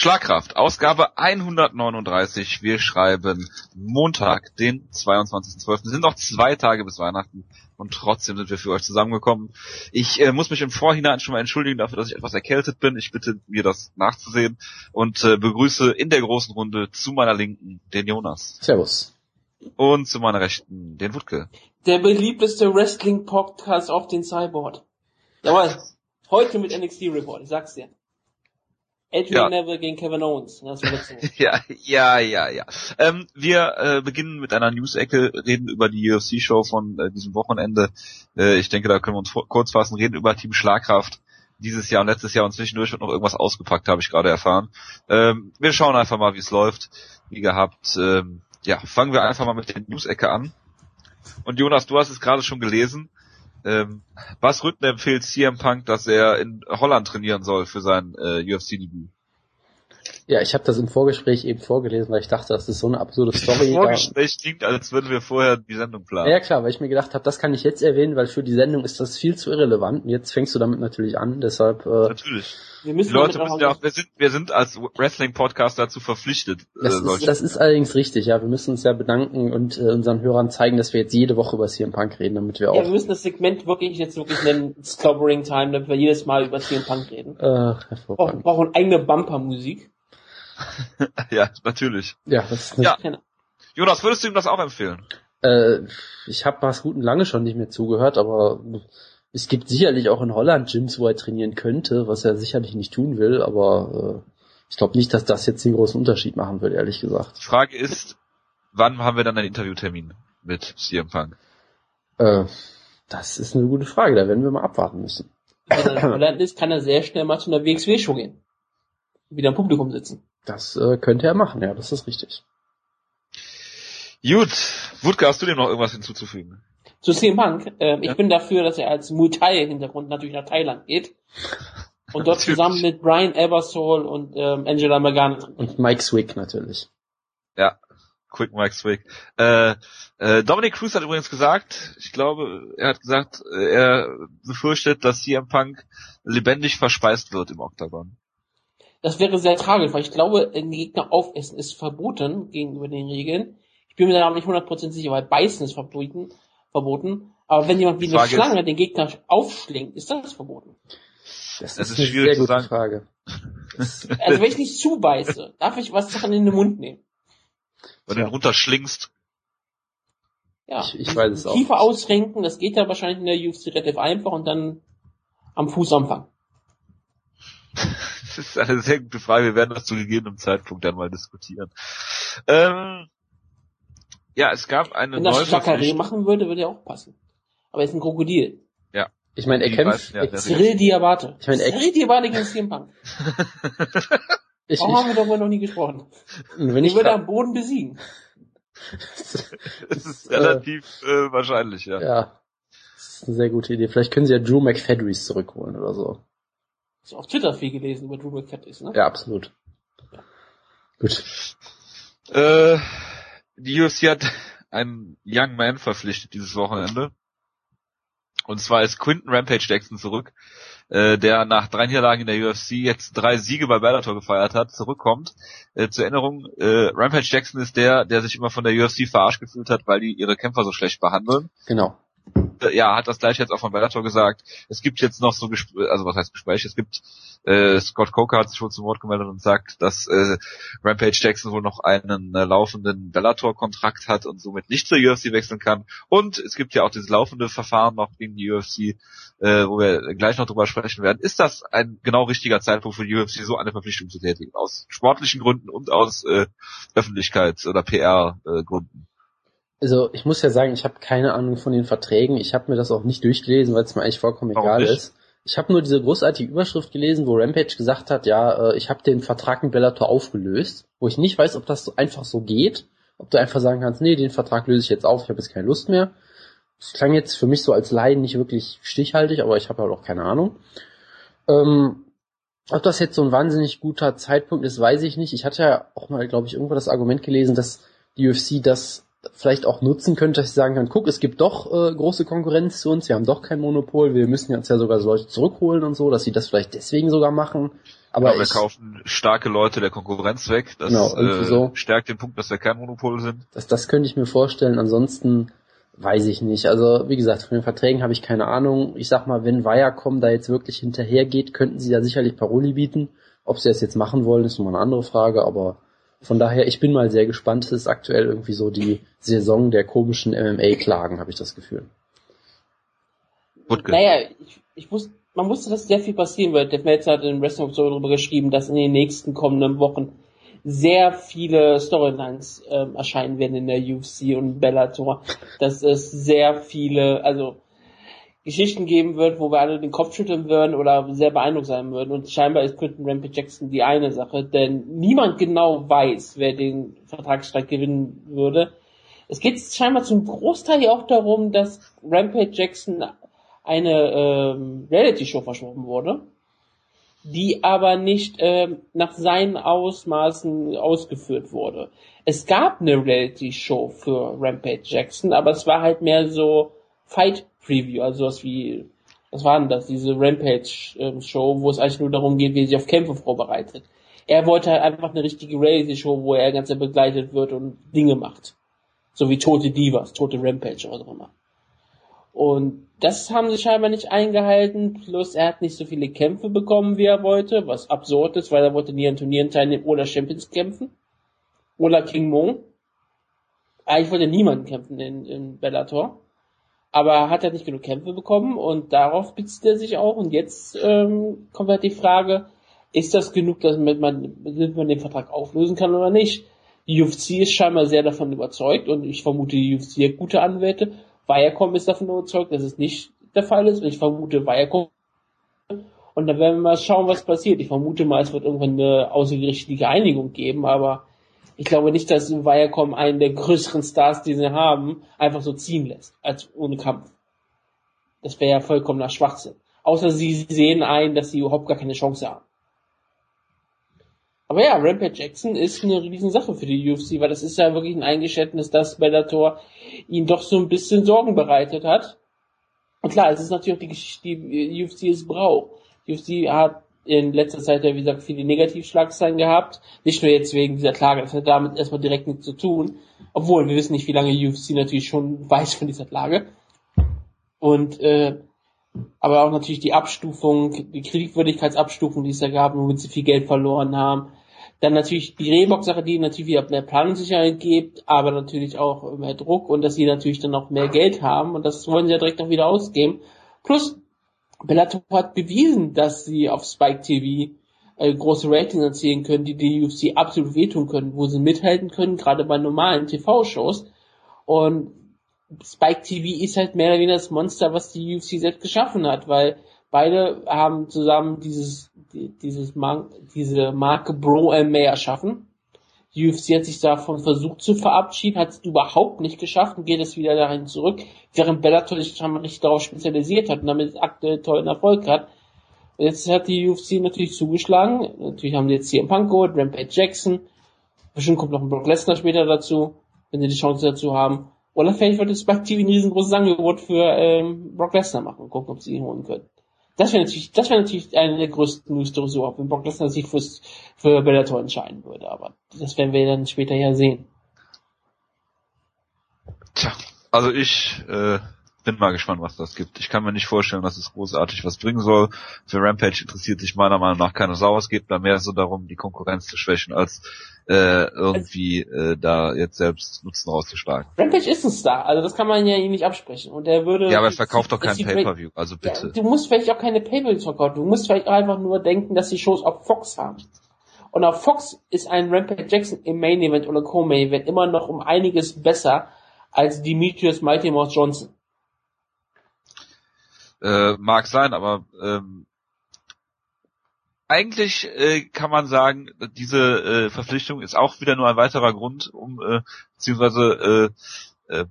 Schlagkraft, Ausgabe 139. Wir schreiben Montag, den 22.12. Es sind noch zwei Tage bis Weihnachten und trotzdem sind wir für euch zusammengekommen. Ich äh, muss mich im Vorhinein schon mal entschuldigen dafür, dass ich etwas erkältet bin. Ich bitte mir das nachzusehen und äh, begrüße in der großen Runde zu meiner Linken den Jonas. Servus. Und zu meiner Rechten den Wutke. Der beliebteste Wrestling-Podcast auf den Cyborg. Jawohl. Heute mit NXT Report, ich sag's dir. Adrian ja. Neville gegen Kevin Owens. Ja, ja, ja, ja. Ähm, wir äh, beginnen mit einer News-Ecke, reden über die UFC-Show von äh, diesem Wochenende. Äh, ich denke, da können wir uns kurz fassen, reden über Team Schlagkraft dieses Jahr und letztes Jahr und zwischendurch wird noch irgendwas ausgepackt, habe ich gerade erfahren. Ähm, wir schauen einfach mal, wie es läuft. Wie gehabt, ähm, ja, fangen wir einfach mal mit der News-Ecke an. Und Jonas, du hast es gerade schon gelesen. Ähm, was Rütten empfiehlt CM Punk, dass er in Holland trainieren soll für sein äh, UFC-Debüt? Ja, ich habe das im Vorgespräch eben vorgelesen, weil ich dachte, das ist so eine absurde Story. Vorgespräch klingt, als würden wir vorher die Sendung planen. Ja klar, weil ich mir gedacht habe, das kann ich jetzt erwähnen, weil für die Sendung ist das viel zu irrelevant. Und jetzt fängst du damit natürlich an, deshalb. Äh, natürlich. Wir müssen die Leute müssen ja auch, wir sind, wir sind als Wrestling-Podcast dazu verpflichtet. Das, äh, ist, das ist allerdings richtig, ja. Wir müssen uns ja bedanken und äh, unseren Hörern zeigen, dass wir jetzt jede Woche über CM Punk reden, damit wir auch. Ja, wir müssen das Segment wirklich jetzt wirklich nennen, Clobbering Time, damit wir jedes Mal über CM Punk reden. Äh, hervorragend. Wir brauchen eigene Bumper-Musik. ja, natürlich. Ja, das ist ja. Jonas, würdest du ihm das auch empfehlen? Äh, ich habe was guten lange schon nicht mehr zugehört, aber es gibt sicherlich auch in Holland Gyms, wo er trainieren könnte, was er sicherlich nicht tun will, aber äh, ich glaube nicht, dass das jetzt den großen Unterschied machen wird, ehrlich gesagt. Die Frage ist, wann haben wir dann einen Interviewtermin mit CM Punk? Äh, das ist eine gute Frage, da werden wir mal abwarten müssen. Wenn er in Holland ist, kann er sehr schnell mal zu einer WXW-Show gehen. Wieder im Publikum sitzen. Das äh, könnte er machen, ja, das ist richtig. Gut, Wutke, hast du dem noch irgendwas hinzuzufügen? Zu CM Punk, äh, ich ja. bin dafür, dass er als Muay Thai-Hintergrund natürlich nach Thailand geht. Und dort zusammen mit Brian Ebersol und ähm, Angela Magana. Und Mike Swick natürlich. Ja, Quick Mike Swick. Äh, äh, Dominic Cruz hat übrigens gesagt, ich glaube, er hat gesagt, äh, er befürchtet, dass CM Punk lebendig verspeist wird im Octagon. Das wäre sehr tragisch, weil ich glaube, den Gegner aufessen ist verboten gegenüber den Regeln. Ich bin mir da nicht 100% sicher, weil beißen ist verboten. verboten. Aber wenn jemand wie eine Schlange den Gegner aufschlingt, ist das verboten. Das, das ist, ist eine sehr gute Frage. also wenn ich nicht zubeiße, darf ich was Sachen in den Mund nehmen. Wenn du ihn runterschlingst. Ja, ich, ich weiß es auch. Tiefer ausrenken, das geht ja wahrscheinlich in der UFC relativ einfach und dann am Fuß anfangen. Das ist eine sehr gute Frage. Wir werden das zu gegebenem Zeitpunkt dann mal diskutieren. Ähm, ja, es gab eine Wenn das Chakaré machen würde, würde er auch passen. Aber er ist ein Krokodil. Ja. Ich meine, er kämpft. Ja, Cyril Diabate. Ich meine, Cyril Diabate gegen CM Punk. ich, Warum haben wir darüber noch nie gesprochen? Wenn ich würde am Boden besiegen. das ist relativ äh, wahrscheinlich, ja. Ja. Das ist eine sehr gute Idee. Vielleicht können sie ja Drew McFedries zurückholen oder so. Hast du auf Twitter viel gelesen über Drew McFadden, ne? Ja, absolut. Ja. Gut. Äh, die UFC hat einen Young Man verpflichtet dieses Wochenende. Und zwar ist Quinton Rampage Jackson zurück, äh, der nach drei Niederlagen in der UFC jetzt drei Siege bei Bellator gefeiert hat, zurückkommt. Äh, zur Erinnerung, äh, Rampage Jackson ist der, der sich immer von der UFC verarscht gefühlt hat, weil die ihre Kämpfer so schlecht behandeln. Genau ja, hat das gleich jetzt auch von Bellator gesagt. Es gibt jetzt noch so Gespräche, also was heißt Gespräche? Es gibt äh, Scott Coker hat sich schon zum Wort gemeldet und sagt, dass äh, Rampage Jackson wohl noch einen äh, laufenden Bellator-Kontrakt hat und somit nicht zur UFC wechseln kann. Und es gibt ja auch dieses laufende Verfahren noch gegen die UFC, äh, wo wir gleich noch drüber sprechen werden. Ist das ein genau richtiger Zeitpunkt für die UFC, so eine Verpflichtung zu tätigen? Aus sportlichen Gründen und aus äh, Öffentlichkeits- oder PR-Gründen? Also ich muss ja sagen, ich habe keine Ahnung von den Verträgen. Ich habe mir das auch nicht durchgelesen, weil es mir eigentlich vollkommen Warum egal nicht? ist. Ich habe nur diese großartige Überschrift gelesen, wo Rampage gesagt hat, ja, äh, ich habe den Vertrag mit Bellator aufgelöst, wo ich nicht weiß, ob das so einfach so geht, ob du einfach sagen kannst, nee, den Vertrag löse ich jetzt auf, ich habe jetzt keine Lust mehr. Das klang jetzt für mich so als Laien nicht wirklich stichhaltig, aber ich habe halt auch keine Ahnung. Ähm, ob das jetzt so ein wahnsinnig guter Zeitpunkt ist, weiß ich nicht. Ich hatte ja auch mal, glaube ich, irgendwo das Argument gelesen, dass die UFC das vielleicht auch nutzen könnte, dass ich sagen kann, guck, es gibt doch äh, große Konkurrenz zu uns, wir haben doch kein Monopol, wir müssen jetzt ja sogar Leute zurückholen und so, dass sie das vielleicht deswegen sogar machen. Aber ja, wir ich, kaufen starke Leute der Konkurrenz weg. Das genau, äh, so. stärkt den Punkt, dass wir kein Monopol sind. Das, das könnte ich mir vorstellen. Ansonsten weiß ich nicht. Also wie gesagt, von den Verträgen habe ich keine Ahnung. Ich sag mal, wenn Viacom da jetzt wirklich hinterhergeht, könnten sie da sicherlich Paroli bieten. Ob sie das jetzt machen wollen, ist nochmal eine andere Frage. Aber von daher, ich bin mal sehr gespannt. Es ist aktuell irgendwie so die Saison der komischen MMA-Klagen, habe ich das Gefühl. Woodke. Naja, ich, ich wusste, man wusste, dass sehr viel passieren wird. Der Meltzer hat in Wrestling Observer darüber geschrieben, dass in den nächsten kommenden Wochen sehr viele Storylines ähm, erscheinen werden in der UFC und Bellator. Dass es sehr viele, also Geschichten geben wird, wo wir alle den Kopf schütteln würden oder sehr beeindruckt sein würden. Und scheinbar ist Quentin Rampage Jackson die eine Sache, denn niemand genau weiß, wer den Vertragsstreit gewinnen würde. Es geht scheinbar zum Großteil auch darum, dass Rampage Jackson eine ähm, Reality-Show verschoben wurde, die aber nicht ähm, nach seinen Ausmaßen ausgeführt wurde. Es gab eine Reality-Show für Rampage Jackson, aber es war halt mehr so Fight Preview, also was wie, was war denn das, diese Rampage-Show, ähm, wo es eigentlich nur darum geht, wie er sich auf Kämpfe vorbereitet. Er wollte halt einfach eine richtige Reality-Show, wo er ganz begleitet wird und Dinge macht. So wie Tote Divas, Tote Rampage oder so immer. Und das haben sie scheinbar nicht eingehalten. Plus er hat nicht so viele Kämpfe bekommen, wie er wollte, was absurd ist, weil er wollte nie an Turnieren teilnehmen oder Champions kämpfen. Oder King Mong. Eigentlich wollte niemand kämpfen in, in Bellator. Aber er hat halt nicht genug Kämpfe bekommen und darauf bezieht er sich auch. Und jetzt ähm, kommt halt die Frage, ist das genug, dass man, damit man den Vertrag auflösen kann oder nicht? Die UFC ist scheinbar sehr davon überzeugt und ich vermute, die UFC hat gute Anwälte Viacom ist davon überzeugt, dass es nicht der Fall ist. Und ich vermute Viacom. Und dann werden wir mal schauen, was passiert. Ich vermute mal, es wird irgendwann eine außergerichtliche Einigung geben, aber ich glaube nicht, dass Viacom einen der größeren Stars, die sie haben, einfach so ziehen lässt, als ohne Kampf. Das wäre ja vollkommener Schwachsinn. Außer sie sehen ein, dass sie überhaupt gar keine Chance haben. Aber ja, Rampage Jackson ist eine riesen Sache für die UFC, weil das ist ja wirklich ein Eingeständnis, dass Bellator ihn doch so ein bisschen Sorgen bereitet hat. Und klar, es ist natürlich auch die Geschichte, die UFC es braucht. Die UFC hat in letzter Zeit ja, wie gesagt, viele Negativschlagzeilen gehabt. Nicht nur jetzt wegen dieser Klage, das hat damit erstmal direkt nichts zu tun. Obwohl, wir wissen nicht, wie lange UFC natürlich schon weiß von dieser Klage. Und, äh, aber auch natürlich die Abstufung, die Kreditvürdigkeitsabstufung, die es da gab, womit sie viel Geld verloren haben. Dann natürlich die Reebok-Sache, die natürlich wieder mehr Planungssicherheit gibt, aber natürlich auch mehr Druck und dass sie natürlich dann auch mehr Geld haben und das wollen sie ja direkt auch wieder ausgeben. Plus, Bellator hat bewiesen, dass sie auf Spike TV äh, große Ratings erzielen können, die die UFC absolut wehtun können, wo sie mithalten können, gerade bei normalen TV-Shows. Und Spike TV ist halt mehr oder weniger das Monster, was die UFC selbst geschaffen hat, weil beide haben zusammen dieses, dieses Mar diese Marke Bro MMA erschaffen. Die UFC hat sich davon versucht zu verabschieden, hat es überhaupt nicht geschafft und geht es wieder dahin zurück, während Bellator sich schon richtig darauf spezialisiert hat und damit aktuell tollen Erfolg hat. Und jetzt hat die UFC natürlich zugeschlagen. Natürlich haben sie jetzt hier Punk geholt, Rampage Jackson. Bestimmt kommt noch ein Brock Lesnar später dazu, wenn sie die Chance dazu haben. Oder vielleicht wird es Spike TV ein riesengroßes Angebot für ähm, Brock Lesnar machen. Gucken, ob sie ihn holen können. Das wäre natürlich, das wäre natürlich eine der größten News Stories überhaupt, wenn Brock Lesnar sich fürs, für Bellator entscheiden würde. Aber das werden wir dann später ja sehen. Tja, also ich äh, bin mal gespannt, was das gibt. Ich kann mir nicht vorstellen, dass es großartig was bringen soll. Für Rampage interessiert sich meiner Meinung nach keine Sau. Es geht da mehr so darum, die Konkurrenz zu schwächen, als äh, irgendwie äh, da jetzt selbst Nutzen rauszuschlagen. Rampage ist ein Star, also das kann man ja ihm nicht absprechen. Und er würde. Ja, aber er verkauft doch kein Pay-Per-View, also bitte. Ja, du musst vielleicht auch keine Pay-Per-Views verkaufen. Du musst vielleicht auch einfach nur denken, dass die Shows auf Fox haben. Und auf Fox ist ein Rampage Jackson im Main Event oder Co-Main Event immer noch um einiges besser als Demetrius Mighty Mouse Johnson. Äh, mag sein, aber ähm, eigentlich äh, kann man sagen, diese äh, Verpflichtung ist auch wieder nur ein weiterer Grund, um äh, beziehungsweise äh, äh,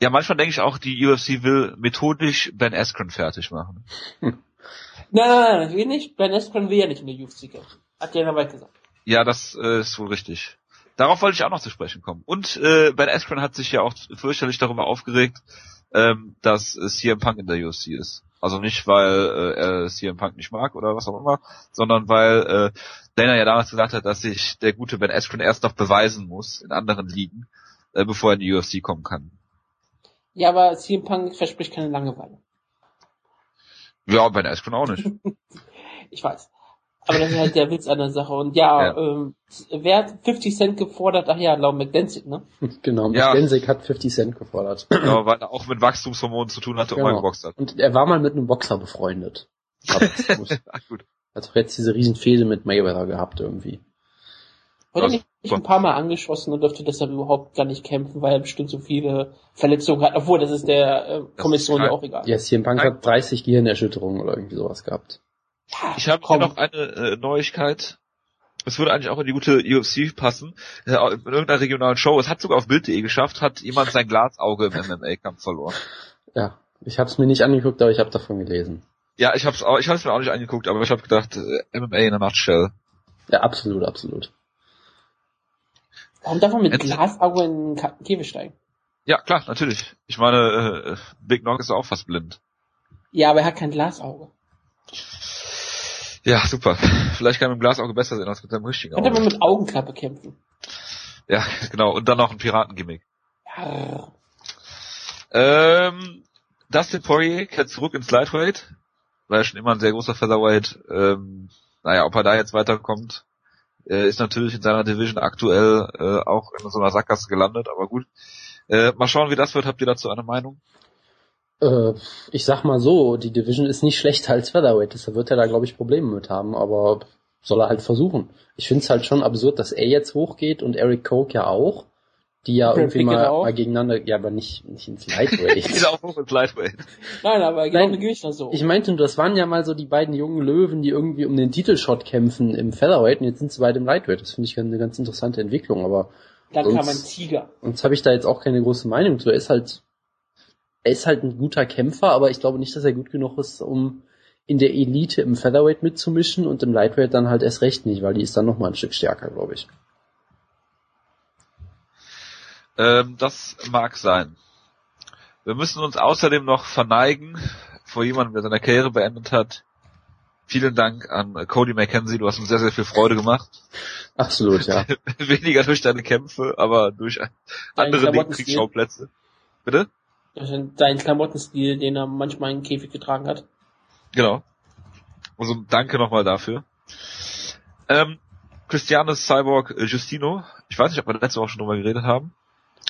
ja manchmal denke ich auch, die UFC will methodisch Ben Askren fertig machen. Hm. Nein, nein, nein, will nicht. Ben Askren will ja nicht in der UFC kämpfen. Hat ja weit gesagt. Ja, das äh, ist wohl richtig. Darauf wollte ich auch noch zu sprechen kommen. Und äh, Ben Askren hat sich ja auch fürchterlich darüber aufgeregt, ähm, dass CM Punk in der UFC ist. Also nicht, weil äh, er CM Punk nicht mag oder was auch immer, sondern weil äh, Dana ja damals gesagt hat, dass sich der gute Ben Askren erst noch beweisen muss in anderen Ligen, äh, bevor er in die UFC kommen kann. Ja, aber CM Punk verspricht keine Langeweile. Ja, Ben Askren auch nicht. ich weiß. Aber das ist halt der Witz an der Sache. Und ja, ja. Ähm, wer hat 50 Cent gefordert? Ach ja, Lau McDensick, ne? Genau, McDensick ja. hat 50 Cent gefordert. Genau, weil er auch mit Wachstumshormonen zu tun hatte genau. und mal geboxt hat. Und er war mal mit einem Boxer befreundet. Ach, gut. Hat auch jetzt diese riesen Fehde mit Mayweather gehabt irgendwie. Wurde nicht ein paar Mal angeschossen und dürfte deshalb überhaupt gar nicht kämpfen, weil er bestimmt so viele Verletzungen hat. Obwohl, das ist der äh, Kommission ja auch egal. Ja, CM Punk hat 30 Gehirnerschütterungen oder irgendwie sowas gehabt. Ich habe noch eine äh, Neuigkeit. Es würde eigentlich auch in die gute UFC passen. Äh, in irgendeiner regionalen Show. Es hat sogar auf Bild.de geschafft, hat jemand sein Glasauge im MMA-Kampf verloren. Ja, ich habe es mir nicht angeguckt, aber ich habe davon gelesen. Ja, ich habe es ich hab's mir auch nicht angeguckt, aber ich habe gedacht, äh, MMA in a nutshell. Ja, absolut, absolut. Warum darf man mit Ent Glasauge in den Käfig steigen? Ja, klar, natürlich. Ich meine, äh, Big Nog ist auch fast blind. Ja, aber er hat kein Glasauge. Ja, super. Vielleicht kann man mit dem Glasauge besser sehen als mit seinem richtigen Auge. Könnte man mit Augenklappe kämpfen. Ja, genau. Und dann noch ein Piratengimmick. Ja. Ähm, Dustin Poirier kehrt zurück ins Lightweight. War ja schon immer ein sehr großer Featherweight. Ähm, naja, ob er da jetzt weiterkommt, äh, ist natürlich in seiner Division aktuell äh, auch in so einer Sackgasse gelandet, aber gut. Äh, mal schauen, wie das wird. Habt ihr dazu eine Meinung? Äh, ich sag mal so, die Division ist nicht schlechter als Featherweight, deshalb wird er da, glaube ich, Probleme mit haben, aber soll er halt versuchen. Ich finde es halt schon absurd, dass er jetzt hochgeht und Eric Koch ja auch, die ja irgendwie mal, mal, gegeneinander, ja, aber nicht, nicht ins Lightweight. Geht auch hoch ins Lightweight. Nein, aber genau Nein, Gewicht so. Ich meinte, das waren ja mal so die beiden jungen Löwen, die irgendwie um den Titelshot kämpfen im Featherweight und jetzt sind sie beide im Lightweight. Das finde ich eine ganz interessante Entwicklung, aber dann sonst, kam ein Tiger. Sonst habe ich da jetzt auch keine große Meinung zu. Er ist halt er ist halt ein guter Kämpfer, aber ich glaube nicht, dass er gut genug ist, um in der Elite im Featherweight mitzumischen und im Lightweight dann halt erst recht nicht, weil die ist dann nochmal ein Stück stärker, glaube ich. Ähm, das mag sein. Wir müssen uns außerdem noch verneigen vor jemandem, der seine Karriere beendet hat. Vielen Dank an Cody McKenzie, du hast uns sehr, sehr viel Freude gemacht. Absolut, ja. Weniger durch deine Kämpfe, aber durch andere Kriegsschauplätze. Bitte? Sein Klamottenstil, den er manchmal in den Käfig getragen hat. Genau. Also danke nochmal dafür. Ähm, Christianes Cyborg äh, Justino, ich weiß nicht, ob wir letzte Woche schon drüber geredet haben,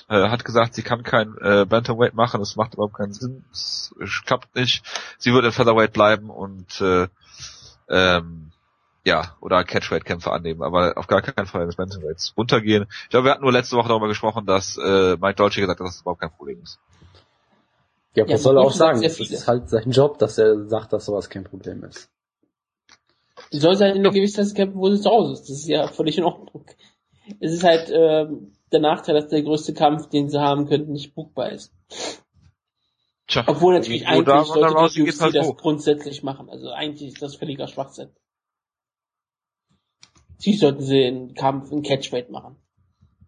äh, hat gesagt, sie kann kein äh, Bantamweight machen, das macht überhaupt keinen Sinn, es klappt nicht. Sie wird in Featherweight bleiben und äh, ähm, ja, oder Catchweight-Kämpfe annehmen, aber auf gar keinen Fall ins Bantamweights runtergehen. Ich glaube, wir hatten nur letzte Woche darüber gesprochen, dass äh, Mike Dolce gesagt hat, dass das überhaupt kein Problem ist. Ja, ja was soll er auch sagen? Das ist halt sein Job, dass er sagt, dass sowas kein Problem ist. Sie soll halt in der Gewissheit kämpfen, wo sie zu Hause ist. Das ist ja völlig in Ordnung. Es ist halt ähm, der Nachteil, dass der größte Kampf, den sie haben könnten, nicht bookbar ist. Tja, Obwohl natürlich eigentlich sollte die UFC halt das hoch. grundsätzlich machen. Also eigentlich ist das völliger Schwachsinn. Sie sollten sie in Kampf in Catchweight machen.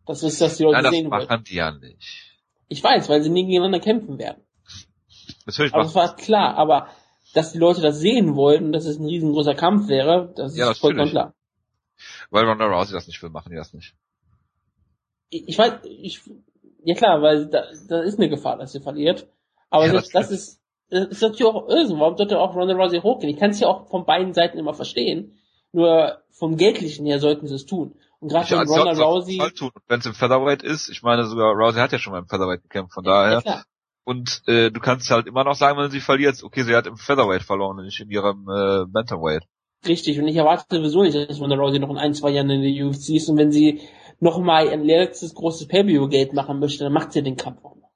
Das ist, dass die Leute Nein, das sehen machen wollen. die ja nicht. Ich weiß, weil sie nie gegeneinander kämpfen werden. Natürlich aber das war klar, aber dass die Leute das sehen wollten, dass es ein riesengroßer Kampf wäre, das ja, ist vollkommen klar. Weil Ronda Rousey das nicht will, machen die das nicht. Ich, ich weiß, ich, ja klar, weil da, da ist eine Gefahr, dass sie verliert. Aber ja, das, das ist, das ist natürlich auch Irrsinn. Warum sollte auch Ronda Rousey hochgehen? Ich kann es ja auch von beiden Seiten immer verstehen. Nur vom Geldlichen her sollten sie es tun. Und gerade wenn Ronda Rousey... Wenn es im Featherweight ist, ich meine sogar Rousey hat ja schon mal im Featherweight gekämpft, von daher... Ja, und äh, du kannst halt immer noch sagen, wenn sie verliert, okay, sie hat im Featherweight verloren und nicht in ihrem äh, Bantamweight. Richtig, und ich erwarte sowieso nicht, dass Ronda Rousey noch in ein, zwei Jahren in der UFC ist und wenn sie noch mal ein letztes großes Pay-Per-View-Geld machen möchte, dann macht sie den Kampf auch noch.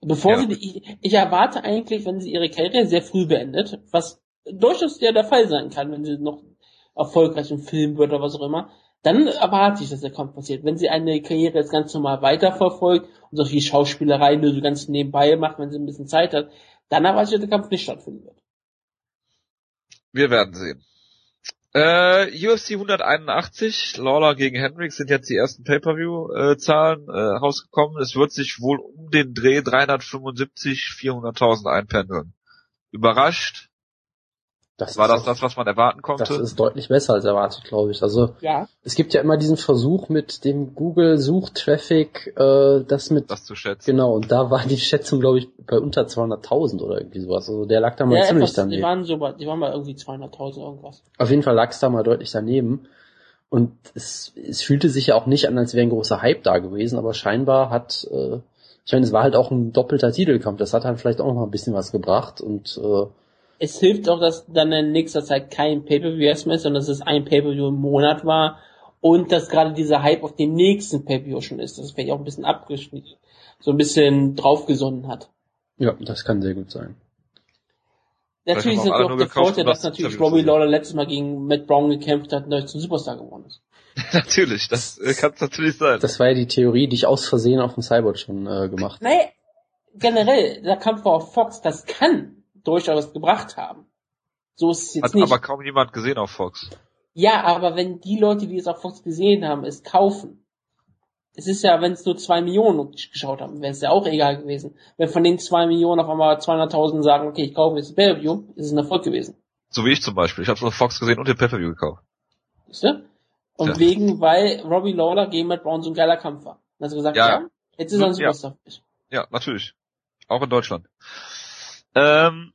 Bevor ja. sie, ich, ich erwarte eigentlich, wenn sie ihre Karriere sehr früh beendet, was durchaus ja der Fall sein kann, wenn sie noch erfolgreich im Film wird oder was auch immer, dann erwarte ich, dass der Kampf passiert. Wenn sie eine Karriere jetzt ganz normal weiterverfolgt und so viel Schauspielerei nur so ganz nebenbei macht, wenn sie ein bisschen Zeit hat, dann erwarte ich, dass der Kampf nicht stattfinden wird. Wir werden sehen. Äh, UFC 181, Lawler gegen Hendricks sind jetzt die ersten Pay-Per-View-Zahlen äh, rausgekommen. Es wird sich wohl um den Dreh 375, 400.000 einpendeln. Überrascht? Das war das das, was man erwarten konnte? Das ist deutlich besser als erwartet, glaube ich. Also ja. es gibt ja immer diesen Versuch mit dem Google Suchtraffic, äh, das mit das zu schätzen. Genau, und da war die Schätzung, glaube ich, bei unter 200.000 oder irgendwie sowas. Also der lag da mal ja, ziemlich etwas, daneben. Die waren so, die waren mal irgendwie 200.000 irgendwas. Auf jeden Fall lag es da mal deutlich daneben. Und es, es fühlte sich ja auch nicht an, als wäre ein großer Hype da gewesen, aber scheinbar hat, äh, ich meine, es war halt auch ein doppelter Titelkampf. Das hat halt vielleicht auch noch mal ein bisschen was gebracht und äh, es hilft auch, dass dann in nächster Zeit kein Pay-Per-View erstmal ist, sondern dass es ein Pay-Per-View im Monat war und dass gerade dieser Hype auf den nächsten Pay-Per-View schon ist, dass es vielleicht auch ein bisschen abgeschnitten, so ein bisschen draufgesonnen hat. Ja, das kann sehr gut sein. Natürlich sind auch der Vorteil, dass natürlich Robbie Lawler letztes Mal gegen Matt Brown gekämpft hat und dadurch zum Superstar geworden ist. natürlich, das äh, kann es natürlich sein. Das war ja die Theorie, die ich aus Versehen auf dem Cyborg schon äh, gemacht habe. Nee, generell, der Kampf war auf Fox, das kann durchaus gebracht haben. So ist es jetzt Hat nicht. aber kaum jemand gesehen auf Fox. Ja, aber wenn die Leute, die es auf Fox gesehen haben, es kaufen, es ist ja, wenn es nur zwei Millionen geschaut haben, wäre es ja auch egal gewesen. Wenn von den zwei Millionen auf einmal 200.000 sagen, okay, ich kaufe jetzt ein Pay-Per-View, ist es ein Erfolg gewesen. So wie ich zum Beispiel. Ich habe auf Fox gesehen und den Pay-Per-View gekauft. Weißt du? Und ja. wegen, weil Robbie Lawler gegen Matt Brown so ein geiler Kampf war. Du gesagt, ja, ja jetzt ist er ein Superstar. Ja. ja, natürlich. Auch in Deutschland. Ähm,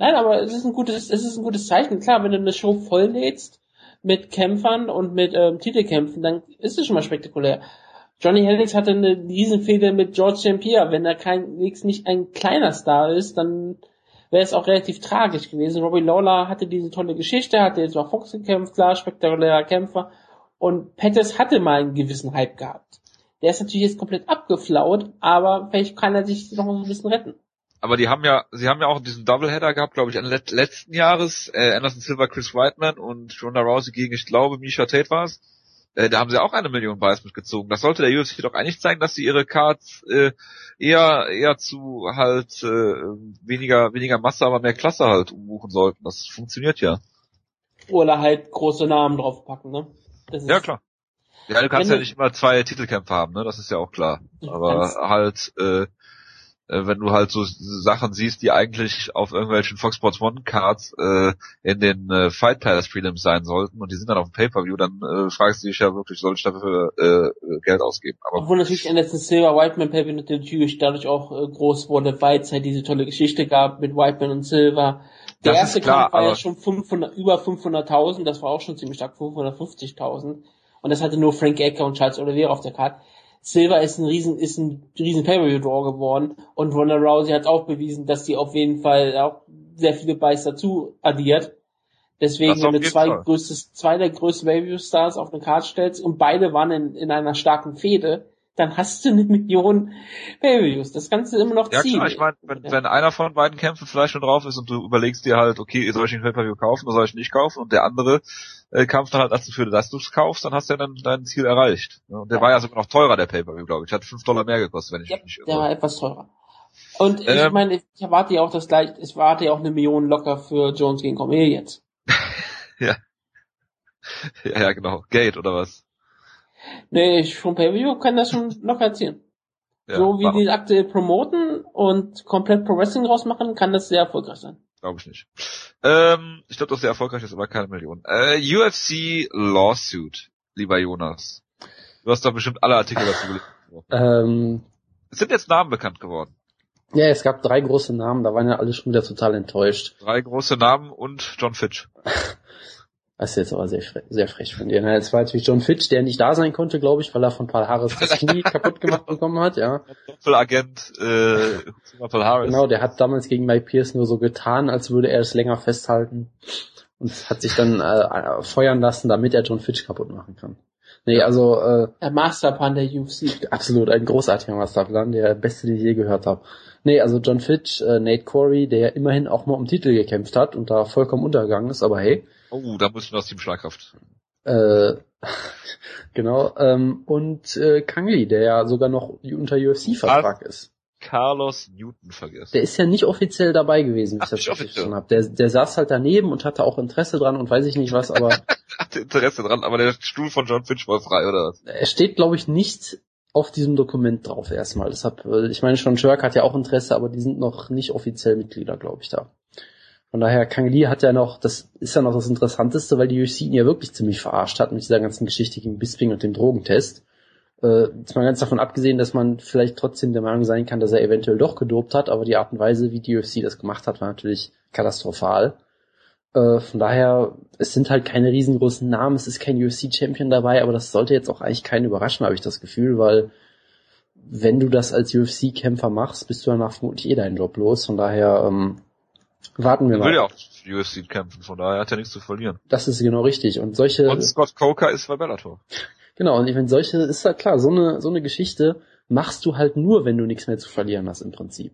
Nein, aber es ist ein gutes, es ist ein gutes Zeichen. Klar, wenn du eine Show volllädst mit Kämpfern und mit ähm, Titelkämpfen, dann ist es schon mal spektakulär. Johnny Hendricks hatte eine Riesenfehde mit George St. Pierre. Wenn er kein, nicht ein kleiner Star ist, dann wäre es auch relativ tragisch gewesen. Robbie Lawler hatte diese tolle Geschichte, hatte jetzt auch Fox gekämpft, klar, spektakulärer Kämpfer. Und Pettis hatte mal einen gewissen Hype gehabt. Der ist natürlich jetzt komplett abgeflaut, aber vielleicht kann er sich noch ein bisschen retten aber die haben ja, sie haben ja auch diesen Doubleheader gehabt, glaube ich, Ende letzten Jahres. Äh, Anderson Silver, Chris Whiteman und Ronda Rousey gegen, ich glaube, Misha Tate war es. Äh, da haben sie auch eine Million Buys mitgezogen. Das sollte der UFC doch eigentlich zeigen, dass sie ihre Cards äh, eher eher zu halt äh, weniger weniger Masse, aber mehr Klasse halt umbuchen sollten. Das funktioniert ja. Oder halt große Namen draufpacken, ne? ja klar. Ja, du kannst ja nicht immer zwei Titelkämpfe haben, ne? Das ist ja auch klar. Aber halt äh, äh, wenn du halt so Sachen siehst, die eigentlich auf irgendwelchen Fox Sports One Cards äh, in den äh, Fight Palace Prelims sein sollten und die sind dann auf dem Pay-Per-View, dann äh, fragst du dich ja wirklich, soll ich dafür äh, Geld ausgeben? Aber Obwohl natürlich Anderson Silver Whiteman Pay-Per-View natürlich dadurch auch äh, groß wurde, weil es halt diese tolle Geschichte gab mit Whiteman und Silver. Der das erste klar, Kampf war ja schon 500, über 500.000, das war auch schon ziemlich stark, 550.000. Und das hatte nur Frank Ecker und Charles Oliveira auf der Karte. Silver ist ein riesen, ist ein riesen Pay-Per-View-Draw geworden und Ronda Rousey hat auch bewiesen, dass sie auf jeden Fall auch sehr viele Buys dazu addiert. Deswegen, wenn du zwei, größtes, zwei der größten Pay-Per-View-Stars auf eine Karte stellst und beide waren in, in einer starken Fehde, dann hast du eine Million Pay-Per-Views. Das kannst du immer noch ja, ziehen. Klar, ich meine, wenn, ja. wenn einer von beiden Kämpfen vielleicht schon drauf ist und du überlegst dir halt, okay, soll ich den Pay-Per-View kaufen oder soll ich nicht kaufen und der andere äh, Kampf dann halt dazu führt, dass du es kaufst, dann hast du ja dann dein Ziel erreicht. Und der ja. war ja sogar noch teurer, der Pay-Per-View, glaube ich. Hat fünf Dollar mehr gekostet, wenn ich ja, mich nicht irre. Der war etwas teurer. Und ähm, ich meine, ich erwarte ja auch das gleiche, ich erwarte ja auch eine Million locker für Jones gegen Cormier jetzt. ja. Ja, ja, genau. Gate oder was? Nee, ich vom Pay-Per-View kann das schon locker erzielen. Ja, so wie warum? die aktuell promoten und komplett Pro Wrestling rausmachen, kann das sehr erfolgreich sein. Glaube ich nicht. Ähm, ich glaube, dass sehr erfolgreich ist, aber keine Million. Äh, UFC Lawsuit, lieber Jonas. Du hast doch bestimmt alle Artikel dazu gelesen. Ähm, es sind jetzt Namen bekannt geworden. Ja, es gab drei große Namen, da waren ja alle schon wieder total enttäuscht. Drei große Namen und John Fitch. Das ist jetzt aber sehr, frech, sehr frech von dir. Es war natürlich John Fitch, der nicht da sein konnte, glaube ich, weil er von Paul Harris das Knie kaputt gemacht bekommen hat, ja. Doppelagent äh, Paul Harris. Genau, der hat damals gegen Mike Pierce nur so getan, als würde er es länger festhalten und hat sich dann äh, feuern lassen, damit er John Fitch kaputt machen kann. Nee, also äh, der Masterplan der UFC. Absolut, ein großartiger Masterplan, der beste, den ich je gehört habe. Nee, also John Fitch, äh, Nate Corey, der immerhin auch mal um Titel gekämpft hat und da vollkommen untergegangen ist, aber hey, Oh, da müssen wir aus Team Schlagkraft. Äh, genau. Ähm, und äh, Kangli, der ja sogar noch unter UFC-Vertrag ist. Carlos Newton vergessen. Der ist ja nicht offiziell dabei gewesen, wie Ach, ich das verstanden habe. Der, der saß halt daneben und hatte auch Interesse dran und weiß ich nicht was, aber. hatte Interesse dran, aber der Stuhl von John Finch war frei, oder was? Er steht, glaube ich, nicht auf diesem Dokument drauf erstmal. Deshalb, äh, ich meine schon, Shirk hat ja auch Interesse, aber die sind noch nicht offiziell Mitglieder, glaube ich, da. Von daher, Kang Lee hat ja noch, das ist ja noch das Interessanteste, weil die UFC ihn ja wirklich ziemlich verarscht hat mit dieser ganzen Geschichte gegen Bisping und dem Drogentest. Äh, jetzt mal ganz davon abgesehen, dass man vielleicht trotzdem der Meinung sein kann, dass er eventuell doch gedopt hat, aber die Art und Weise, wie die UFC das gemacht hat, war natürlich katastrophal. Äh, von daher, es sind halt keine riesengroßen Namen, es ist kein UFC-Champion dabei, aber das sollte jetzt auch eigentlich keinen überraschen, habe ich das Gefühl, weil wenn du das als UFC-Kämpfer machst, bist du danach vermutlich eh deinen Job los. Von daher, ähm, Warten wir mal. will ja auch UFC kämpfen, von daher hat er nichts zu verlieren. Das ist genau richtig. Und solche. Und Scott Coker ist bei Bellator. Genau, und ich meine, solche, ist ja klar, so eine, so eine Geschichte machst du halt nur, wenn du nichts mehr zu verlieren hast im Prinzip.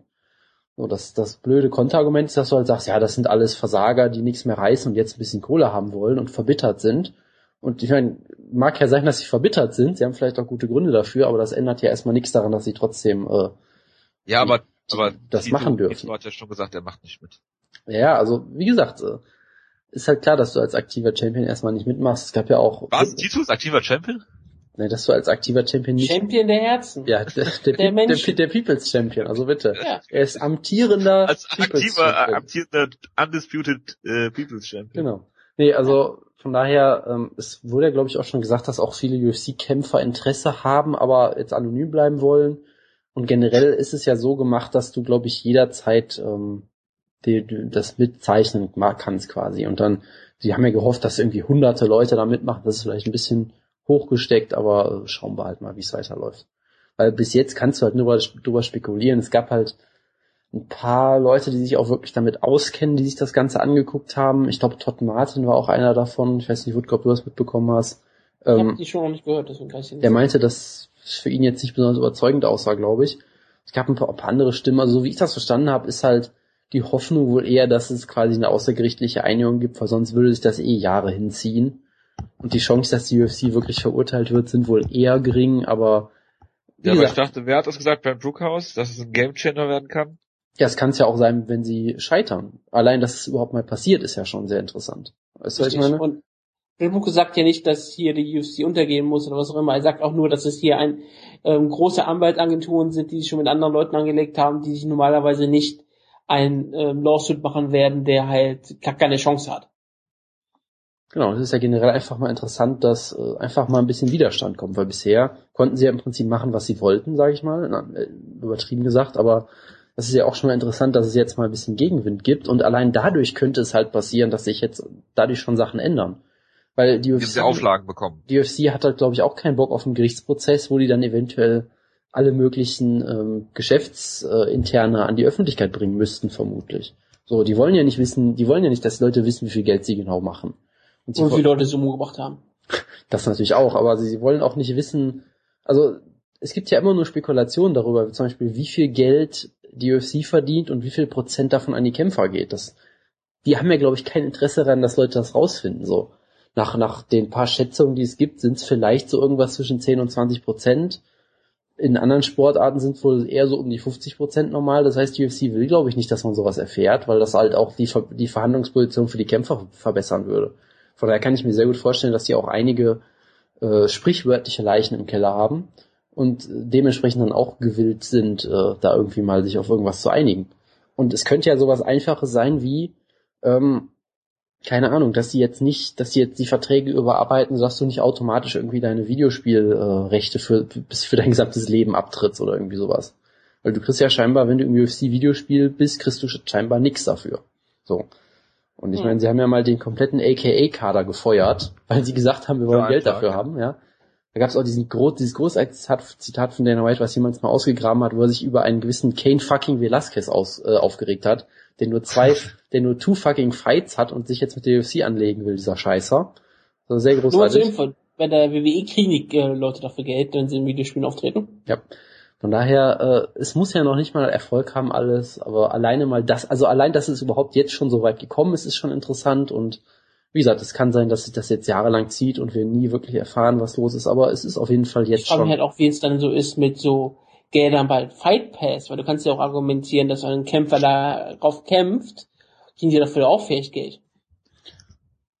So, das, das blöde Konterargument ist, dass du halt sagst, ja, das sind alles Versager, die nichts mehr reißen und jetzt ein bisschen Kohle haben wollen und verbittert sind. Und ich meine, mag ja sein, dass sie verbittert sind, sie haben vielleicht auch gute Gründe dafür, aber das ändert ja erstmal nichts daran, dass sie trotzdem äh, ja, aber, aber das machen dürfen. Hat ja schon gesagt, er macht nicht mit. Ja, also wie gesagt, äh, ist halt klar, dass du als aktiver Champion erstmal nicht mitmachst. Es gab ja auch. Was? Tito ist aktiver Champion? Ne, dass du als aktiver Champion nicht. Champion der Herzen. Ja, der, der, der, der, der People's Champion, also bitte. Ja. Er ist amtierender als aktiver, amtierender Undisputed äh, People's Champion. Genau. Nee, also von daher, ähm, es wurde ja glaube ich auch schon gesagt, dass auch viele UFC-Kämpfer Interesse haben, aber jetzt anonym bleiben wollen. Und generell ist es ja so gemacht, dass du, glaube ich, jederzeit ähm, die, das mitzeichnen kannst quasi. Und dann, sie haben ja gehofft, dass irgendwie hunderte Leute da mitmachen. Das ist vielleicht ein bisschen hochgesteckt, aber schauen wir halt mal, wie es weiterläuft. Weil bis jetzt kannst du halt nur drüber spekulieren. Es gab halt ein paar Leute, die sich auch wirklich damit auskennen, die sich das Ganze angeguckt haben. Ich glaube, Todd Martin war auch einer davon. Ich weiß nicht, ob du das mitbekommen hast. Ich ähm, habe die schon noch nicht gehört, deswegen kann ich Der meinte, dass es für ihn jetzt nicht besonders überzeugend aussah, glaube ich. Es gab ein paar, ein paar andere Stimmen. Also so wie ich das verstanden habe, ist halt die Hoffnung wohl eher, dass es quasi eine außergerichtliche Einigung gibt, weil sonst würde sich das eh Jahre hinziehen. Und die Chance, dass die UFC wirklich verurteilt wird, sind wohl eher gering, aber ja, aber ich dachte, wer hat das gesagt? Bernd Brookhaus, dass es ein Gamechanger werden kann? Ja, es kann es ja auch sein, wenn sie scheitern. Allein, dass es überhaupt mal passiert, ist ja schon sehr interessant. Weißt du, was ich meine? Und Bilbuke sagt ja nicht, dass hier die UFC untergehen muss oder was auch immer. Er sagt auch nur, dass es hier ein ähm, große Anwaltsagenturen sind, die sich schon mit anderen Leuten angelegt haben, die sich normalerweise nicht ein ähm, Lawsuit machen werden, der halt gar keine Chance hat. Genau, es ist ja generell einfach mal interessant, dass äh, einfach mal ein bisschen Widerstand kommt, weil bisher konnten sie ja im Prinzip machen, was sie wollten, sage ich mal, Na, äh, übertrieben gesagt, aber das ist ja auch schon mal interessant, dass es jetzt mal ein bisschen Gegenwind gibt und allein dadurch könnte es halt passieren, dass sich jetzt dadurch schon Sachen ändern. Weil die UFC, die Auflagen bekommen. Die UFC hat halt, glaube ich, auch keinen Bock auf einen Gerichtsprozess, wo die dann eventuell alle möglichen ähm, Geschäftsinterne an die Öffentlichkeit bringen müssten, vermutlich. So, die wollen ja nicht wissen, die wollen ja nicht, dass Leute wissen, wie viel Geld sie genau machen. Und, und wie viele Leute Sumo gemacht haben. Das natürlich auch, aber sie wollen auch nicht wissen, also es gibt ja immer nur Spekulationen darüber, zum Beispiel, wie viel Geld die UFC verdient und wie viel Prozent davon an die Kämpfer geht. Das, die haben ja, glaube ich, kein Interesse daran, dass Leute das rausfinden. So nach nach den paar Schätzungen, die es gibt, sind es vielleicht so irgendwas zwischen 10 und 20 Prozent. In anderen Sportarten sind wohl eher so um die 50 Prozent normal. Das heißt, die UFC will, glaube ich, nicht, dass man sowas erfährt, weil das halt auch die, die Verhandlungsposition für die Kämpfer verbessern würde. Von daher kann ich mir sehr gut vorstellen, dass die auch einige äh, sprichwörtliche Leichen im Keller haben und dementsprechend dann auch gewillt sind, äh, da irgendwie mal sich auf irgendwas zu einigen. Und es könnte ja sowas Einfaches sein wie, ähm, keine Ahnung, dass sie jetzt nicht, dass sie jetzt die Verträge überarbeiten, sodass du nicht automatisch irgendwie deine Videospielrechte für, bis für dein gesamtes Leben abtrittst oder irgendwie sowas. Weil du kriegst ja scheinbar, wenn du im UFC-Videospiel bist, kriegst du scheinbar nichts dafür. So. Und ich hm. meine, sie haben ja mal den kompletten AKA-Kader gefeuert, weil sie gesagt haben, wir wollen ja, Geld klar, dafür ja. haben, ja. Da gab es auch diesen groß, dieses große Zitat von Dana White, was jemand mal ausgegraben hat, wo er sich über einen gewissen Kane fucking Velasquez aus, äh, aufgeregt hat, der nur zwei, der nur two fucking Fights hat und sich jetzt mit der UFC anlegen will, dieser Scheißer. Also sehr großartig. Nur zur bei der WWE Klinik äh, Leute dafür Geld, wenn sie in Videospielen auftreten. Ja. Von daher, äh, es muss ja noch nicht mal Erfolg haben alles, aber alleine mal das, also allein, dass es überhaupt jetzt schon so weit gekommen ist, ist schon interessant und wie gesagt, es kann sein, dass sich das jetzt jahrelang zieht und wir nie wirklich erfahren, was los ist, aber es ist auf jeden Fall jetzt ich schon. Ich frage halt auch, wie es dann so ist mit so Geldern bei Fight Pass, weil du kannst ja auch argumentieren, dass ein Kämpfer darauf kämpft, kriegen sie dafür auch fähig Geld.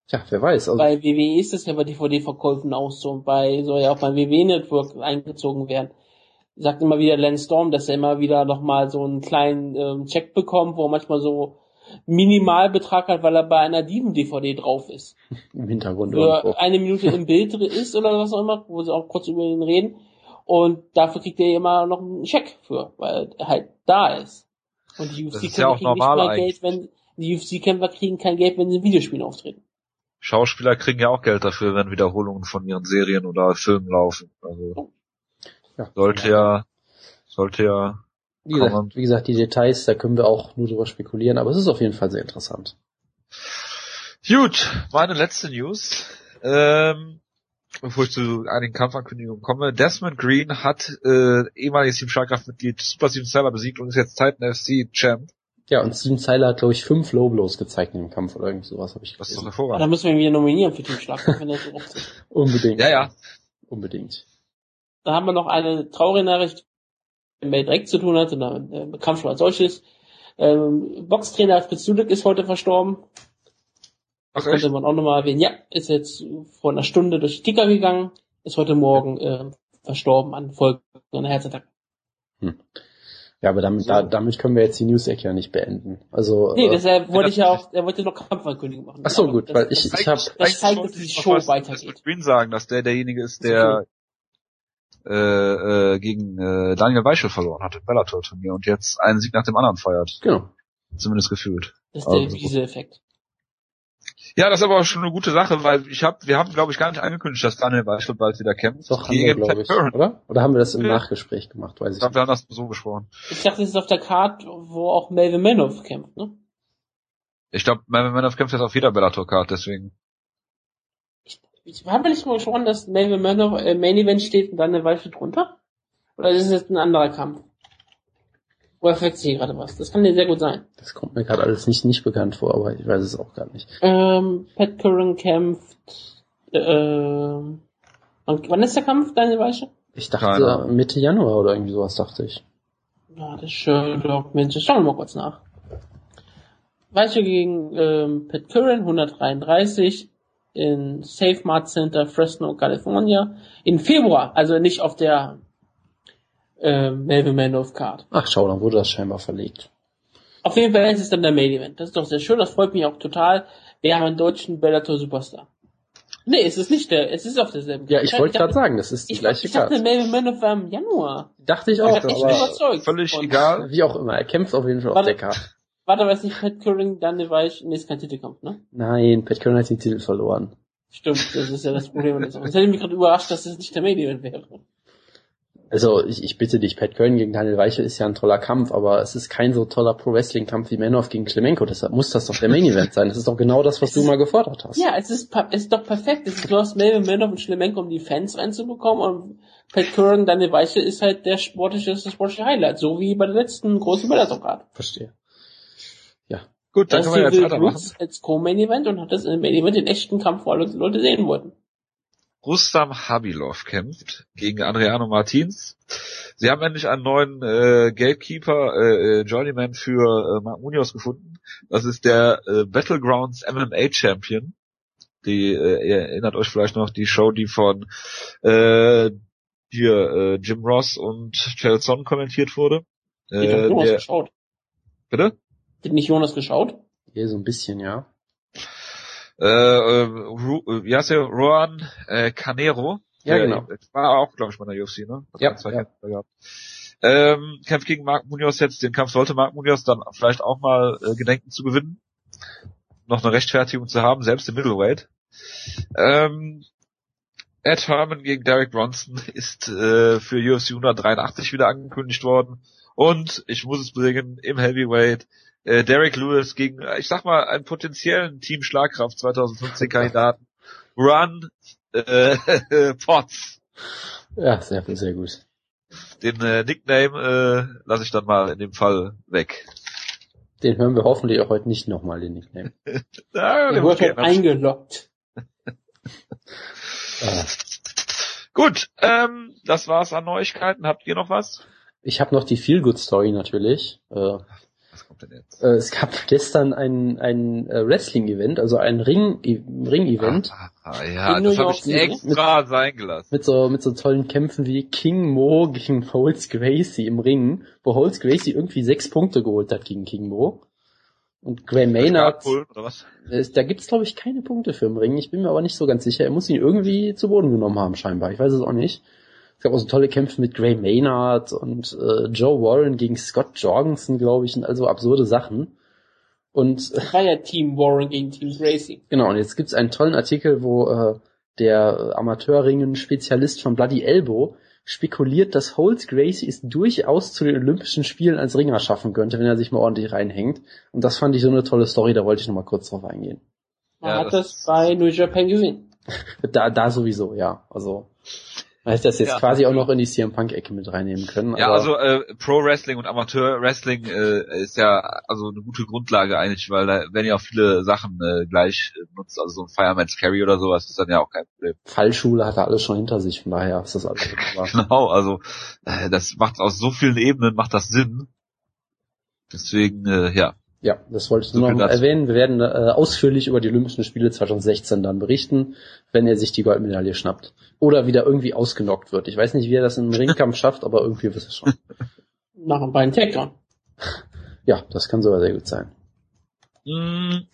Ja, wer weiß. Also bei WWE ist es ja bei DVD-Verkäufen auch so. Bei soll ja auch beim WWE Network eingezogen werden. sagt immer wieder Lance Storm, dass er immer wieder nochmal so einen kleinen ähm, Check bekommt, wo er manchmal so Minimalbetrag hat, weil er bei einer Diven-DVD drauf ist. Im Hintergrund. Für irgendwo. eine Minute im Bild ist oder was auch immer, wo sie auch kurz über ihn reden. Und dafür kriegt er immer noch einen Check für, weil er halt da ist. Und die UFC-Kämpfer ja kriegen nicht mehr Geld, wenn die UFC-Kämpfer kriegen kein Geld, wenn sie in Videospielen auftreten. Schauspieler kriegen ja auch Geld dafür, wenn Wiederholungen von ihren Serien oder Filmen laufen. Also ja. sollte ja, sollte ja. Wie gesagt, wie gesagt, die Details, da können wir auch nur drüber spekulieren, aber es ist auf jeden Fall sehr interessant. Gut, meine letzte News. Ähm, bevor ich zu einigen Kampfankündigungen komme. Desmond Green hat äh, ehemaliges Team Schlagkraftmitglied Super Steven Seller besiegt und ist jetzt Titan FC Champ. Ja, und Steven Seiler hat, glaube ich, fünf Low Blows gezeigt in dem Kampf oder irgendwie sowas habe ich Das ist doch hervorragend. Da müssen wir ihn wieder nominieren für Team Schlagkraft, wenn er so oft ist. Unbedingt. Ja, ja. Unbedingt. Da haben wir noch eine traurige Nachricht, die mit direkt zu tun hat, und damit äh, Kampf schon als solches. Ähm, Boxtrainer Fritz Dudek ist heute verstorben. Das Ach, könnte man auch nochmal erwähnen. Ja, ist jetzt vor einer Stunde durch die Ticker gegangen, ist heute Morgen äh, verstorben an Folge einer Herzattacke. Hm. Ja, aber damit, so. da, damit können wir jetzt die News-Ecke ja nicht beenden. Also, nee, äh, deshalb wollte ich ja auch, er wollte noch Kampfankündigung machen. Ach so, gut, das, weil ich, ich habe, das zeigt, dass die Show weitergeht. Ich sagen, dass der derjenige ist, der äh, äh, gegen äh, Daniel Weichel verloren hat im Bellator-Turnier und jetzt einen Sieg nach dem anderen feiert. Genau. Zumindest gefühlt. Das ist der also, Wiese-Effekt. Ja, das ist aber auch schon eine gute Sache, weil ich habe, wir haben, glaube ich, gar nicht angekündigt, dass Daniel Weichel bald wieder kämpft. Doch, haben wir, glaube ich, oder? Oder haben wir das im ja. Nachgespräch gemacht, weiß ich, ich glaub, wir haben das so besprochen. Ich dachte, das ist auf der Card, wo auch Melvin Manoff kämpft, ne? Ich glaube, Melvin Manoff kämpft jetzt auf jeder Bellator-Card, deswegen. Ich, ich habe nicht mal gesprochen, dass Melvin Manoff äh, Main Event steht und Daniel Weichel drunter? Oder ist es jetzt ein anderer Kampf? Oder verwechsel ich gerade was? Das kann dir sehr gut sein. Das kommt mir gerade alles nicht, nicht bekannt vor, aber ich weiß es auch gar nicht. Ähm, Pat Curran kämpft, äh, wann ist der Kampf, deine Weiche? Ich dachte Keine. Mitte Januar oder irgendwie sowas, dachte ich. Ja, das ist Mensch, schauen wir mal kurz nach. Weiche gegen ähm, Pat Curran, 133 in Safe Mart Center, Fresno, California, in Februar, also nicht auf der äh, Melvin Manov Card. Ach schau, dann wurde das scheinbar verlegt. Auf jeden Fall ist es dann der Main Event. Das ist doch sehr schön, das freut mich auch total. Wir haben einen deutschen Bellator Superstar. Nee, es ist nicht der, es ist auf derselben Ja, ich wollte gerade sagen, das ist die ich, gleiche Ich dachte, Melvin Manov war im Januar. Dachte ich auch, aber überzeugt völlig von, egal. Wie auch immer, er kämpft auf jeden Fall warte, auf der Karte. Warte, weiß nicht, Pat Curran, dann Weich, nee, ist kein Titelkampf, ne? Nein, Pat Curran hat den Titel verloren. Stimmt, das ist ja das Problem. Das hätte mich gerade überrascht, dass das nicht der Main Event wäre. Also ich, ich bitte dich, Pat Köln gegen Daniel Weichel ist ja ein toller Kampf, aber es ist kein so toller Pro-Wrestling-Kampf wie Manov gegen Klemenko, deshalb muss das doch der Main-Event sein. Das ist doch genau das, was es du mal gefordert hast. Ja, es ist, es ist doch perfekt. Es ist, du hast Melvin Manov und Klemenko, um die Fans reinzubekommen und Pat Köln, Daniel Weichel ist halt der sportliche, das sportliche Highlight, so wie bei der letzten großen Bellator Verstehe. Ja. Gut, dann können wir jetzt weitermachen. als Co-Main-Event und hat das in dem Main-Event den echten Kampf, wo alle Leute sehen wollten. Rustam Habilov kämpft gegen Adriano Martins. Sie haben endlich einen neuen äh, Gatekeeper, äh, äh, Journeyman für äh, Mark Munoz gefunden. Das ist der äh, Battlegrounds MMA Champion. Die, äh, ihr erinnert euch vielleicht noch die Show, die von äh, hier äh, Jim Ross und Chelson kommentiert wurde. Äh, Jonas der, geschaut. Bitte? Hat nicht Jonas geschaut? Ja, so ein bisschen, ja äh, äh, Ru, äh, wie heißt der? Rohan äh, Canero. Ja, genau. War auch, glaube ich, bei der UFC, ne? Hat ja, zwei ja. Kämpfe gehabt. Ähm, kämpft gegen Mark Munoz jetzt. Den Kampf sollte Mark Munoz dann vielleicht auch mal äh, gedenken zu gewinnen. Noch eine Rechtfertigung zu haben, selbst im Middleweight. Ähm, Ed Herman gegen Derek Bronson ist äh, für UFC 183 wieder angekündigt worden. Und ich muss es bringen, im Heavyweight äh, Derek Lewis gegen, äh, ich sag mal, einen potenziellen Team Schlagkraft 2015 Kandidaten. Run äh, Potts. Ja, sehr, sehr gut. Den äh, Nickname äh, lasse ich dann mal in dem Fall weg. Den hören wir hoffentlich auch heute nicht nochmal, den Nickname. ja, der wird halt eingeloggt. ah. Gut, ähm, das war's an Neuigkeiten. Habt ihr noch was? Ich habe noch die Feel Good Story natürlich. Äh, Jetzt? Äh, es gab gestern ein, ein äh, Wrestling-Event, also ein Ring, Ring-Event. Ah, ah, ja, das habe ich extra mit, sein gelassen. Mit so, mit so tollen Kämpfen wie King Mo gegen Holtz Gracie im Ring, wo Holtz Gracie irgendwie sechs Punkte geholt hat gegen King Mo. Und Gray Maynard, da gibt's glaube ich keine Punkte für im Ring. Ich bin mir aber nicht so ganz sicher. Er muss ihn irgendwie zu Boden genommen haben scheinbar. Ich weiß es auch nicht. Es gab auch so tolle Kämpfe mit Gray Maynard und äh, Joe Warren gegen Scott Jorgensen, glaube ich, und also absurde Sachen. Und das war ja Team Warren gegen Team Gracie. Genau, und jetzt gibt's einen tollen Artikel, wo äh, der Amateurringen-Spezialist von Bloody Elbow spekuliert, dass Holtz Gracie es durchaus zu den Olympischen Spielen als Ringer schaffen könnte, wenn er sich mal ordentlich reinhängt. Und das fand ich so eine tolle Story, da wollte ich nochmal kurz drauf eingehen. Man ja, hat das, das bei New Japan gesehen. da, da sowieso, ja. Also Heißt das jetzt ja. quasi auch noch in die CM Punk Ecke mit reinnehmen können. Ja, also äh, Pro Wrestling und Amateur Wrestling äh, ist ja also eine gute Grundlage eigentlich, weil da werden ja auch viele Sachen äh, gleich äh, nutzt, also so ein Fireman's Carry oder sowas ist dann ja auch kein Problem. Fallschule hat er alles schon hinter sich, von daher ist das alles Genau, also äh, das macht aus so vielen Ebenen macht das Sinn. Deswegen äh, ja, ja, das wollte ich so nur noch erwähnen. Wir werden äh, ausführlich über die Olympischen Spiele 2016 dann berichten, wenn er sich die Goldmedaille schnappt. Oder wieder irgendwie ausgenockt wird. Ich weiß nicht, wie er das im Ringkampf schafft, aber irgendwie wird es schon. Nach ein beiden Takedown. Ja, das kann sogar sehr gut sein. Mm,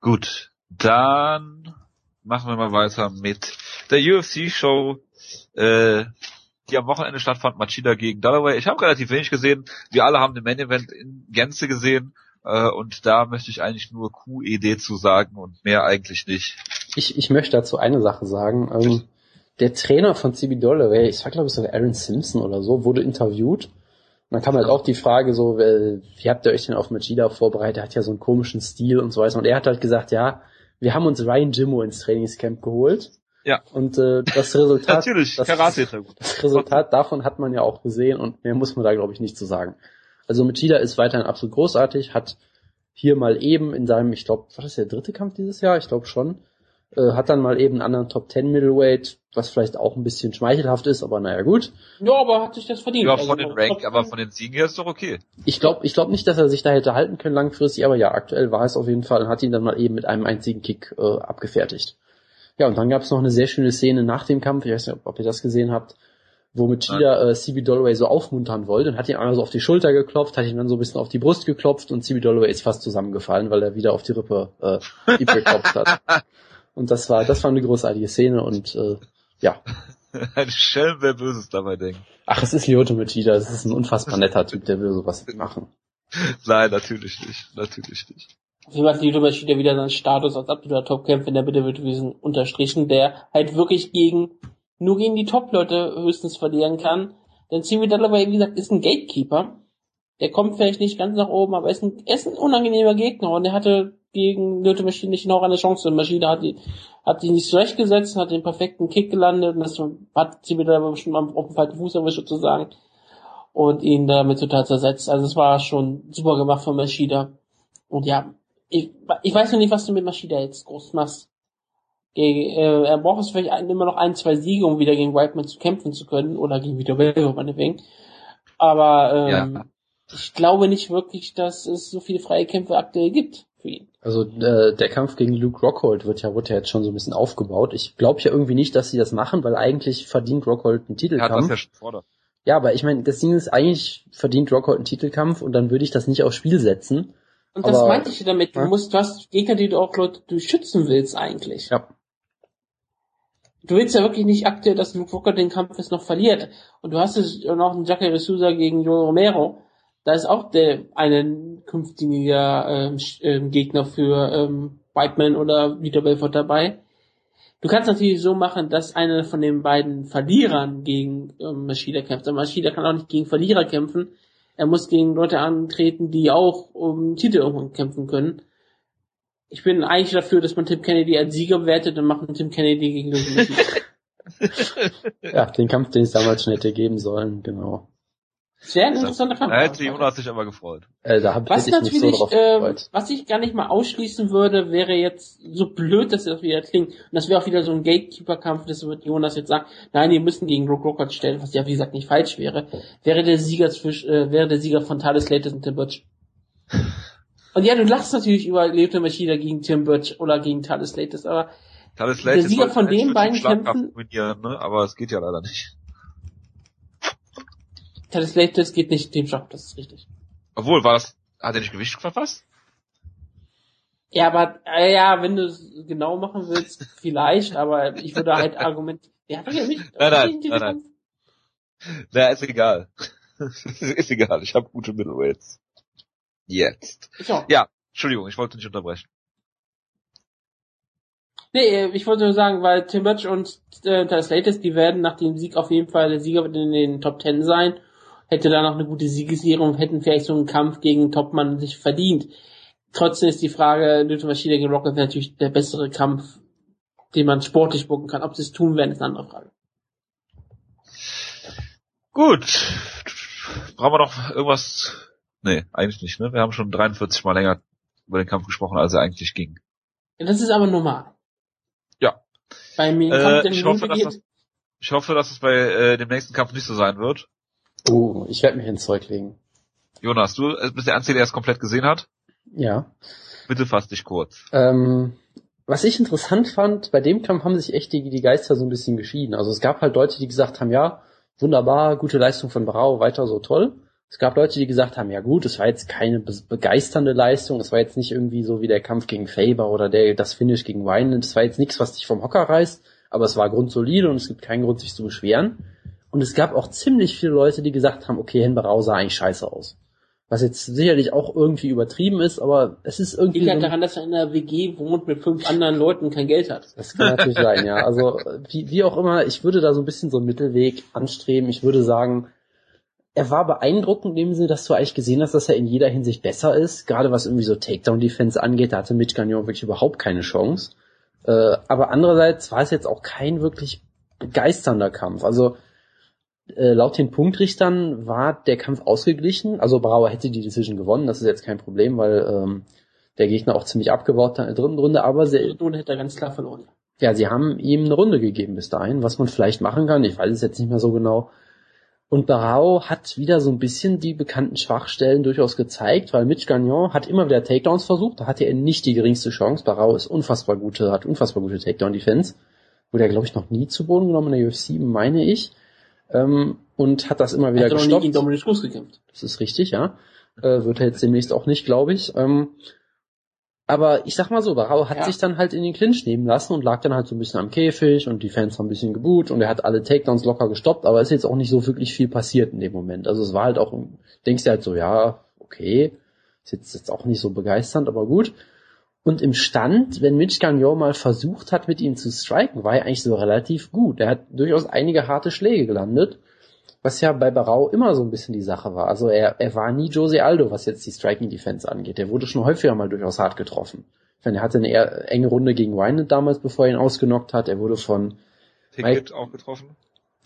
gut, dann machen wir mal weiter mit der UFC-Show. Äh, die am Wochenende stattfand, Machida gegen Dalloway. Ich habe relativ wenig gesehen. Wir alle haben den Main Event in Gänze gesehen. Äh, und da möchte ich eigentlich nur QED zu sagen und mehr eigentlich nicht. Ich, ich möchte dazu eine Sache sagen. Ähm, der Trainer von CB Dalloway, ich sag glaube ich sogar Aaron Simpson oder so, wurde interviewt. Und dann kam halt auch die Frage so, wie habt ihr euch denn auf Machida vorbereitet? Er hat ja so einen komischen Stil und so weiter. Und er hat halt gesagt, ja, wir haben uns Ryan Jimmo ins Trainingscamp geholt. Ja. Und äh, das Resultat, Natürlich, das, das Resultat davon hat man ja auch gesehen und mehr muss man da glaube ich nicht zu sagen. Also Machida ist weiterhin absolut großartig, hat hier mal eben in seinem, ich glaube, war das der dritte Kampf dieses Jahr? Ich glaube schon. Äh, hat dann mal eben einen anderen Top 10 Middleweight, was vielleicht auch ein bisschen schmeichelhaft ist, aber naja gut. Ja, aber hat sich das verdient. Ja, von also, den Rank, aber von den Siegen her ist doch okay. Ich glaube ich glaub nicht, dass er sich da hätte halten können langfristig, aber ja, aktuell war es auf jeden Fall und hat ihn dann mal eben mit einem einzigen Kick äh, abgefertigt. Ja, und dann gab es noch eine sehr schöne Szene nach dem Kampf, ich weiß nicht, ob ihr das gesehen habt, wo Machida äh, CB Dolloway so aufmuntern wollte und hat ihn einmal so auf die Schulter geklopft, hat ihn dann so ein bisschen auf die Brust geklopft und CB Dolloway ist fast zusammengefallen, weil er wieder auf die Rippe äh, geklopft hat. Und das war, das war eine großartige Szene und äh, ja. Ein Schelm, wer Böses dabei denkt. Ach, es ist Lyoto Machida, es ist ein unfassbar netter Typ, der will sowas machen. Nein, natürlich nicht, natürlich nicht. Fall hat Lyoto Machida wieder seinen Status als absoluter Topkämpfer in der Bitterweltwesen unterstrichen, der halt wirklich gegen nur gegen die Top-Leute höchstens verlieren kann. Denn Jimmy Dalloway, wie gesagt, ist ein Gatekeeper. Der kommt vielleicht nicht ganz nach oben, aber er ist ein, er ist ein unangenehmer Gegner und er hatte gegen Lyoto Maschine nicht noch eine Chance. Und Maschine hat die, hat die nicht zurechtgesetzt, hat den perfekten Kick gelandet und das hat Jimmy Dalloway bestimmt auf dem falschen Fuß erwischt sozusagen und ihn damit total zersetzt. Also es war schon super gemacht von Maschida. Und ja, ich, ich weiß noch nicht, was du mit Maschida jetzt groß machst gegen, äh, er braucht es vielleicht ein, immer noch ein, zwei Siege, um wieder gegen Whiteman zu kämpfen zu können, oder gegen Vito Bello, meinetwegen. Aber ähm, ja. ich glaube nicht wirklich, dass es so viele freie Kämpfe aktuell gibt für ihn. Also äh, der Kampf gegen Luke Rockhold wird ja, wird ja jetzt schon so ein bisschen aufgebaut. Ich glaube ja irgendwie nicht, dass sie das machen, weil eigentlich verdient Rockhold einen Titelkampf. Er hat das ja schon fordert. Ja, aber ich meine, das Ding ist, eigentlich verdient Rockhold einen Titelkampf und dann würde ich das nicht aufs Spiel setzen. Und das meinte ich damit. Du ja? musst, du hast Gegner, die du auch Leute, du schützen willst eigentlich. Ja du willst ja wirklich nicht aktuell, dass Luke Walker den Kampf jetzt noch verliert. Und du hast es noch einen Jacare Sousa gegen Joe Romero. Da ist auch der eine künftiger ähm, ähm, Gegner für ähm, Whiteman oder Vitor Belfort dabei. Du kannst natürlich so machen, dass einer von den beiden Verlierern gegen ähm, Maschida kämpft. Aber Maschida kann auch nicht gegen Verlierer kämpfen. Er muss gegen Leute antreten, die auch um Titel irgendwann kämpfen können ich bin eigentlich dafür, dass man Tim Kennedy als Sieger bewertet und macht Tim Kennedy gegen Ludwig Ja, den Kampf, den es damals schon hätte geben sollen, genau. Sehr ein interessanter Kampf. Da hätte Jonas sich aber gefreut. Äh, da hab, Was hätte ich mich so natürlich, ähm, was ich gar nicht mal ausschließen würde, wäre jetzt, so blöd dass das wieder klingt, und das wäre auch wieder so ein Gatekeeper-Kampf, das wird Jonas jetzt sagen, nein, die müssen gegen Rook Rockert stellen, was ja wie gesagt nicht falsch wäre, wäre der Sieger zwischen, äh, wäre der Sieger von Thales Latest und Tim Birch. Und ja, du lachst natürlich über Leo Machida gegen Tim Birch oder gegen Thales Latest, aber Thales Der Sieger von den beiden Kämpfen- ne? aber es geht ja leider nicht. Thales Latest geht nicht dem Shop, das ist richtig. Obwohl, war das, hat er nicht Gewicht verpasst? Ja, aber, äh, ja, wenn du es genau machen willst, vielleicht, aber ich würde halt Argument, der hat ja nicht, Nein, nein, nicht- nein, nein. Na, ist egal. ist egal, ich habe gute Middleweights. Jetzt. Ja, Entschuldigung, ich wollte nicht unterbrechen. Nee, äh, ich wollte nur sagen, weil Tim Birch und äh, das Latest, die werden nach dem Sieg auf jeden Fall der Sieger wird in den Top Ten sein. Hätte da noch eine gute Siegesserie und hätten vielleicht so einen Kampf gegen Topmann sich verdient. Trotzdem ist die Frage, Luther Maschine gegen Rocket wäre natürlich der bessere Kampf, den man sportlich bucken kann. Ob sie es tun werden, ist eine andere Frage. Gut. Brauchen wir noch irgendwas? Nee, eigentlich nicht, ne? Wir haben schon 43 mal länger über den Kampf gesprochen, als er eigentlich ging. Ja, Das ist aber normal. Ja. Bei mir Äh, ich hoffe, dass das, ich hoffe, dass es bei äh, dem nächsten Kampf nicht so sein wird. Oh, ich werde mich ins Zeug legen. Jonas, du äh, bist der Einzige, der es komplett gesehen hat. Ja. Bitte fass dich kurz. Ähm, was ich interessant fand, bei dem Kampf haben sich echt die, die Geister so ein bisschen geschieden. Also es gab halt Leute, die gesagt haben, ja, wunderbar, gute Leistung von Brau, weiter so toll. Es gab Leute, die gesagt haben, ja gut, es war jetzt keine be begeisternde Leistung, es war jetzt nicht irgendwie so wie der Kampf gegen Faber oder der, das Finish gegen Wineland, es war jetzt nichts, was dich vom Hocker reißt, aber es war grundsolide und es gibt keinen Grund, sich zu beschweren. Und es gab auch ziemlich viele Leute, die gesagt haben, okay, Hen Barau sah eigentlich scheiße aus. Was jetzt sicherlich auch irgendwie übertrieben ist, aber es ist irgendwie. Liegt so halt daran, dass er in einer WG wohnt mit fünf anderen Leuten und kein Geld hat. Das kann natürlich sein, ja. Also wie, wie auch immer, ich würde da so ein bisschen so einen Mittelweg anstreben. Ich würde sagen, er war beeindruckend in dem Sinne, dass du eigentlich gesehen hast, dass er in jeder Hinsicht besser ist. Gerade was irgendwie so Takedown-Defense angeht, da hatte Mitch Gagnon wirklich überhaupt keine Chance. Äh, aber andererseits war es jetzt auch kein wirklich begeisternder Kampf. Also äh, laut den Punktrichtern war der Kampf ausgeglichen. Also Brauer hätte die Decision gewonnen, das ist jetzt kein Problem, weil ähm, der Gegner auch ziemlich abgebaut hat in der dritten Runde, aber sehr, Und hätte er ganz klar verloren. ja, sie haben ihm eine Runde gegeben bis dahin, was man vielleicht machen kann. Ich weiß es jetzt nicht mehr so genau. Und Barao hat wieder so ein bisschen die bekannten Schwachstellen durchaus gezeigt, weil Mitch Gagnon hat immer wieder Takedowns versucht, da hatte er nicht die geringste Chance. Barao ist unfassbar gute, hat unfassbar gute Takedown-Defense. Wurde er, glaube ich, noch nie zu Boden genommen in der UFC, meine ich. Ähm, und hat das immer wieder Er hat noch nie gestoppt. gegen Dominic Cruz gekämpft. Das ist richtig, ja. Äh, wird er jetzt demnächst auch nicht, glaube ich. Ähm, aber ich sag mal so, Barao hat Ja. sich dann halt in den Clinch nehmen lassen und lag dann halt so ein bisschen am Käfig und die Fans haben ein bisschen geboot und er hat alle Takedowns locker gestoppt, aber es ist jetzt auch nicht so wirklich viel passiert in dem Moment. Also es war halt auch, denkst du halt so, ja, okay, ist jetzt, jetzt auch nicht so begeisternd, aber gut. Und im Stand, wenn Mitch Gagnon mal versucht hat, mit ihm zu striken, war er eigentlich so relativ gut. Er hat durchaus einige harte Schläge gelandet, was ja bei Barau immer so ein bisschen die Sache war. Also er, er war nie Jose Aldo, was jetzt die Striking Defense angeht. Er wurde schon häufiger mal durchaus hart getroffen. Ich meine, er hatte eine eher enge Runde gegen Wineland damals, bevor er ihn ausgenockt hat. Er wurde von, Ticket auch getroffen.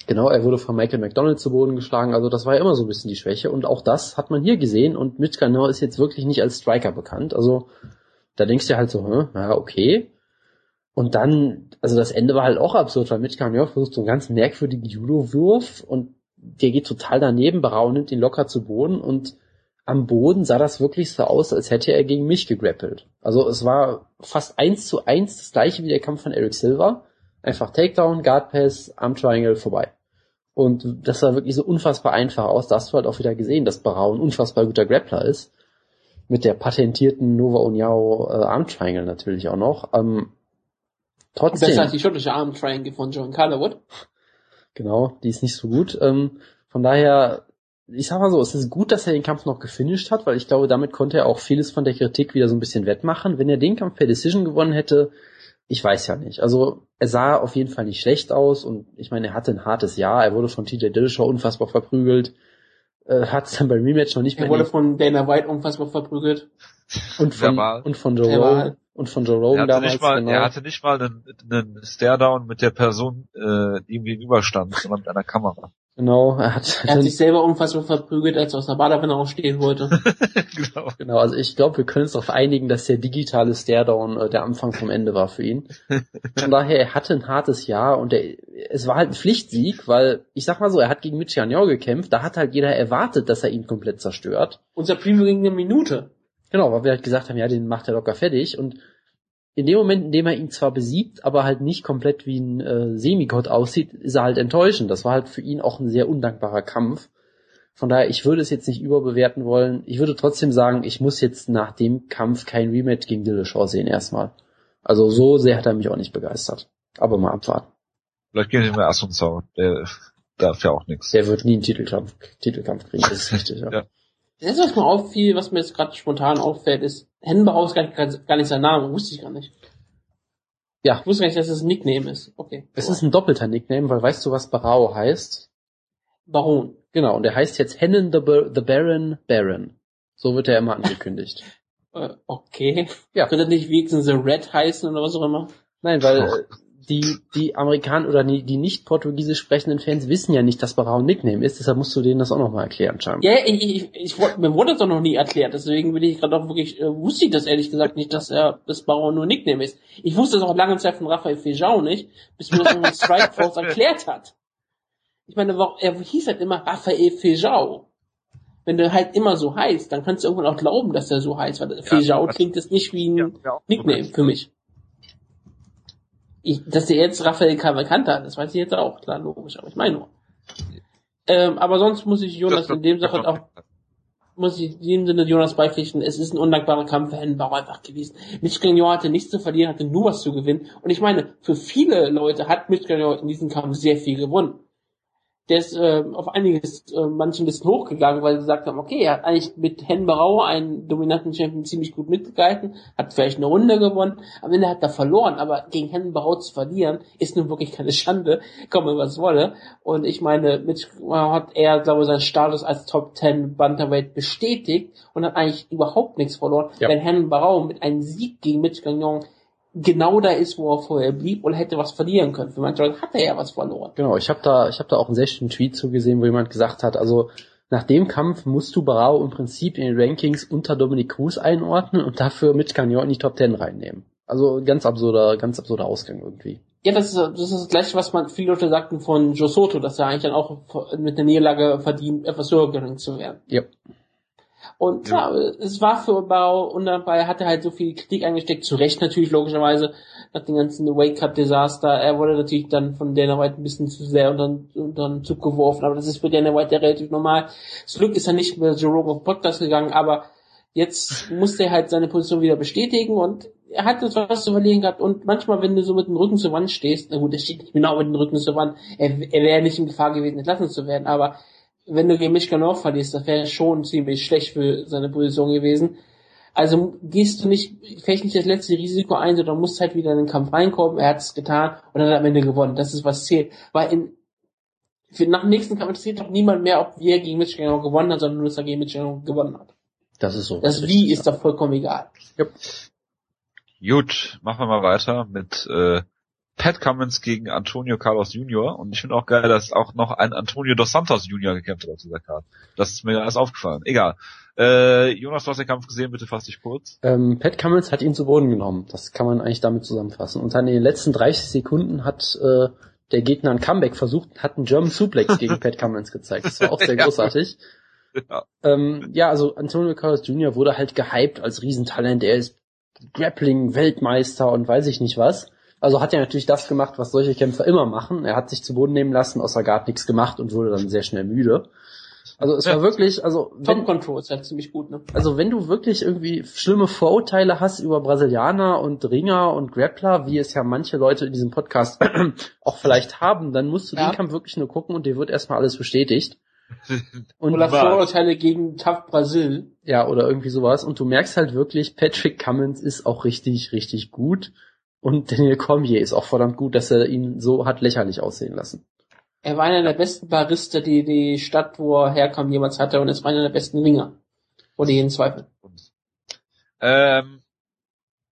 genau, er wurde von Michael McDonald zu Boden geschlagen. Also das war ja immer so ein bisschen die Schwäche. Und auch das hat man hier gesehen. Und Mitch Gagnon ist jetzt wirklich nicht als Striker bekannt. Also da denkst du halt so, hm, ja, okay. Und dann, also das Ende war halt auch absurd, weil Mitch Gagnon versucht so einen ganz merkwürdigen Judo-Wurf und der geht total daneben, Barau nimmt ihn locker zu Boden und am Boden sah das wirklich so aus, als hätte er gegen mich gegrappelt. Also es war fast eins zu eins das gleiche wie der Kampf von Eric Silver. Einfach Takedown, Guard Pass, Arm Triangle vorbei. Und das sah wirklich so unfassbar einfach aus. Da hast du halt auch wieder gesehen, dass Barau ein unfassbar guter Grappler ist. Mit der patentierten Nova Uniao äh, Arm Triangle natürlich auch noch. Ähm, trotzdem. Besser als die schottische Arm Triangle von John Calderwood. Genau, die ist nicht so gut. Ähm, von daher, ich sag mal so, es ist gut, dass er den Kampf noch gefinisht hat, weil ich glaube, damit konnte er auch vieles von der Kritik wieder so ein bisschen wettmachen. Wenn er den Kampf per Decision gewonnen hätte, ich weiß ja nicht. Also er sah auf jeden Fall nicht schlecht aus und ich meine, er hatte ein hartes Jahr. Er wurde von TJ Dillashaw unfassbar verprügelt. Äh, hat es dann beim Rematch noch nicht Er mehr wurde von Dana White unfassbar verprügelt. und von, und von Joe. Rogan und von Joe Er Rogan hatte, damals nicht mal, genau. er hatte nicht mal einen, einen Stare-Down mit der Person, äh, die ihm gegenüberstand, sondern mit einer Kamera. Genau, er hat, er hat sich selber unfassbar verprügelt, als er aus der Badewanne aufstehen wollte. genau. genau, also ich glaube, wir können uns darauf einigen, dass der digitale Stairdown äh, der Anfang vom Ende war für ihn. Von daher, er hatte ein hartes Jahr und er, es war halt ein Pflichtsieg, weil, ich sag mal so, er hat gegen Mitch Janior gekämpft, da hat halt jeder erwartet, dass er ihn komplett zerstört. Unser Preview ging eine Minute. Genau, weil wir halt gesagt haben, ja, den macht er locker fertig und in dem Moment, in dem er ihn zwar besiegt, aber halt nicht komplett wie ein äh, Semigott aussieht, ist er halt enttäuschend. Das war halt für ihn auch ein sehr undankbarer Kampf. Von daher, ich würde es jetzt nicht überbewerten wollen. Ich würde trotzdem sagen, ich muss jetzt nach dem Kampf kein Rematch gegen Dillashaw sehen erstmal. Also so sehr hat er mich auch nicht begeistert. Aber mal abwarten. Vielleicht gehen wir mal Assunção. Der darf ja auch nichts. Der wird nie einen Titelkampf, Titelkampf kriegen, das ist richtig, ja. ja. Das, was mir auffiel, was mir jetzt gerade spontan auffällt, ist, Hennenbauer ist gar nicht, gar nicht sein Name, wusste ich gar nicht. Ja. Ich wusste gar nicht, dass es das ein Nickname ist. Okay. Es ist ein doppelter Nickname, weil weißt du, was Barao heißt? Baron. Genau, und der heißt jetzt Hennen the, Bar the Baron Baron. So wird er immer angekündigt. äh, okay. Ja. Könnte nicht wenigstens The Red heißen oder was auch immer? Nein, weil die, die Amerikaner oder die, die nicht portugiesisch sprechenden Fans wissen ja nicht, dass Barao ein Nickname ist, deshalb musst du denen das auch nochmal erklären, scheinbar. Ja, ich, ich, ich, ich, mir wurde das doch noch nie erklärt, deswegen bin ich gerade auch wirklich, äh, wusste ich das ehrlich gesagt nicht, dass er, das Barao nur ein Nickname ist. Ich wusste das auch lange Zeit von Raphael Fejau nicht, bis mir das irgendwann Strikeforce erklärt hat. Ich meine, er hieß halt immer Raphael Fejau. Wenn du halt immer so heißt, dann kannst du irgendwann auch glauben, dass er so heißt, weil ja, Fejau klingt es nicht wie ein ja, Nickname für mich ich, dass der jetzt Raphael Cavalcanta hat, das weiß ich jetzt auch, klar, logisch, aber ich meine nur. Ähm, aber sonst muss ich Jonas in dem Sache auch, muss ich in dem Sinne Jonas beipflichten, es ist ein undankbarer Kampf für Hennenbauer einfach gewesen. Mitch Gagnon hatte nichts zu verlieren, hatte nur was zu gewinnen. Und ich meine, für viele Leute hat Mitch Gagnon in diesem Kampf sehr viel gewonnen der ist äh, auf einiges äh, manchen bisschen hochgegangen, weil sie gesagt haben, okay, er hat eigentlich mit Hen Barau einen dominanten Champion ziemlich gut mitgehalten, hat vielleicht eine Runde gewonnen, am Ende hat er verloren, aber gegen Hen Barau zu verlieren, ist nun wirklich keine Schande, komme was wolle. Und ich meine, mit hat er, glaube ich, seinen Status als Top 10 Bantamweight bestätigt und hat eigentlich überhaupt nichts verloren, ja. wenn Hen Barau mit einem Sieg gegen Mitch Gagnon genau da ist, wo er vorher blieb und hätte was verlieren können. Für manche Leute hat er ja was verloren. Genau, ich habe da, ich habe da auch einen sehr schönen Tweet zugesehen, wo jemand gesagt hat, also nach dem Kampf musst du Barao im Prinzip in den Rankings unter Dominic Cruz einordnen und dafür mit Canyon in die Top 10 reinnehmen. Also ganz absurder, ganz absurder Ausgang irgendwie. Ja, das ist, das ist das gleiche, was man viele Leute sagten von Joe Soto, dass er eigentlich dann auch mit der Niederlage verdient, etwas höher gerankt zu werden. Ja. Und klar, ja. es war für Bau und dabei hat er halt so viel Kritik eingesteckt, zu Recht natürlich, logischerweise, nach dem ganzen Wake Cup Desaster. Er wurde natürlich dann von Dana White ein bisschen zu sehr unter, unter den Zug geworfen, aber das ist für Dana White ja relativ normal. Zum Glück ist er nicht mehr Joe Rogan auf Podcast gegangen, aber jetzt musste er halt seine Position wieder bestätigen und er hat jetzt was zu verlieren gehabt und manchmal, wenn du so mit dem Rücken zur Wand stehst, na gut, er steht nicht genau mit dem Rücken zur Wand, er, er wäre nicht in Gefahr gewesen, entlassen zu werden, aber wenn du gegen Mischkanov verlierst, das wäre schon ziemlich schlecht für seine Position gewesen. Also gehst du nicht, vielleicht nicht das letzte Risiko ein, sondern musst halt wieder in den Kampf reinkommen. Er hat es getan und dann hat er am Ende gewonnen. Das ist was zählt. Weil in, für, nach dem nächsten Kampf interessiert doch niemand mehr, ob wir gegen Michigan gewonnen hat, sondern nur, dass er gegen Michigan gewonnen hat. Das ist so. Das Wie ist doch vollkommen egal. Yep. Gut, machen wir mal weiter mit äh, Pat Cummins gegen Antonio Carlos Jr. Und ich finde auch geil, dass auch noch ein Antonio dos Santos Jr. gekämpft hat auf dieser Karte. Das ist mir alles aufgefallen. Egal. Äh, Jonas, du hast den Kampf gesehen, bitte fass dich kurz. Ähm, Pat Cummins hat ihn zu Boden genommen. Das kann man eigentlich damit zusammenfassen. Und dann in den letzten 30 Sekunden hat äh, der Gegner ein Comeback versucht, hat einen German Suplex gegen Pat Cummins gezeigt. Das war auch sehr großartig. Ja. Ähm, ja, also Antonio Carlos Jr. wurde halt gehypt als Riesentalent. Er ist Grappling-Weltmeister und weiß ich nicht was. Also hat er natürlich das gemacht, was solche Kämpfer immer machen. Er hat sich zu Boden nehmen lassen, außer gar nichts gemacht und wurde dann sehr schnell müde. Also es ja. war wirklich, also wenn, Top Control ist halt ziemlich gut, ne? Also wenn du wirklich irgendwie schlimme Vorurteile hast über Brasilianer und Ringer und Grappler, wie es ja manche Leute in diesem Podcast auch vielleicht haben, dann musst du ja. den Kampf wirklich nur gucken und dir wird erstmal alles bestätigt. Und oder Vorurteile gegen Tough Brasil. Ja, oder irgendwie sowas. Und du merkst halt wirklich, Patrick Cummins ist auch richtig, richtig gut. Und Daniel Cormier ist auch verdammt gut, dass er ihn so hat lächerlich aussehen lassen. Er war einer der besten Barista, die die Stadt, wo er herkam, jemals hatte und ist einer der besten Ringer. Ohne jeden Zweifel. Ähm,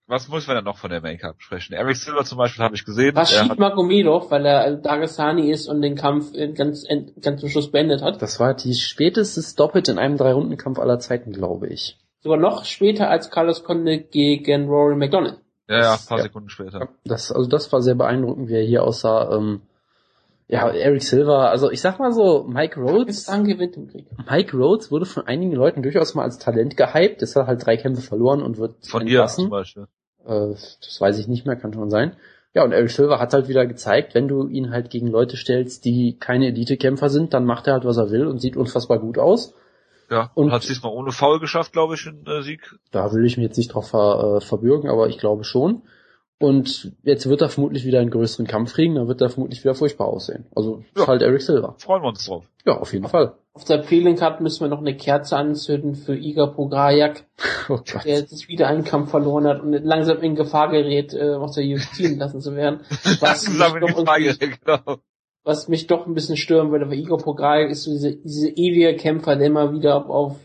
was muss man denn noch von der Make-up sprechen? Eric Silver zum Beispiel habe ich gesehen. Rashid Magomedov, weil er Dagestani ist und den Kampf ganz, ganz zum Schluss beendet hat. Das war die späteste Stoppage in einem Drei-Runden-Kampf aller Zeiten, glaube ich. Sogar noch später als Carlos Conde gegen Rory McDonald. Ja, ja, ein paar ja. Sekunden später. Das, also das war sehr beeindruckend, wie er hier aussah. Ähm, ja, Eric Silver, also ich sag mal so, Mike Rhodes. gewinnt im Krieg. Mike Rhodes wurde von einigen Leuten durchaus mal als Talent gehypt. Es hat halt drei Kämpfe verloren und wird von dir zum Beispiel. Äh, das weiß ich nicht mehr, kann schon sein. Ja, und Eric Silver hat halt wieder gezeigt, wenn du ihn halt gegen Leute stellst, die keine Elite-Kämpfer sind, dann macht er halt, was er will und sieht unfassbar gut aus. Ja, und hat es diesmal ohne Foul geschafft, glaube ich, in äh, Sieg. Da will ich mich jetzt nicht drauf ver, äh, verbürgen, aber ich glaube schon. Und jetzt wird er vermutlich wieder einen größeren Kampf kriegen, dann wird er vermutlich wieder furchtbar aussehen. Also ja. halt Eric Silver. Freuen wir uns drauf. Ja, auf jeden Fall. Auf der Feeling Cup müssen wir noch eine Kerze anzünden für Igor Pograjak, oh der jetzt wieder einen Kampf verloren hat und langsam in Gefahr gerät, äh, aus der UFC entlassen zu werden. Was langsam in Gefahr gerät, genau. Was mich doch ein bisschen stören würde, weil Igor Pograjak ist so diese, diese ewige Kämpfer, der immer wieder auf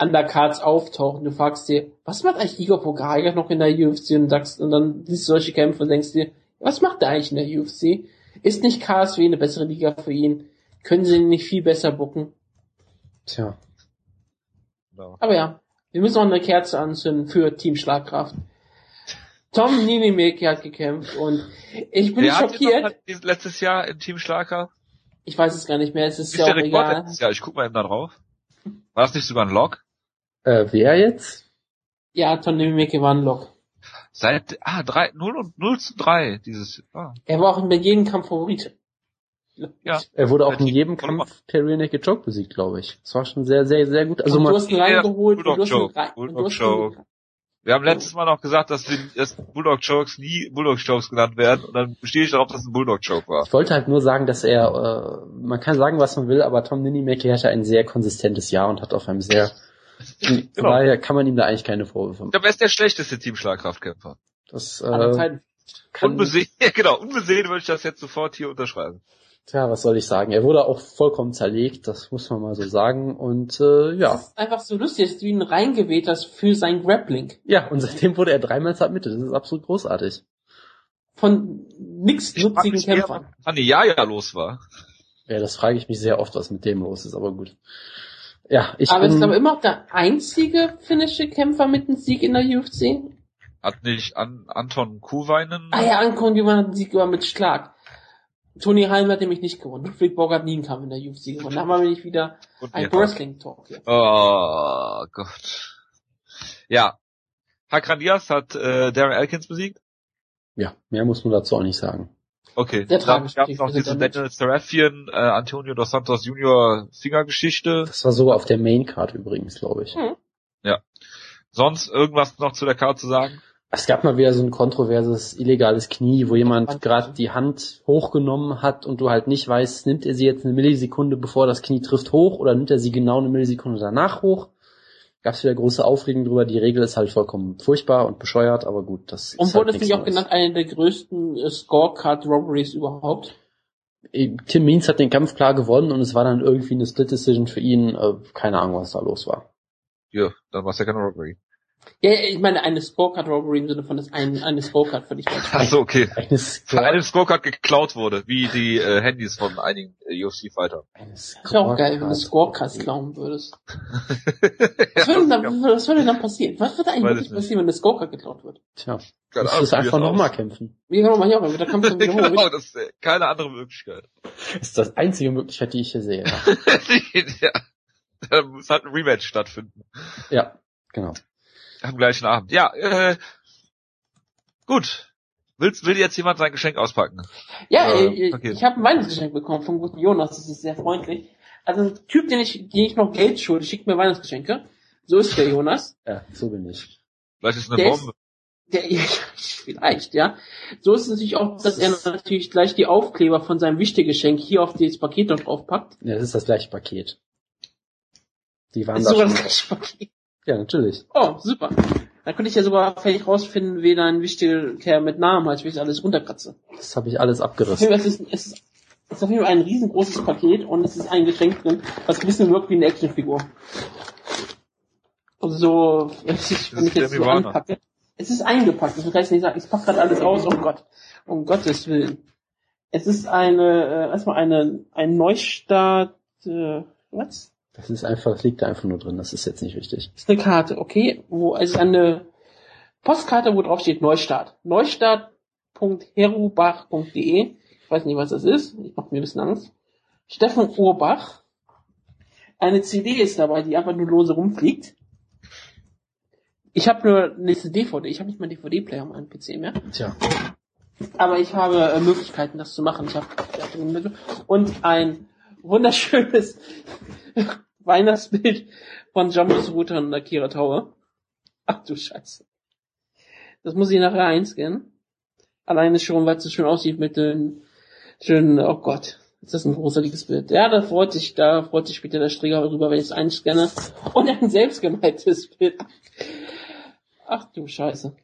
Undercards auftauchen. Du fragst dir, was macht eigentlich Igor Pogajak noch in der UFC und sagst, und dann siehst du solche Kämpfe und denkst dir, was macht er eigentlich in der UFC? Ist nicht KSW eine bessere Liga für ihn? Können sie ihn nicht viel besser bucken? Tja. No. Aber ja, wir müssen auch eine Kerze anzünden für Team Schlagkraft. Tom Ninimeki hat gekämpft und ich bin Wer schockiert. Hat letztes Jahr im Team Schlagkraft? Ich weiß es gar nicht mehr, es ist, ist ja auch egal. Ja, ich guck mal eben da drauf. War das nicht sogar ein Log? Äh, wer jetzt? Ja, Tony Mieke war ein Log. Seit, ah, 3, 0 und 0 zu 3, dieses, ah. Er war auch in jedem Kampf Favorit. Ja. Er wurde auch in jedem Kampf per Real Naked Choke besiegt, glaube ich. Das war schon sehr, sehr, sehr gut. Also und du hast ihn reingeholt, du hast ihn rein, Bulldog Choke. Wir haben letztes Mal noch gesagt, dass, die, dass Bulldog Chokes nie Bulldog Chokes genannt werden und dann bestehe ich darauf, dass es ein Bulldog Choke war. Ich wollte halt nur sagen, dass er, äh, man kann sagen, was man will, aber Tom Ninimaki hatte ein sehr konsistentes Jahr und hat auf einem sehr genau. Daher kann man ihm da eigentlich keine Vorwürfe machen. Ich glaube, er ist der schlechteste Team-Schlagkraftkämpfer. Das, äh, kann, unbesehen, ja, genau, unbesehen würde ich das jetzt sofort hier unterschreiben. Tja, was soll ich sagen? Er wurde auch vollkommen zerlegt, das muss man mal so sagen. Und äh, ja. Das ist einfach so lustig, dass du ihn reingeweht hast für sein Grappling. Ja, und seitdem wurde er dreimal submitted. Das ist absolut großartig. Von nix nutzigen Kämpfern. Wann die Jaja los war. Ja, das frage ich mich sehr oft, was mit dem los ist, aber gut. Ja, ich Aber bin, ist aber immer auch der einzige finnische Kämpfer mit einem Sieg in der UFC. Hat nicht an Anton Kuhweinen? Ah ja, Anton Kuhweinen hat einen Sieg aber mit Schlag. Tony Heim hat nämlich nicht gewonnen. Ludwig Borg hat nie einen Kampf in der UFC gewonnen. Da haben wir nämlich wieder Und ein Wrestling-Talk hier. Oh Gott. Ja. Hakran Diaz hat äh, Darren Elkins besiegt? Ja, mehr muss man dazu auch nicht sagen. Okay, Sehr dann gab es noch diese Daniel Serafian, äh, Antonio dos Santos Junior Fingergeschichte. Das war sogar auf der Main Card übrigens, glaube ich. Mhm. Ja. Sonst irgendwas noch zu der Card zu sagen? Es gab mal wieder so ein kontroverses illegales Knie, wo jemand gerade die Hand hochgenommen hat und du halt nicht weißt, nimmt er sie jetzt eine Millisekunde bevor das Knie trifft hoch oder nimmt er sie genau eine Millisekunde danach hoch gab es wieder große Aufregung drüber. Die Regel ist halt vollkommen furchtbar und bescheuert, aber gut, das Und ist wurde halt es nicht auch genannt, eine der größten äh, Scorecard-Robberies überhaupt? Äh, Tim Means hat den Kampf klar gewonnen und es war dann irgendwie eine Split-Decision für ihn. Äh, keine Ahnung, was da los war. Ja, dann war es ja keine Robbery. Ja, ich meine eine Scorecard-Robbery im Sinne von, dass ein, eine Scorecard völlig falsch Achso, okay. Eine, Score eine Scorecard geklaut wurde, wie die äh, Handys von einigen äh, UFC-Fighter. Das wäre auch geil, wenn du Scorecards klauen würdest. was, würde dann, was würde dann passieren? Was würde eigentlich wirklich passieren, wenn eine Scorecard geklaut wird? Tja, du musst einfach nochmal kämpfen. Wie kann man hier auch, mit der Kampf Genau, das ist äh, keine andere Möglichkeit. Das ist das einzige Möglichkeit, die ich hier sehe. ja. Da muss halt ein Rematch stattfinden. Ja, genau. Am gleichen Abend. Ja, äh, gut. Willst, will jetzt jemand sein Geschenk auspacken? Ja, äh, okay. ich habe ein Weihnachtsgeschenk bekommen vom guten Jonas, das ist sehr freundlich. Also ein Typ, den ich, den ich noch Geld schulde, schickt mir Weihnachtsgeschenke. So ist der Jonas. Ja, so bin ich. Vielleicht ist es eine der Bombe. Ist, der, ja, vielleicht, ja. So ist es natürlich auch, dass er natürlich gleich die Aufkleber von seinem wichtigen Geschenk hier auf das Paket noch draufpackt. Ja, das ist das gleiche Paket. Die waren das ist sogar das gleiche Paket. Ja, natürlich. Oh, super. Dann könnte ich ja sogar vielleicht rausfinden, wen ein wichtiger Kerl mit Namen hat, wenn ich alles runterkratze. Das habe ich alles abgerissen. Es ist, es ist, es ist auf jeden Fall ein riesengroßes Paket und es ist ein Geschenk drin, was ein bisschen wirkt wie eine Actionfigur. Also so, wenn ich, wenn ich jetzt so anpacke. Es ist eingepackt. Ich kann nicht sagen, ich pack gerade alles aus. Oh Gott. Um Gottes Willen. Es ist eine, äh, erstmal eine, ein Neustart, äh, was? Das ist einfach, das liegt da einfach nur drin, das ist jetzt nicht wichtig. Das ist eine Karte, okay, wo, es ist eine Postkarte, wo drauf steht Neustart. Neustart.herubach.de. Ich weiß nicht, was das ist. Ich mache mir ein bisschen Angst. Steffen Urbach. Eine CD ist dabei, die einfach nur lose rumfliegt. Ich habe nur eine CD-DVD, ich habe nicht mal einen DVD-Player auf meinem PC mehr. Tja. Aber ich habe äh, Möglichkeiten, das zu machen. Ich habe und ein wunderschönes Weihnachtsbild von Jambos Router und Akira Tower. Ach du Scheiße. Das muss ich nachher einscannen. Alleine schon, weil es so schön aussieht mit den schönen, oh Gott, ist das ein großartiges Bild. Ja, da freut sich, da freut sich später der Strigger darüber, wenn ich es einscanne. Und ein selbstgemaltes Bild. Ach du Scheiße.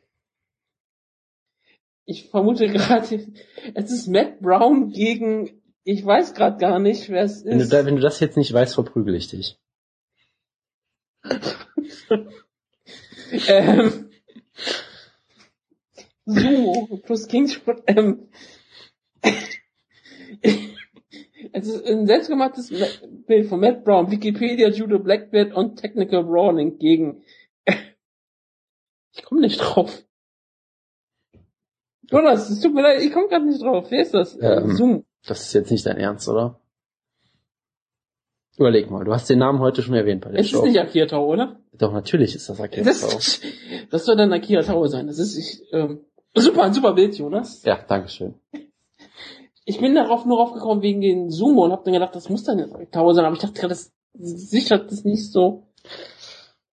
Ich vermute gerade, es ist Matt Brown gegen, ich weiß gerade gar nicht, wer es ist. Wenn du, da, wenn du das jetzt nicht weißt, verprügel ich dich. ähm, Sumo plus Kingsport. Ähm, es ist ein selbstgemachtes Bild von Matt Brown, Wikipedia, Judo Blackbeard und Technical Brawling gegen. ich komme nicht drauf. Jonas, es tut mir leid, ich komme gerade nicht drauf. Wer ist das? Ähm, Zoom. Das ist jetzt nicht dein Ernst, oder? Überleg mal, du hast den Namen heute schon erwähnt bei der Es Show. ist nicht Akira Tau, oder? Doch, natürlich ist das Akira Das, Tau. das soll dann Akira Tau sein. Das ist ich, ähm, super, ein super Bild, Jonas. Ja, dankeschön. Ich bin darauf nur aufgekommen wegen den Sumo und hab dann gedacht, das muss dann Akira sein. Aber ich dachte gerade, das sicher das nicht so.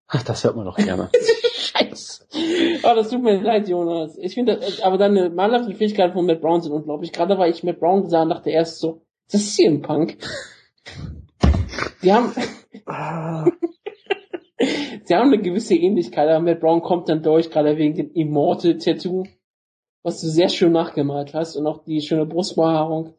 Ach, das hört man doch gerne. Scheiße. Oh, das tut mir leid, Jonas. Ich finde, das- aber deine malerischen Fähigkeiten von Matt Brown sind unglaublich. Gerade weil ich Matt Brown sah dachte erst so, das ist hier ein Punk. Die haben, sie haben eine gewisse Ähnlichkeit, aber Matt Brown kommt dann durch, gerade wegen dem Immortal Tattoo, was du sehr schön nachgemalt hast und auch die schöne Brustbehaarung.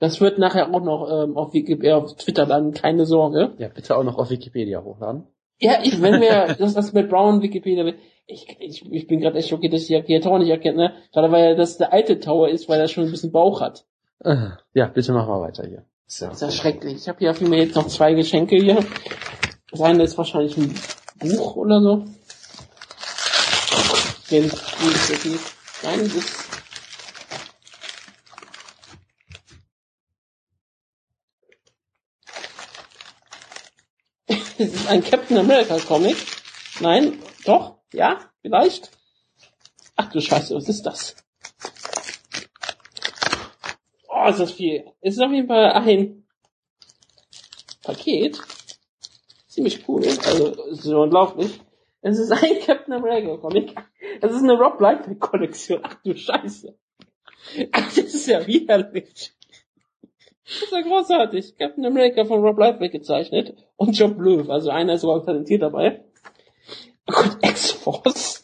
Das wird nachher auch noch ähm, auf, Wiki, äh, auf Twitter landen, keine Sorge. ja, bitte auch noch auf Wikipedia hochladen. Ja, ich, wenn wir, das, das mit Brown Wikipedia, ich, ich, ich bin gerade echt schockiert, dass ich Akira Tower nicht erkenne, ne? Gerade weil das der alte Tower ist, weil er schon ein bisschen Bauch hat. Äh, Ja, bitte mach mal weiter hier. Ist ja Das ist ja schrecklich. Ich habe hier auf jeden Fall jetzt noch zwei Geschenke hier. Das eine ist wahrscheinlich ein Buch oder so. Wenn es geht. Nein, das ist. Es ist ein Captain America Comic. Nein, doch, ja, vielleicht. Ach du Scheiße, was ist das? Oh, ist das viel. Es ist auf jeden Fall ein Paket. Ziemlich cool. Also, ist unglaublich. Es ist ein Captain America Comic. Es ist eine Rob Liefeld Kollektion. Ach du Scheiße. Ach, das ist ja widerlich. Das ist ja großartig. Captain America von Rob Liefeld gezeichnet. Und Job Löw. Also einer ist sogar talentiert dabei. Gott, X-Force.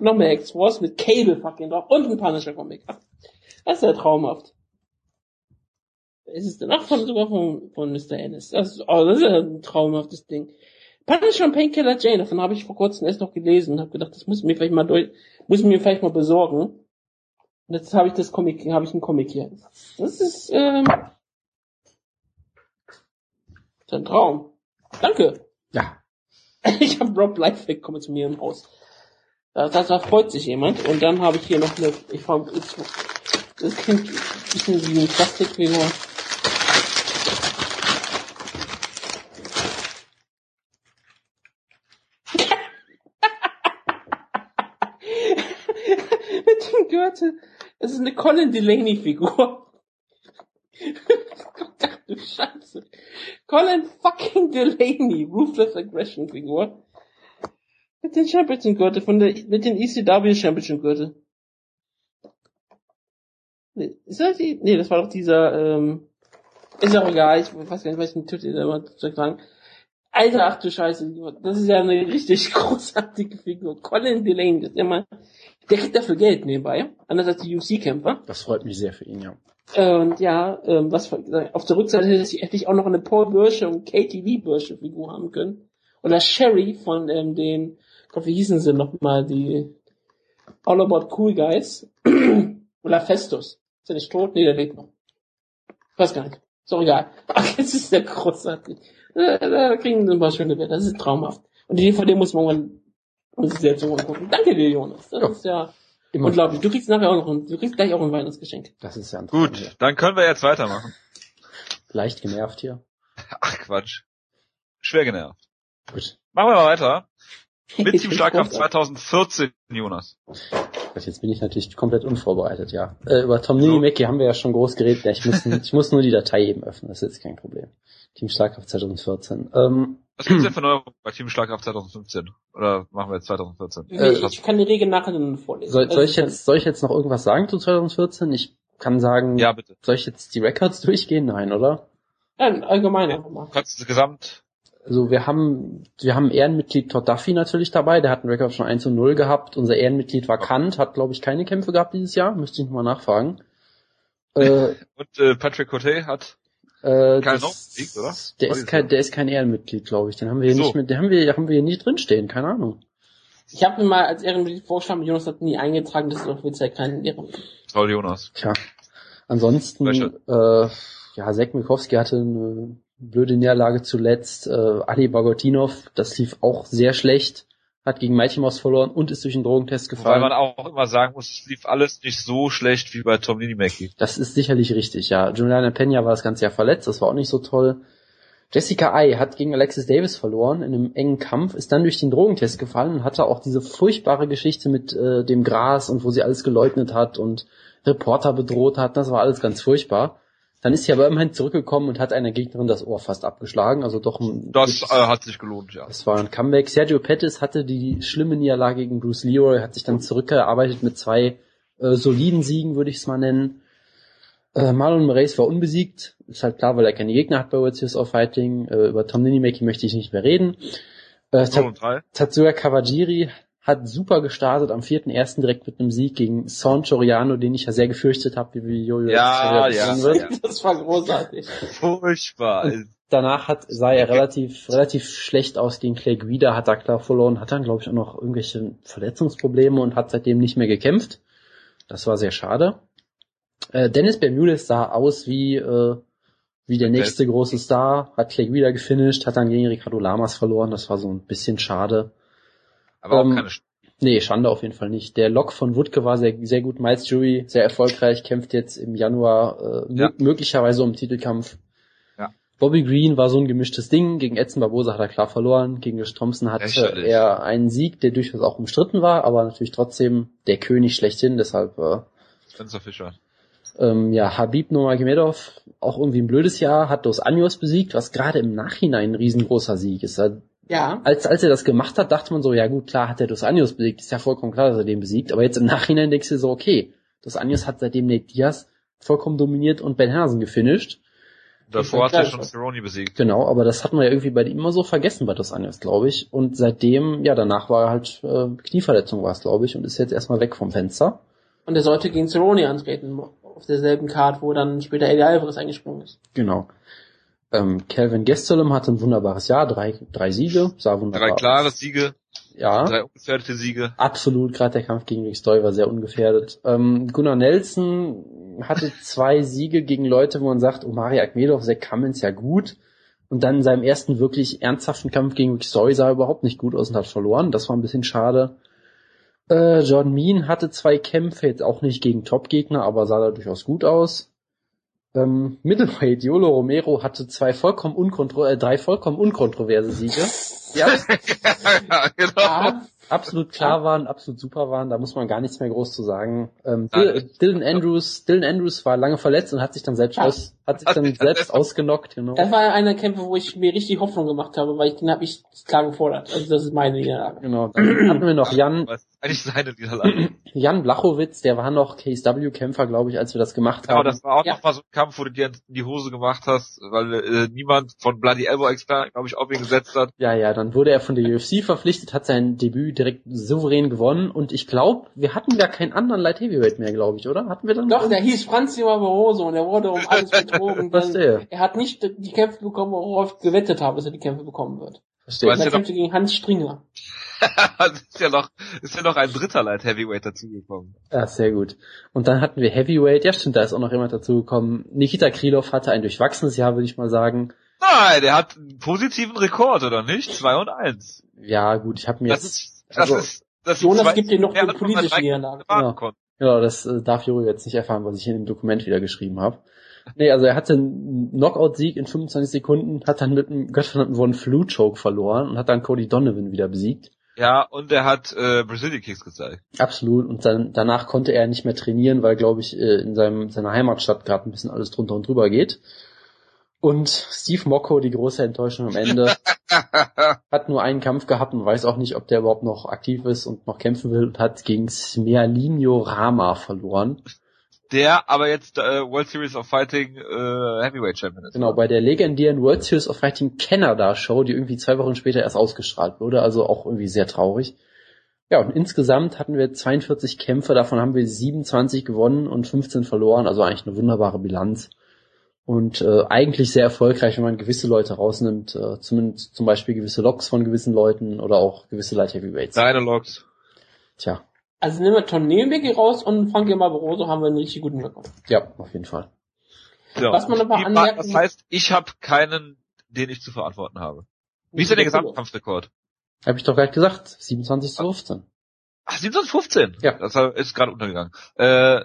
Noch mehr X-Force mit Cable fucking drauf. Und ein Punisher Comic. Ach, das ist ja traumhaft. Ist es denn auch von, sogar von, von Mr. Ennis? Das ist, oh, das ist ja ein traumhaftes Ding. Punisher und Painkiller Jane, davon habe ich vor kurzem erst noch gelesen und habe gedacht, das muss ich mir vielleicht mal durch, muss ich mir vielleicht mal besorgen. Und jetzt habe ich das Comic, habe ich einen Comic hier. Das ist, ähm, das ist ein Traum. Danke. Ja. Ich habe Rob Liefeld kommen zu mir im Haus. Da, da, da freut sich jemand. Und dann habe ich hier noch eine, ich frage, das klingt ein bisschen wie ein Plastikfigur. Mit dem Gürtel. Das ist eine Colin Delaney Figur. Ach du Scheiße. Colin fucking Delaney, Ruthless Aggression Figur. Mit den Championship Gürtel von der, mit den ECW Championship Gürtel. Nee, ist das die? Nee, das war doch dieser, ähm, ist auch egal, ich weiß gar nicht, was ich den Titel immer zu sagen. Alter, ach du Scheiße, das ist ja eine richtig großartige Figur. Colin Delaney, das ist ja mal, der kriegt dafür Geld nebenbei, anders als die UC-Kämpfer. Das freut mich sehr für ihn, ja. Und ja, ähm, was auf der Rückseite hätte ich, auch noch eine Paul Birsche und Katie Lee Birsche Figur haben können. Oder Sherry von ähm, den Gott, wie hießen sie nochmal, die All About Cool Guys? Oder Festus. Ist er nicht tot? Nee, der lebt noch. Ich weiß gar nicht. Ist auch egal. Ach, jetzt ist der großartig. Da, da kriegen sie ein paar schöne Bilder. Das ist traumhaft. Und die DVD muss man ich selbst gucken. Danke dir, Jonas. Das Ja. ist ja Immer. unglaublich. Du kriegst nachher auch noch ein, du kriegst gleich auch ein Weihnachtsgeschenk. Das ist ja ein Gut, dann können wir jetzt weitermachen. Leicht genervt hier. Ach Quatsch. Schwer genervt. Gut. Machen wir mal weiter. Mit Team Schlagkraft bin großartig. 2014, Jonas. Gott, Jetzt bin ich natürlich komplett unvorbereitet, ja. Äh, über Tom Ninimäki haben wir ja schon groß geredet. Ja, ich, muss, ich muss nur die Datei eben öffnen, das ist jetzt kein Problem. Team Schlagkraft 2014. Ähm, Was gibt's denn für Neuerungen bei Team Schlagkraft 2015? Oder machen wir jetzt 2014? Nee, Äh, ich kann die Regel nachher dann vorlesen. soll, Also soll, ich jetzt, soll ich jetzt noch irgendwas sagen zu 2014? Ich kann sagen, Ja, bitte. soll ich jetzt die Records durchgehen? Nein, oder? Nein, allgemein einfach mal. Kannst du gesamt Also wir haben, wir haben Ehrenmitglied Todd Duffy natürlich dabei, der hat einen Rekord schon 1 und 0 gehabt. Unser Ehrenmitglied war Kant, hat glaube ich keine Kämpfe gehabt dieses Jahr, müsste ich nochmal nachfragen. Äh, und äh, Patrick Cote hat äh, Kein das- oder? Der ist kein, der ist kein Ehrenmitglied, glaube ich. Den haben wir hier So. nicht mit, den haben wir, haben wir hier nicht drinstehen, keine Ahnung. Ich habe mir mal als Ehrenmitglied vorgeschlagen, Jonas hat nie eingetragen, das ist doch offiziell kein Ehrenmitglied. Toll, Jonas. Tja. Ansonsten, äh, ja, Zek Mikowski hatte eine blöde Niederlage zuletzt. Äh, Ali Bagotinov, das lief auch sehr schlecht, hat gegen Mighty Mouse verloren und ist durch den Drogentest Weil gefallen. man auch immer sagen muss, es lief alles nicht so schlecht wie bei Tom Ninimäki. Das ist sicherlich richtig, ja. Juliana Pena war das ganze Jahr verletzt, das war auch nicht so toll. Jessica Ai hat gegen Alexis Davis verloren in einem engen Kampf, ist dann durch den Drogentest gefallen und hatte auch diese furchtbare Geschichte mit äh, dem Gras und wo sie alles geleugnet hat und Reporter bedroht hat. Das war alles ganz furchtbar. Dann ist sie aber immerhin zurückgekommen und hat einer Gegnerin das Ohr fast abgeschlagen. Also doch ein, Das äh, hat sich gelohnt, ja. das war ein Comeback. Sergio Pettis hatte die schlimme Niederlage gegen Bruce Leroy, hat sich dann zurückgearbeitet mit zwei äh, soliden Siegen, würde ich es mal nennen. Äh, Marlon Moraes war unbesiegt. Ist halt klar, weil er keine Gegner hat bei World Series of Fighting. Äh, über Tom Ninimaki möchte ich nicht mehr reden. Äh, 0 Ta und 3. Tatsuya Kawajiri hat super gestartet am 4.1. direkt mit einem Sieg gegen Son Choriano, den ich ja sehr gefürchtet habe, wie wie Jojo Ja, jetzt ja, wird. ja. Das war großartig. Furchtbar. danach hat, sah er relativ, relativ schlecht aus gegen Clay Guida, hat da klar verloren, hat dann, glaube ich, auch noch irgendwelche Verletzungsprobleme und hat seitdem nicht mehr gekämpft. Das war sehr schade. Äh, Dennis Bermudez sah aus wie, äh, wie der nächste große Star, hat Clay Guida gefinisht, hat dann gegen Ricardo Lamas verloren, das war so ein bisschen schade. Aber auch ähm, keine Sch- Nee, Schande auf jeden Fall nicht. Der Lock von Wutke war sehr, sehr gut. Miles Jury, sehr erfolgreich, kämpft jetzt im Januar äh, Ja. möglicherweise um Titelkampf. Ja. Bobby Green war so ein gemischtes Ding. Gegen Edson Barbosa hat er klar verloren. Gegen Josh Thompson hatte Lächerlich. er einen Sieg, der durchaus auch umstritten war, aber natürlich trotzdem der König schlechthin. Deshalb äh, Spencer Fischer. ähm, ja, Habib Nurmagomedov, auch irgendwie ein blödes Jahr, hat Dos Anjos besiegt, was gerade im Nachhinein ein riesengroßer Sieg ist. Ja. als, als er das gemacht hat, dachte man so, ja gut, klar hat er Dos Anjos besiegt, ist ja vollkommen klar, dass er den besiegt, aber jetzt im Nachhinein denkst du so, okay, Dos Anjos hat seitdem Nate Diaz vollkommen dominiert und Ben Hansen gefinisht. Davor hat er schon Cerrone besiegt. Genau, aber das hat man ja irgendwie bei ihm immer so vergessen bei Dos Anjos, glaube ich. Und seitdem, ja, danach war er halt, äh, Knieverletzung war es, glaube ich, und ist jetzt erstmal weg vom Fenster. Und er sollte gegen Cerrone antreten, auf derselben Card, wo dann später Eddie Alvarez eingesprungen ist. Genau. Ähm, Calvin Gastelum hatte ein wunderbares Jahr, drei, drei Siege, sah wunderbar Drei klare Siege, Ja, drei ungefährdete Siege. absolut. Gerade der Kampf gegen Rick Stoy war sehr ungefährdet. Ähm, Gunnar Nelson hatte zwei Siege gegen Leute, wo man sagt, Omari Akmedov, Zach Cummins ja gut. Und dann in seinem ersten wirklich ernsthaften Kampf gegen Rick Stoy sah er überhaupt nicht gut aus und hat verloren. Das war ein bisschen schade. Äh, Jordan Mean hatte zwei Kämpfe, jetzt auch nicht gegen Top-Gegner, aber sah da durchaus gut aus. Ähm, Middleweight, Yolo Romero hatte zwei vollkommen unkontro äh, drei vollkommen unkontroverse Siege. Ja, ja, genau. Ja, absolut klar waren, absolut super waren, da muss man gar nichts mehr groß zu sagen. Ähm. Dil- Dylan Andrews, Dylan Andrews war lange verletzt und hat sich dann selbst Ja. aus, hat sich dann selbst ausgenockt, genau. das war einer der Kämpfe, wo ich mir richtig Hoffnung gemacht habe, weil ich den habe ich klar gefordert. Also das ist meine Niederlage. Genau. Dann hatten wir noch Jan, Eigentlich seine Niederlage? Jan Blachowitz, der war noch KSW-Kämpfer, glaube ich, als wir das gemacht Aber haben. das war auch Ja. noch mal so ein Kampf, wo du dir in die Hose gemacht hast, weil äh, niemand von Bloody Elbow Expert, glaube ich, auf ihn gesetzt hat. Ja, ja, dann wurde er von der UFC verpflichtet, hat sein Debüt direkt souverän gewonnen und ich glaube, wir hatten gar keinen anderen Light Heavyweight mehr, glaube ich, oder? Hatten wir dann? Doch, der hieß Franz Barroso und er wurde um alles betrogen. Was denn der? Er hat nicht die Kämpfe bekommen, worauf ich gewettet habe, dass er die Kämpfe bekommen wird. Verstehe. Dann kämpfte gegen Hans Stringer. ist ja noch, ist ja noch ein dritter Light Heavyweight dazugekommen. Ja, sehr gut. Und dann hatten wir Heavyweight, ja stimmt, da ist auch noch jemand dazugekommen. Nikita Krylov hatte ein durchwachsenes Jahr, würde ich mal sagen. Nein, der hat einen positiven Rekord, oder nicht? 2 und 1. Ja, gut, ich habe mir das jetzt... Ist, das also, ist, das Jonas gibt dir noch eine politische Niederlage. Genau. Ja, das äh, darf Juri jetzt nicht erfahren, was ich in dem Dokument wieder geschrieben habe. Nee, also er hatte einen Knockout-Sieg in 25 Sekunden, hat dann mit einem gottverdammten Von Flu Choke verloren und hat dann Cody Donovan wieder besiegt. Ja, und er hat äh, Brazilian Kicks gezeigt. Absolut. Und dann danach konnte er nicht mehr trainieren, weil, glaube ich, äh, in seinem, seiner Heimatstadt gerade ein bisschen alles drunter und drüber geht. Und Steve Mocco, die große Enttäuschung am Ende, hat nur einen Kampf gehabt und weiß auch nicht, ob der überhaupt noch aktiv ist und noch kämpfen will und hat gegen Smerlinho Rama verloren der aber jetzt äh, World Series of Fighting äh, Heavyweight Champion ist. Genau, bei der legendären World Series of Fighting Canada Show, die irgendwie zwei Wochen später erst ausgestrahlt wurde, also auch irgendwie sehr traurig. Ja, und insgesamt hatten wir 42 Kämpfe, davon haben wir 27 gewonnen und 15 verloren, also eigentlich eine wunderbare Bilanz. Und äh, eigentlich sehr erfolgreich, wenn man gewisse Leute rausnimmt, äh, zumindest zum Beispiel gewisse Loks von gewissen Leuten oder auch gewisse Light Heavyweights. Deine Loks. Tja, also nehmen wir Tom Nebenwege raus und Frankie Barbaroso haben wir einen richtig guten Rekord. Ja, auf jeden Fall. Ja. Was man aber anmerken... Das heißt, ich habe keinen, den ich zu verantworten habe. Wie ist denn der Gesamtkampfrekord? Habe ich doch gerade gesagt, 27 zu 15. Ach, 27 zu 15? Ja. Das ist gerade untergegangen. Äh,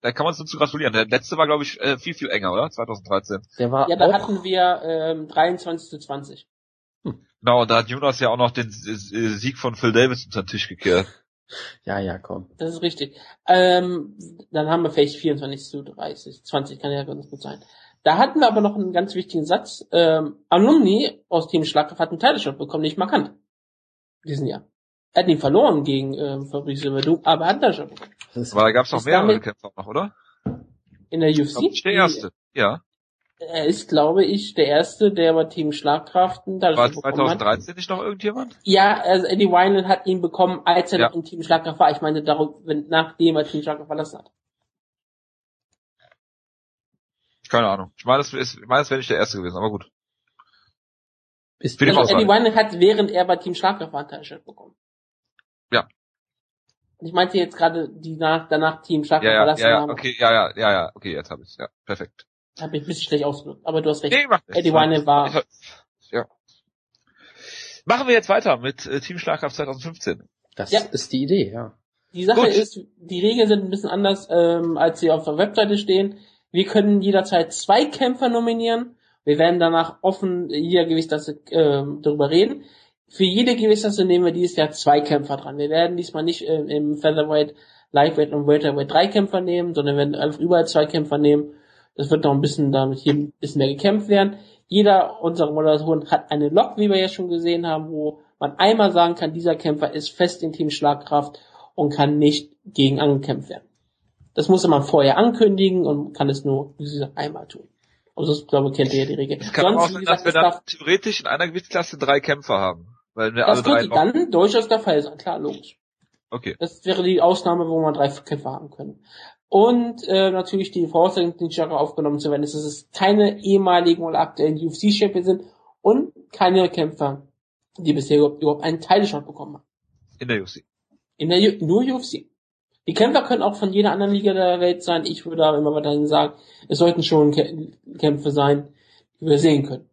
da kann man uns zu gratulieren. Der letzte war, glaube ich, äh, viel, viel enger, oder? 2013. Der war ja, da hatten wir ähm, 23 zu 20. Hm. Genau, da hat Jonas ja auch noch den Sieg von Phil Davis unter den Tisch gekehrt. Ja, ja, komm. Das ist richtig. Ähm, dann haben wir vielleicht 24 zu 30. 20 kann ja ganz gut sein. Da hatten wir aber noch einen ganz wichtigen Satz. Ähm, Alumni aus Team Schlagkraft hat einen Teilshot bekommen, nicht markant. Diesen Jahr. Er hat ihn verloren gegen ähm, Fabrice Verdun, aber er hat einen Teilshot bekommen. Aber da gab es noch mehrere Kämpfer noch, oder? In der UFC? Der erste, ja er ist, glaube ich, der erste, der bei Team Schlagkraften da War 2013 nicht noch irgendjemand? Ja, also Eddie Wineland hat ihn bekommen, als er ja. noch in Team Schlagkraft war. Ich meine, darum, wenn, nachdem er Team Schlagkraft verlassen hat. Keine Ahnung. Ich meine, das ist, ich meine, das wäre nicht der erste gewesen, aber gut. Ist also Eddie Wineland hat, während er bei Team Schlagkraft war, ein Teilshirt bekommen. Ja. Ich meinte jetzt gerade, die nach, danach Team Schlagkraft ja, ja, verlassen ja, ja, haben. Okay, ja, ja, ja, ja, okay, jetzt habe ich Ja, perfekt. Hab ich ein bisschen schlecht ausgedrückt, aber du hast recht. Nee, macht Eddie Wine war. Ja. Machen wir jetzt weiter mit äh, Team Schlagkraft 2015. Das ja. ist die Idee, ja. Die Sache Gut. ist, die Regeln sind ein bisschen anders, ähm, als sie auf der Webseite stehen. Wir können jederzeit zwei Kämpfer nominieren. Wir werden danach offen hier Gewichtsklasse äh, darüber reden. Für jede Gewichtsklasse nehmen wir dieses Jahr zwei Kämpfer dran. Wir werden diesmal nicht äh, im Featherweight, Lightweight und Welterweight drei Kämpfer nehmen, sondern wir werden einfach überall zwei Kämpfer nehmen es wird noch ein bisschen damit hier ein bisschen mehr gekämpft werden. Jeder unserer Moderatoren hat eine Lok, wie wir ja schon gesehen haben, wo man einmal sagen kann, dieser Kämpfer ist fest in Team Schlagkraft und kann nicht gegen angekämpft werden. Das muss man vorher ankündigen und kann es nur einmal tun. Also das, glaube ich, kennt ihr ja die Regel. Es kann Sonst, auch sein, dass wir dann theoretisch in einer Gewichtsklasse drei Kämpfer haben. Weil wir das alle drei könnte dann durchaus der Fall sein, klar, logisch. Okay. Das wäre die Ausnahme, wo man drei Kämpfer haben können. Und äh, natürlich die Voraussetzung, die Jahre aufgenommen zu werden, ist, dass es keine ehemaligen oder aktuellen UFC-Champions sind und keine Kämpfer, die bisher überhaupt, einen Teilshot bekommen haben. In der UFC. In der nur UFC. Die Kämpfer können auch von jeder anderen Liga der Welt sein. Ich würde aber immer weiterhin sagen, es sollten schon Kämpfe sein, die wir sehen können.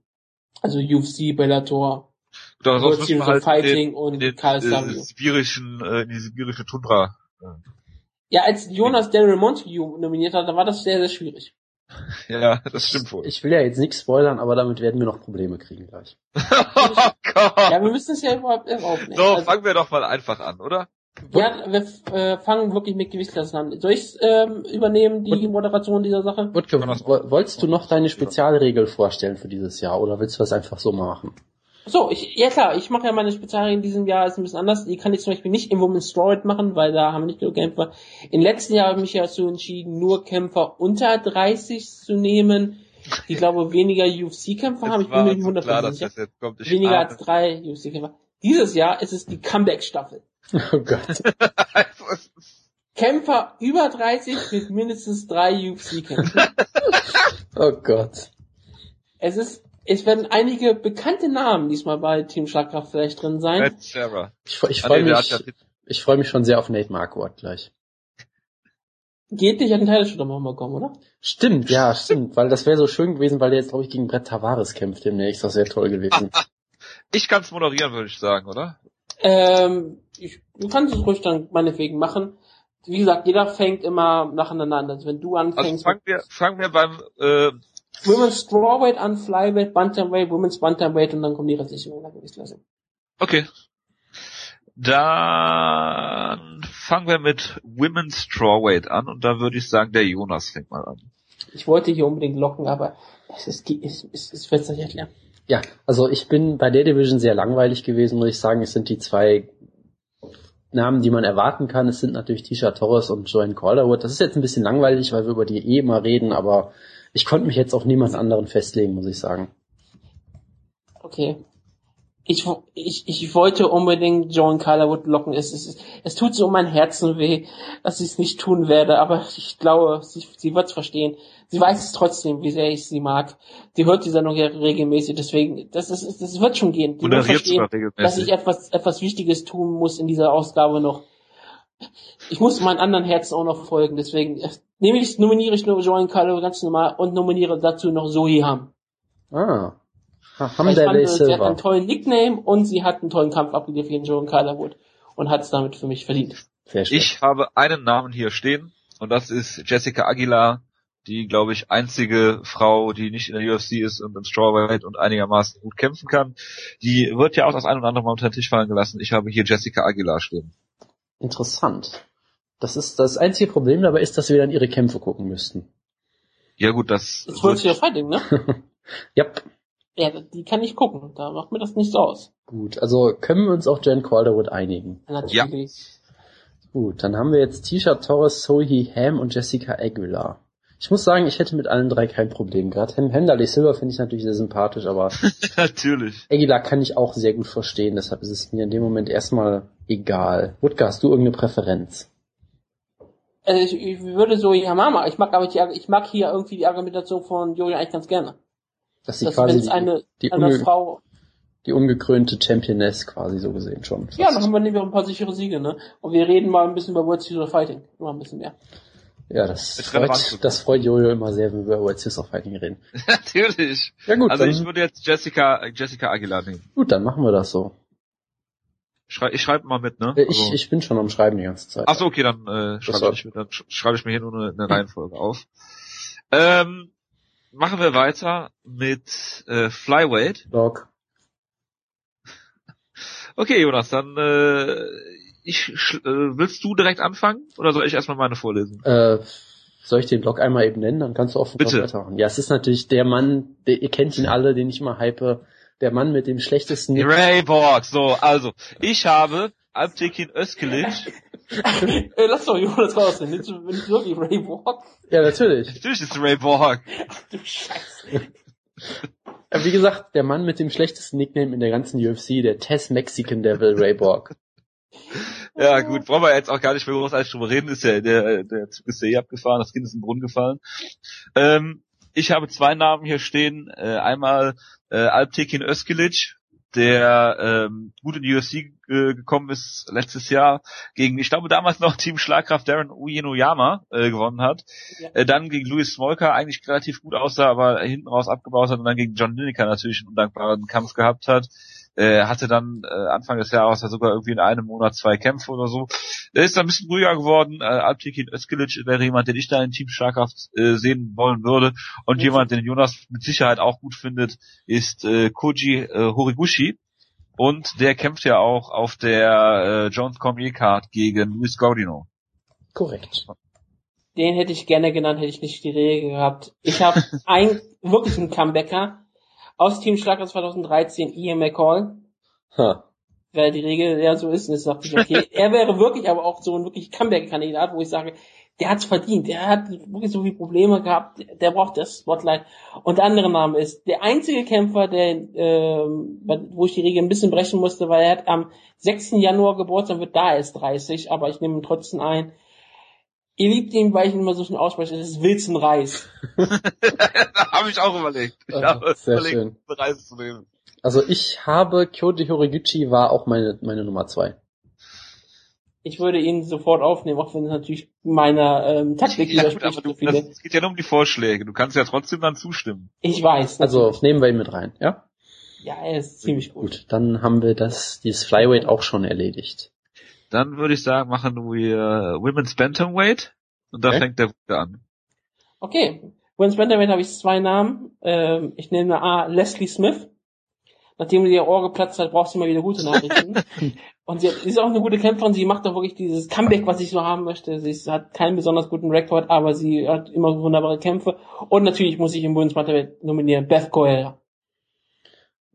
Also UFC, Bellator, Series of halt Fighting den, und den, KSW. Sibirischen, äh, die sibirische Tundra. Ja. Ja, als Jonas Del Remonte nominiert hat, da war das sehr, sehr schwierig. Ja, das stimmt wohl. Ich will ja jetzt nichts spoilern, aber damit werden wir noch Probleme kriegen gleich. oh Gott. Ja, wir müssen es ja überhaupt aufnehmen. So, also, fangen wir doch mal einfach an, oder? Ja, wir äh, fangen wirklich mit Gewichtsklassen an. Soll ich ähm, übernehmen, die Moderation dieser Sache? Wutke, wolltest du noch deine Spezialregel vorstellen für dieses Jahr oder willst du das einfach so machen? So, ich, ja klar, ich mache ja meine Spezialien in diesem Jahr ist ein bisschen anders. Die kann ich zum Beispiel nicht im Women's Strawweight machen, weil da haben wir nicht genug Kämpfer. Im letzten Jahr habe ich mich ja dazu entschieden, nur Kämpfer unter 30 zu nehmen. Ich glaube, weniger UFC-Kämpfer haben. Ich bin mir nicht 100% sicher. Weniger als drei UFC-Kämpfer. Dieses Jahr ist es die Comeback-Staffel. Oh Gott. Kämpfer über 30 mit mindestens drei UFC-Kämpfen. oh Gott. Es ist es werden einige bekannte Namen diesmal bei Team Schlagkraft vielleicht drin sein. Red Sarah. Ich, ich freue mich, ich freue mich schon sehr auf Nate Marquardt gleich. Geht nicht an den Teil schon mal kommen, oder? Stimmt, ja, stimmt, weil das wäre so schön gewesen, weil der jetzt, glaube ich, gegen Brett Tavares kämpft demnächst. Das wäre toll gewesen. ich kann es moderieren, würde ich sagen, oder? Ähm, ich, du kannst es ruhig dann meinetwegen machen. Wie gesagt, jeder fängt immer nacheinander an. Also wenn du anfängst. Also fangen wir, fangen wir beim äh, Women's Strawweight an, Flyweight, Bantamweight, Women's Bantamweight und dann kommen die restlichen Gewichtsklasse. Okay. Dann fangen wir mit Women's Strawweight an und da würde ich sagen, der Jonas fängt mal an. Ich wollte hier unbedingt locken, aber es, ist, es, es, es wird sich erklären. Ja, also ich bin bei der Division sehr langweilig gewesen, muss ich sagen. Es sind die zwei Namen, die man erwarten kann. Es sind natürlich Tisha Torres und Joanne Calderwood. Das ist jetzt ein bisschen langweilig, weil wir über die eh immer reden, aber ich konnte mich jetzt auf niemand anderen festlegen, muss ich sagen. Okay. Ich, ich, ich wollte unbedingt Joan Calderwood locken. Es, es, es tut so um mein Herzen weh, dass ich es nicht tun werde, aber ich glaube, sie, sie wird es verstehen. Sie weiß es trotzdem, wie sehr ich sie mag. Sie hört die Sendung ja regelmäßig, deswegen, das ist, das wird schon gehen. Die wird verstehen, dass ich etwas, etwas Wichtiges tun muss in dieser Ausgabe noch. Ich muss meinen anderen Herzen auch noch folgen, deswegen äh, nehme ich, nominiere ich nur Joan Calderwood ganz normal und nominiere dazu noch Zoe Ham. Ah. Hamdallah Sie hat einen tollen Nickname und sie hat einen tollen Kampf abgeliefert gegen Joan Calderwood und hat es damit für mich verdient. Ich habe einen Namen hier stehen und das ist Jessica Aguilar, die, glaube ich, einzige Frau, die nicht in der UFC ist und im Strawweight und einigermaßen gut kämpfen kann. Die wird ja auch das ein oder andere Mal unter den Tisch fallen gelassen. Ich habe hier Jessica Aguilar stehen. Interessant. Das ist das einzige Problem dabei ist, dass wir dann ihre Kämpfe gucken müssten. Ja gut, das. Das wollte ja Fighting, ne? yep. Ja, die kann ich gucken. Da macht mir das nicht so aus. Gut, also können wir uns auf Jan Calderwood einigen? Natürlich. Ja. Gut, dann haben wir jetzt Tisha Torres, Sohi Ham und Jessica Aguilar. Ich muss sagen, ich hätte mit allen drei kein Problem. Gerade Henderley Silver finde ich natürlich sehr sympathisch, aber natürlich. Aguilar kann ich auch sehr gut verstehen, deshalb ist es mir in dem Moment erstmal egal. Wutger, hast du irgendeine Präferenz? Also ich, ich würde so Yamama, ich mag aber die, ich mag hier irgendwie die Argumentation von Jojo eigentlich ganz gerne. Dass sie dass quasi die, eine, die, eine unge Frau die ungekrönte Championess quasi so gesehen schon. Ja, dann haben wir nämlich auch ein paar sichere Siege, ne? Und wir reden mal ein bisschen über World Series of Fighting. Immer ein bisschen mehr. Ja, das freut, das freut Jojo immer sehr, wenn wir über World Series of Fighting reden. Natürlich. Ja gut. Also dann, ich würde jetzt Jessica, Jessica Aguilar nehmen. Gut, dann machen wir das so. Schrei ich schreibe mal mit, ne? Äh, ich, also. ich bin schon am Schreiben die ganze Zeit. Ach so, okay, dann, äh, schreibe ich, dann schreibe ich mir hier nur eine, eine Reihenfolge auf. Ähm, machen wir weiter mit äh, Flyweight. Dog. Okay, Jonas, dann äh, ich äh, willst du direkt anfangen oder soll ich erstmal meine vorlesen? Äh, soll ich den Blog einmal eben nennen? Dann kannst du auch Bitte. weitermachen. Ja, es ist natürlich der Mann, der, ihr kennt ihn alle, den ich immer hype, der Mann mit dem schlechtesten Ray Borg, so, also, ich habe Alptekin Özkilic Ey, lass doch Jonas raus, nicht, wenn wirklich Ray Borg. Ja, natürlich. Natürlich ist Ray Borg. Ach du Scheiße. Wie gesagt, der Mann mit dem schlechtesten Nickname in der ganzen UFC, der Tess Mexican Devil Ray Borg. Ja, gut, brauchen wir jetzt auch gar nicht mehr großartig drüber reden, ist ja, der, der Zug ist ja eh abgefahren, das Kind ist im Brunnen gefallen. Ähm, ich habe zwei Namen hier stehen, äh, einmal äh, Alptekin Özkilic, der ähm, gut in die UFC äh, gekommen ist letztes Jahr gegen, ich glaube damals noch Team Schlagkraft Darren Uyenoyama äh, gewonnen hat, ja. äh, dann gegen Louis Smolka eigentlich relativ gut aussah, aber hinten raus abgebaut hat und dann gegen John Lineker natürlich einen undankbaren Kampf gehabt hat. Äh, hatte dann äh, Anfang des Jahres ja sogar irgendwie in einem Monat zwei Kämpfe oder so. Er ist dann ein bisschen ruhiger geworden. Äh, Alptekin Özkilic wäre jemand, den ich da in Team Schlagkraft äh, sehen wollen würde. Und okay. jemand, den Jonas mit Sicherheit auch gut findet, ist äh, Koji äh, Horiguchi. Und der kämpft ja auch auf der äh, Jones Cormier Card gegen Luis Gaudino. Korrekt. Den hätte ich gerne genannt, hätte ich nicht die Regel gehabt. Ich habe einen wirklichen Comebacker, aus Team Schlager 2013, Ian McCall. Ha. Weil die Regel ja so ist, ist dachte ich, okay. er wäre wirklich aber auch so ein wirklich Comeback-Kandidat, wo ich sage, der hat's verdient, der hat wirklich so viele Probleme gehabt, der braucht das Spotlight. Und der andere Name ist der einzige Kämpfer, der, ähm, wo ich die Regel ein bisschen brechen musste, weil er hat am 6. Januar Geburtstag, wird da erst 30, aber ich nehme ihn trotzdem ein. Ihr liebt ihn, weil ich ihn immer so schön ausspreche. Das ist Wilson Reis. habe ich auch überlegt. Ich Ah, habe sehr überlegt, schön. Reis zu nehmen. Also ich habe Kyoji Horiguchi war auch meine, meine Nummer zwei. Ich würde ihn sofort aufnehmen, auch wenn es natürlich meiner ähm, Taktik Ja, gut, widerspricht. aber du, so viele. das, es geht ja nur um die Vorschläge. Du kannst ja trotzdem dann zustimmen. Ich weiß. Also nehmen wir ihn mit rein, ja? ja, er ist ziemlich gut. Gut, dann haben wir das, dieses Flyweight auch schon erledigt. Dann würde ich sagen, machen wir Women's Bantamweight und da Okay. fängt der Gute an. Okay. Women's Bantamweight habe ich zwei Namen. Ähm, ich nehme A. Leslie Smith. Nachdem ihr Ohr geplatzt hat, braucht sie mal wieder gute Nachrichten. Und sie, hat, sie ist auch eine gute Kämpferin. Sie macht auch wirklich dieses Comeback, was ich so haben möchte. Sie ist, hat keinen besonders guten Rekord, aber sie hat immer wunderbare Kämpfe. Und natürlich muss ich im Women's Bantamweight nominieren Beth Correa.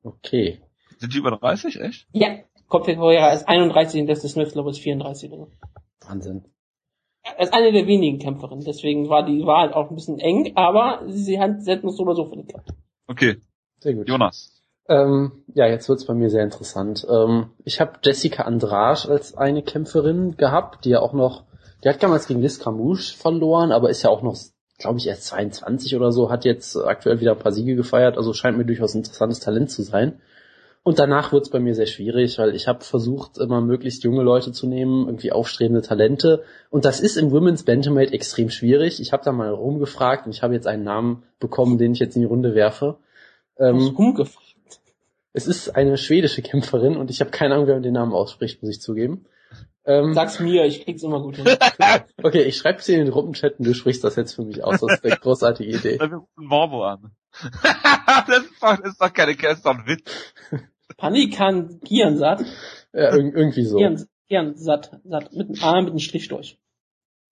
Okay. Sind die über 30, echt? Ja, Correa ist 31 und Leslie Smith, glaube ich, ist 34 oder so. Wahnsinn. Er ist eine der wenigen Kämpferinnen, deswegen war die Wahl auch ein bisschen eng, aber sie hat, sie uns so oder so verdient. Okay, Sehr gut. Jonas. Ähm, ja, jetzt wird's bei mir sehr interessant. Ähm, ich habe Jessica Andrade als eine Kämpferin gehabt, die ja auch noch, die hat damals gegen Liz Camouche verloren, aber ist ja auch noch, glaube ich, erst 22 oder so, hat jetzt aktuell wieder ein paar Siege gefeiert, also scheint mir durchaus ein interessantes Talent zu sein. Und danach wird's bei mir sehr schwierig, weil ich habe versucht, immer möglichst junge Leute zu nehmen, irgendwie aufstrebende Talente. Und das ist im Women's Bantamweight extrem schwierig. Ich habe da mal rumgefragt und ich habe jetzt einen Namen bekommen, den ich jetzt in die Runde werfe. Ähm, Ähm, umgefragt. es ist eine schwedische Kämpferin und ich habe keine Ahnung, wer den Namen ausspricht, muss ich zugeben. Ähm, Sag's mir, ich krieg's immer gut hin. okay, ich schreibe sie in den Gruppenchat und du sprichst das jetzt für mich aus. Das ist eine großartige Idee. Wir rufen Morbo an. das, ist doch, das ist doch keine das ist doch ein Witz. Panikan Giansat. Ja, irg irgendwie so. Gian, Giansat, Sat, mit einem A, mit einem Strich durch.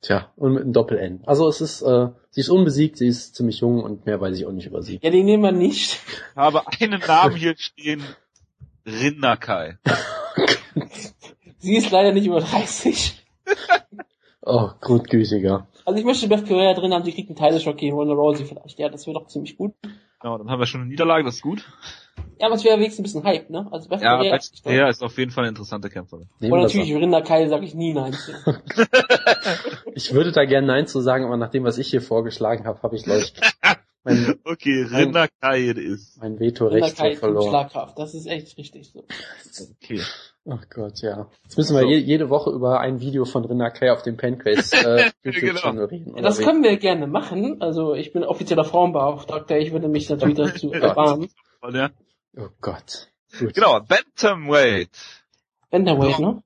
Tja, und mit einem Doppel-N. Also es ist, äh, sie ist unbesiegt, sie ist ziemlich jung und mehr weiß ich auch nicht über sie. Ja, den nehmen wir nicht. Ich habe einen Namen hier stehen. Rinnakai. Sie ist leider nicht über 30. Oh, grundgütiger. Also ich möchte Beth Correa drin haben, die kriegt einen Title-Shock gegen Ronda Rousey vielleicht. Ja, das wäre doch ziemlich gut. Genau, dann haben wir schon eine Niederlage, das ist gut. Ja, aber es wäre wenigstens ein bisschen Hype, ne? Also Beth Ja, Beth Correa ist auf jeden Fall eine interessante Kämpferin. Nehmen Und natürlich Rinda Kai sage ich nie nein zu. Ich würde da gerne Nein zu sagen, aber nach dem, was ich hier vorgeschlagen habe, habe ich, ich, mein, Okay, Rinnakai ist. mein Veto-Recht so kommt verloren. Schlagkraft. Das ist echt richtig so. Okay. Ach Gott, ja. Jetzt müssen wir So. je, jede Woche über ein Video von Kay auf dem Pancrase äh, YouTube-Channel reden. Ja, das wie? können wir gerne machen. Also ich bin offizieller Frauenbeauftragter. Ich würde mich natürlich dazu erbarmen. Ja. Oh Gott. Gut. Genau, Bantamweight. Bantamweight, ne?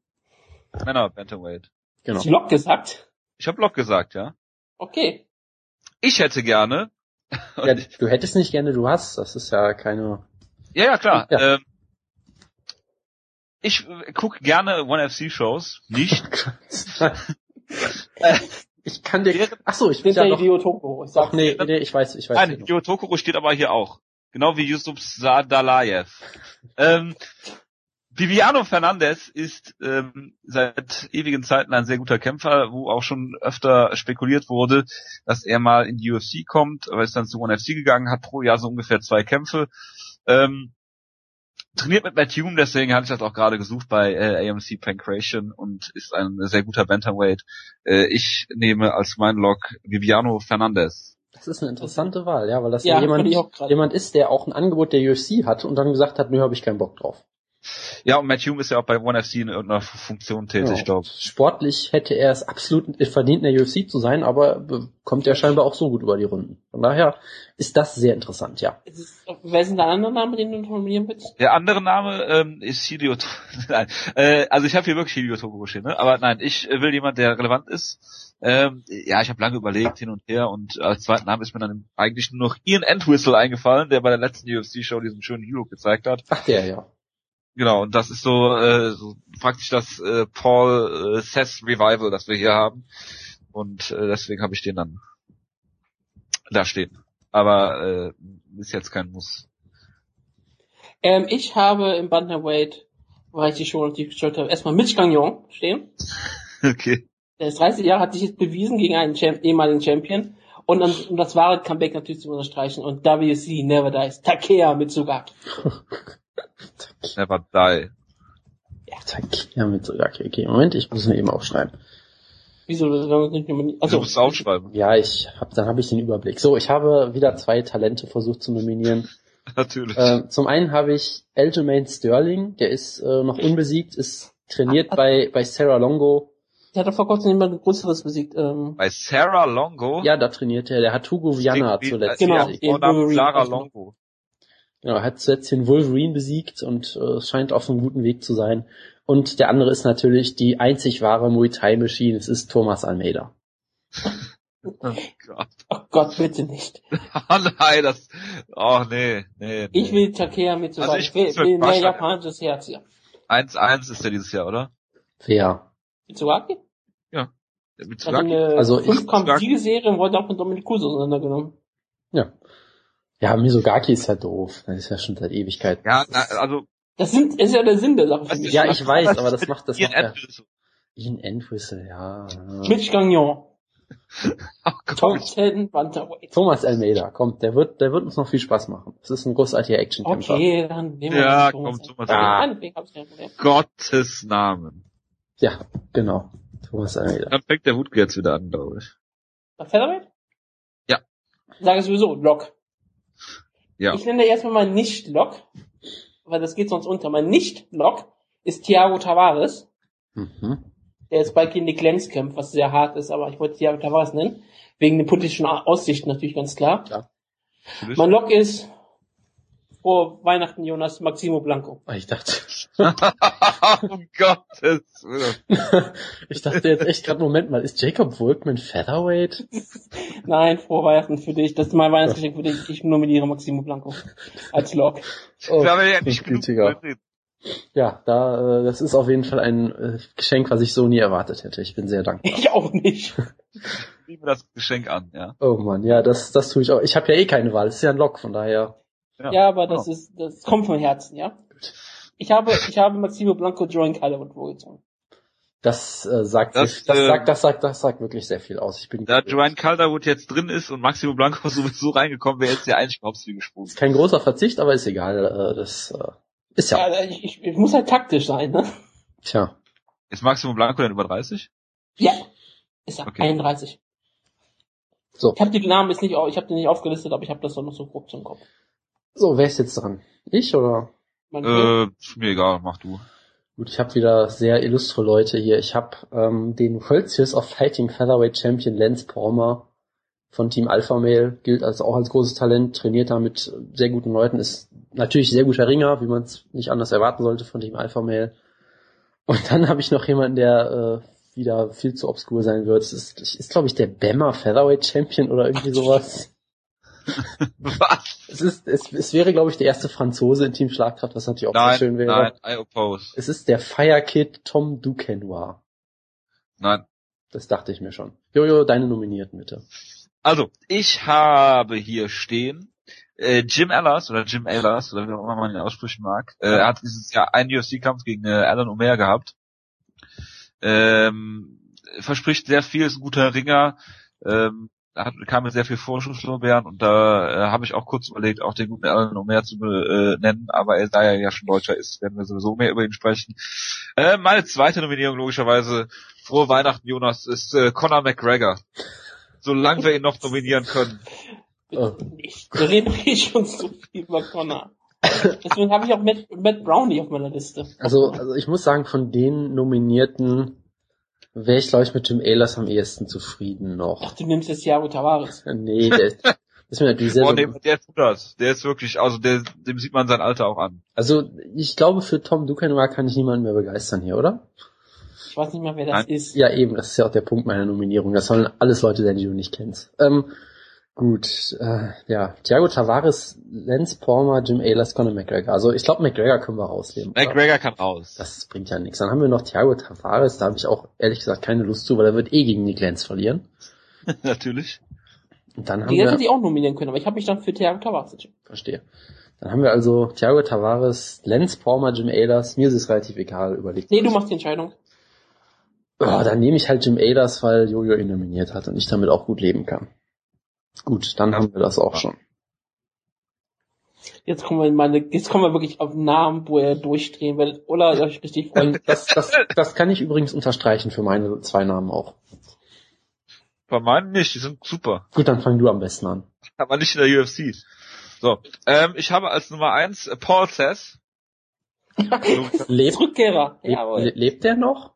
Männer Bantamweight. genau. Hast du Lock gesagt? Ich habe Lock gesagt, ja. Okay. Ich hätte gerne. Ja, du hättest nicht gerne, du hast. Das ist ja keine. Ja, ja, klar. Ja. Ähm, ich gucke gerne One-FC-Shows. Nicht. ich kann dir. Ach so, ich will Sind ja noch. Hideo Toko. Ich Ach nee, nee, ich weiß, ich weiß. Nein, nicht noch. Hideo Tokoro steht aber hier auch. Genau wie Yusuf Sadalayev. Ähm, Viviano Fernandez ist ähm, seit ewigen Zeiten ein sehr guter Kämpfer, wo auch schon öfter spekuliert wurde, dass er mal in die UFC kommt, aber ist dann zu ONE gegangen, hat pro Jahr so ungefähr zwei Kämpfe. Ähm, trainiert mit Matt Hume, deswegen hatte ich das auch gerade gesucht bei äh, AMC Pancration und ist ein sehr guter Bantamweight. Äh, ich nehme als mein Log Viviano Fernandez. Das ist eine interessante Wahl, ja, weil das Ja, jemand, jemand ist, der auch ein Angebot der UFC hat und dann gesagt hat, nö, habe ich keinen Bock drauf. Ja, und Matt Hume ist ja auch bei ONE FC in irgendeiner Funktion tätig, Ja. ich glaube. Sportlich hätte er es absolut verdient, in der UFC zu sein, aber be- kommt er scheinbar auch so gut über die Runden. Von daher ist das sehr interessant, ja. Ist, wer sind da andere Namen, den du nominieren willst? Der andere Name ähm, ist Hideo To- Nein, äh, also ich habe hier wirklich Hideo Tokoro stehen, ne? aber nein, ich äh, will jemand, der relevant ist. Ähm, ja, ich habe lange überlegt, hin und her und als zweiten Namen ist mir dann eigentlich nur noch Ian Entwistle eingefallen, der bei der letzten UFC-Show diesen schönen Hero gezeigt hat. Ach, der, ja. Genau, und das ist so, äh, so praktisch das äh, Paul äh, Seth Revival, das wir hier haben. Und äh, deswegen habe ich den dann da stehen. Aber äh, ist jetzt kein Muss. Ähm, ich habe im Bantamweight, weil ich die Show natürlich geschaut habe, erstmal Mitch Gagnon stehen. Okay. Der ist 30 Jahre, hat sich jetzt bewiesen gegen einen Champ ehemaligen Champion. Und dann, um das wahre Comeback natürlich zu unterstreichen. Und WC Never Dies. Takea Mitsugaki. Never die. Ja, mit so, okay, okay, Moment, ich muss mir eben aufschreiben. Wieso? Also, du musst aufschreiben. Ja, ich hab, dann habe ich den Überblick. So, ich habe wieder zwei Talente versucht zu nominieren. Natürlich. Äh, zum einen habe ich Aljamain Sterling, der ist äh, noch unbesiegt, ist trainiert ah, bei, bei Sarah Longo. Der hat doch vor kurzem jemand Größeres besiegt. Ähm. Bei Sarah Longo? Ja, da trainiert er. Der hat Hugo Viana zuletzt genau. Genau, Sarah Longo. Er hat zuletzt den Wolverine besiegt und äh, scheint auf einem guten Weg zu sein. Und der andere ist natürlich die einzig wahre Muay Thai Maschine. Es ist Thomas Almeida. Oh Gott. Oh Gott, bitte nicht. oh nein, das, oh nee, nee, nee. Ich will Takea mit also ich will, will mehr japanisches Herz hier. 1-1 ist ja dieses Jahr, oder? Wer? Mitsuaki? Ja. Mitsuaki. Also, also Fünfkampf-Siegeserie wurde auch mit Dominik Kuso auseinandergenommen. Ja. Ja, Misogaki ist ja doof. Das ist ja schon seit Ewigkeit. Ja, na, also. Das sind, ist ja der Sinn der Sache. Also, ja, ich weiß, aber das macht das Ian Entwistle. Ian Entwistle, ja. Mitch Gagnon. Oh Tom Thomas Almeida, kommt, der wird, der wird uns noch viel Spaß machen. Das ist ein großartiger action -Kämpfer. Okay, dann nehmen wir Ja, komm, Thomas Almeida. Ah. Gottes Namen. Ja, genau. Thomas Almeida. Dann fängt der Wutke jetzt wieder an, glaube ich. Bei Featherweight? Ja. Sage sowieso, Lock. Ja. Ich nenne erstmal mal nicht Lock, weil das geht sonst unter. Mein nicht Lock ist Thiago Tavares. Mhm der jetzt bald gegen die kämpft, was sehr hart ist, aber ich wollte Thiago Tavares nennen. Wegen den politischen Aussichten natürlich ganz klar. Ja. Mein Lock ist vor Weihnachten Jonas Maximo Blanco. Ah, ich dachte. um Gottes Willen. ich dachte jetzt echt gerade, Moment mal, ist Jacob Volkman Featherweight? Nein, frohe Weihnachten für dich. Das ist mein Weihnachtsgeschenk für dich. Ich nominiere Maximo Blanco als Lock. Oh, haben ja nicht ja, da, äh, das ist auf jeden Fall ein äh, Geschenk, was ich so nie erwartet hätte. Ich bin sehr dankbar. Ich auch nicht. Ich nehme das Geschenk an, ja. Oh man, ja, das, das tue ich auch. Ich habe ja eh keine Wahl. Das ist ja ein Lock, von daher. Ja, ja aber das oh. ist, das kommt vom Herzen, ja. Ich habe, ich habe Maximo Blanco Join Calderwood vorgezogen. Das äh, sagt das, sich, das äh, sagt, das sagt, das sagt wirklich sehr viel aus. Ich bin da Joanne Calderwood jetzt drin ist und Maximo Blanco sowieso reingekommen wäre, jetzt der eigentlich wie gesprungen. Ist kein großer Verzicht, aber ist egal. Äh, das äh, ist ja. ja ich, ich, ich muss halt taktisch sein, ne? Tja. Ist Maximo Blanco denn über 30? Ja. Ist er. Okay. 31. So. Ich habe die Namen jetzt nicht, ich habe die nicht aufgelistet, aber ich habe das doch noch so grob zum Kopf. So, wer ist jetzt dran? Ich oder? Äh, mir egal, mach du. Gut, ich habe wieder sehr illustre Leute hier. Ich habe ähm, den World Series of Fighting Featherweight Champion Lance Palmer von Team Alpha Male, gilt also auch als großes Talent, trainiert da mit sehr guten Leuten, ist natürlich sehr guter Ringer, wie man es nicht anders erwarten sollte von Team Alpha Male. Und dann habe ich noch jemanden, der äh, wieder viel zu obskur sein wird. Das ist, ist glaube ich, der Bammer Featherweight Champion oder irgendwie sowas. Was? Es ist, es, es wäre, glaube ich, der erste Franzose in Team Schlagkraft, was natürlich auch nein, sehr schön wäre. Nein, I oppose. Es ist der Fire Kid Tom Duquesnoy. Nein. Das dachte ich mir schon. Jojo, deine Nominierten bitte. Also, ich habe hier stehen äh, Jim Ellis oder Jim Ellis oder wie auch immer man ihn aussprechen mag. Äh, er hat dieses Jahr einen UFC-Kampf gegen äh, Alan Omer gehabt. Ähm, verspricht sehr viel, ist ein guter Ringer. Ähm, hat, kam mit sehr viel Vorschusslorbeeren und da äh, habe ich auch kurz überlegt, auch den guten Alan Omer zu äh, nennen, aber er, da er ja schon Deutscher ist, werden wir sowieso mehr über ihn sprechen. Äh, meine zweite Nominierung logischerweise, frohe Weihnachten Jonas, ist äh, Conor McGregor solange wir ihn noch nominieren können. Oh. Wir reden eh schon so viel über Connor. Deswegen habe ich auch Matt, Matt Brownie auf meiner Liste. Also, also ich muss sagen, von den Nominierten wäre ich, glaube ich, mit Jim Ehlers am ehesten zufrieden noch. Ach, du nimmst jetzt Thiago Tavares. nee, der ist, das ist mir natürlich sehr, Boah, dem, der tut das. Der ist wirklich, also der, dem sieht man sein Alter auch an. Also, ich glaube, für Tom Dukenwa kann ich niemanden mehr begeistern hier, oder? Ich weiß nicht mehr, wer das Nein. ist. Ja, eben, das ist ja auch der Punkt meiner Nominierung. Das sollen alles Leute sein, die du nicht kennst. Ähm, gut, äh, ja, Thiago Tavares, Lance Palmer, Jim Ayers, Conor McGregor. Also ich glaube, McGregor können wir rausnehmen. McGregor kann raus. Das bringt ja nichts. Dann haben wir noch Thiago Tavares, da habe ich auch ehrlich gesagt keine Lust zu, weil er wird eh gegen Nick Lance verlieren. Natürlich. Und dann haben die wir, hätte ich auch nominieren können, aber ich habe mich dann für Thiago Tavares entschieden. Verstehe. Dann haben wir also Thiago Tavares, Lance Palmer, Jim Ayers. Mir ist es relativ egal, überlegt. Nee, du machst die Entscheidung. Oh, dann nehme ich halt Jim Aders, weil Jojo ihn nominiert hat und ich damit auch gut leben kann. Gut, dann haben wir das auch schon. Jetzt kommen wir meine, jetzt kommen wir wirklich auf Namen, wo er durchdrehen will. Oder euch richtig freuen. Das, das, das kann ich übrigens unterstreichen für meine zwei Namen auch. Bei meinen nicht, die sind super. Gut, dann fang du am besten an. Aber nicht in der UFC. So, ähm, ich habe als Nummer eins äh, Paul Sass. lebt, Rückkehrer. lebt, lebt der noch?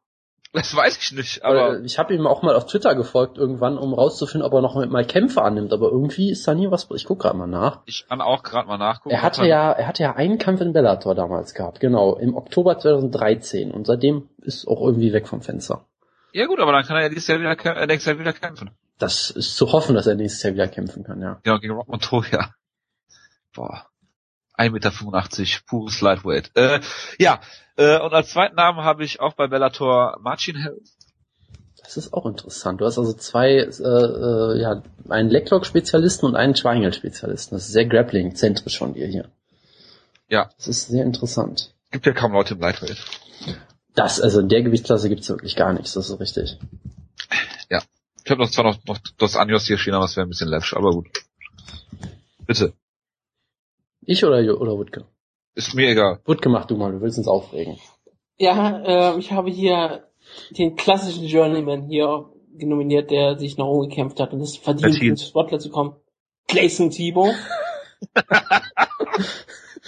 Das weiß ich nicht, aber Weil ich habe ihm auch mal auf Twitter gefolgt irgendwann, um rauszufinden, ob er noch mal Kämpfe annimmt. Aber irgendwie ist da nie was. Ich guck gerade mal nach. ich kann auch gerade mal nachgucken. Er hatte ja, er hatte ja einen Kampf in Bellator damals gehabt, genau, im Oktober 2013 und seitdem ist auch irgendwie weg vom Fenster. Ja gut, aber dann kann er ja dieses Jahr wieder, äh, nächstes Jahr wieder kämpfen. Das ist zu hoffen, dass er nächstes Jahr wieder kämpfen kann, ja. Genau, gegen Rock Montoya. Boah. 1,85 Meter, pures Lightweight. Äh, ja, äh, und als zweiten Namen habe ich auch bei Bellator Marcin Hell. Das ist auch interessant. Du hast also zwei, äh, äh, ja, einen Lecklock-Spezialisten und einen Triangle-Spezialisten. Das ist sehr grappling-zentrisch von dir hier. Ja. Das ist sehr interessant. Gibt ja kaum Leute im Lightweight. Das, also in der Gewichtsklasse gibt's wirklich gar nichts, das ist richtig. Ich habe noch zwar noch, noch das Anjos hier stehen, aber es wäre ein bisschen läppisch, aber gut. Bitte. Ich oder, oder Wutke? Ist mir egal. Wutke, mach du mal, du willst uns aufregen. Ja, äh, ich habe hier den klassischen Journeyman hier genominiert, der sich noch umgekämpft hat und es verdient, ins Spotlight zu kommen. Clayson Tebow.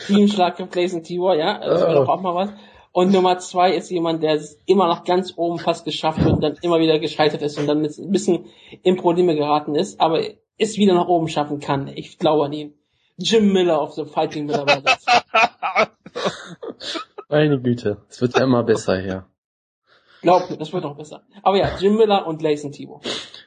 Teamschlag für Clayson Tebow, ja, das wäre Oh. doch auch mal was. Und Nummer zwei ist jemand, der es immer nach ganz oben fast geschafft hat und dann immer wieder gescheitert ist und dann jetzt ein bisschen in Probleme geraten ist, aber es wieder nach oben schaffen kann. Ich glaube an ihn. Jim Miller of the Fighting Miller. Meine Güte, es wird ja immer besser hier. Glaub mir, das wird auch besser. Aber ja, Jim Miller und Clayson Tebow.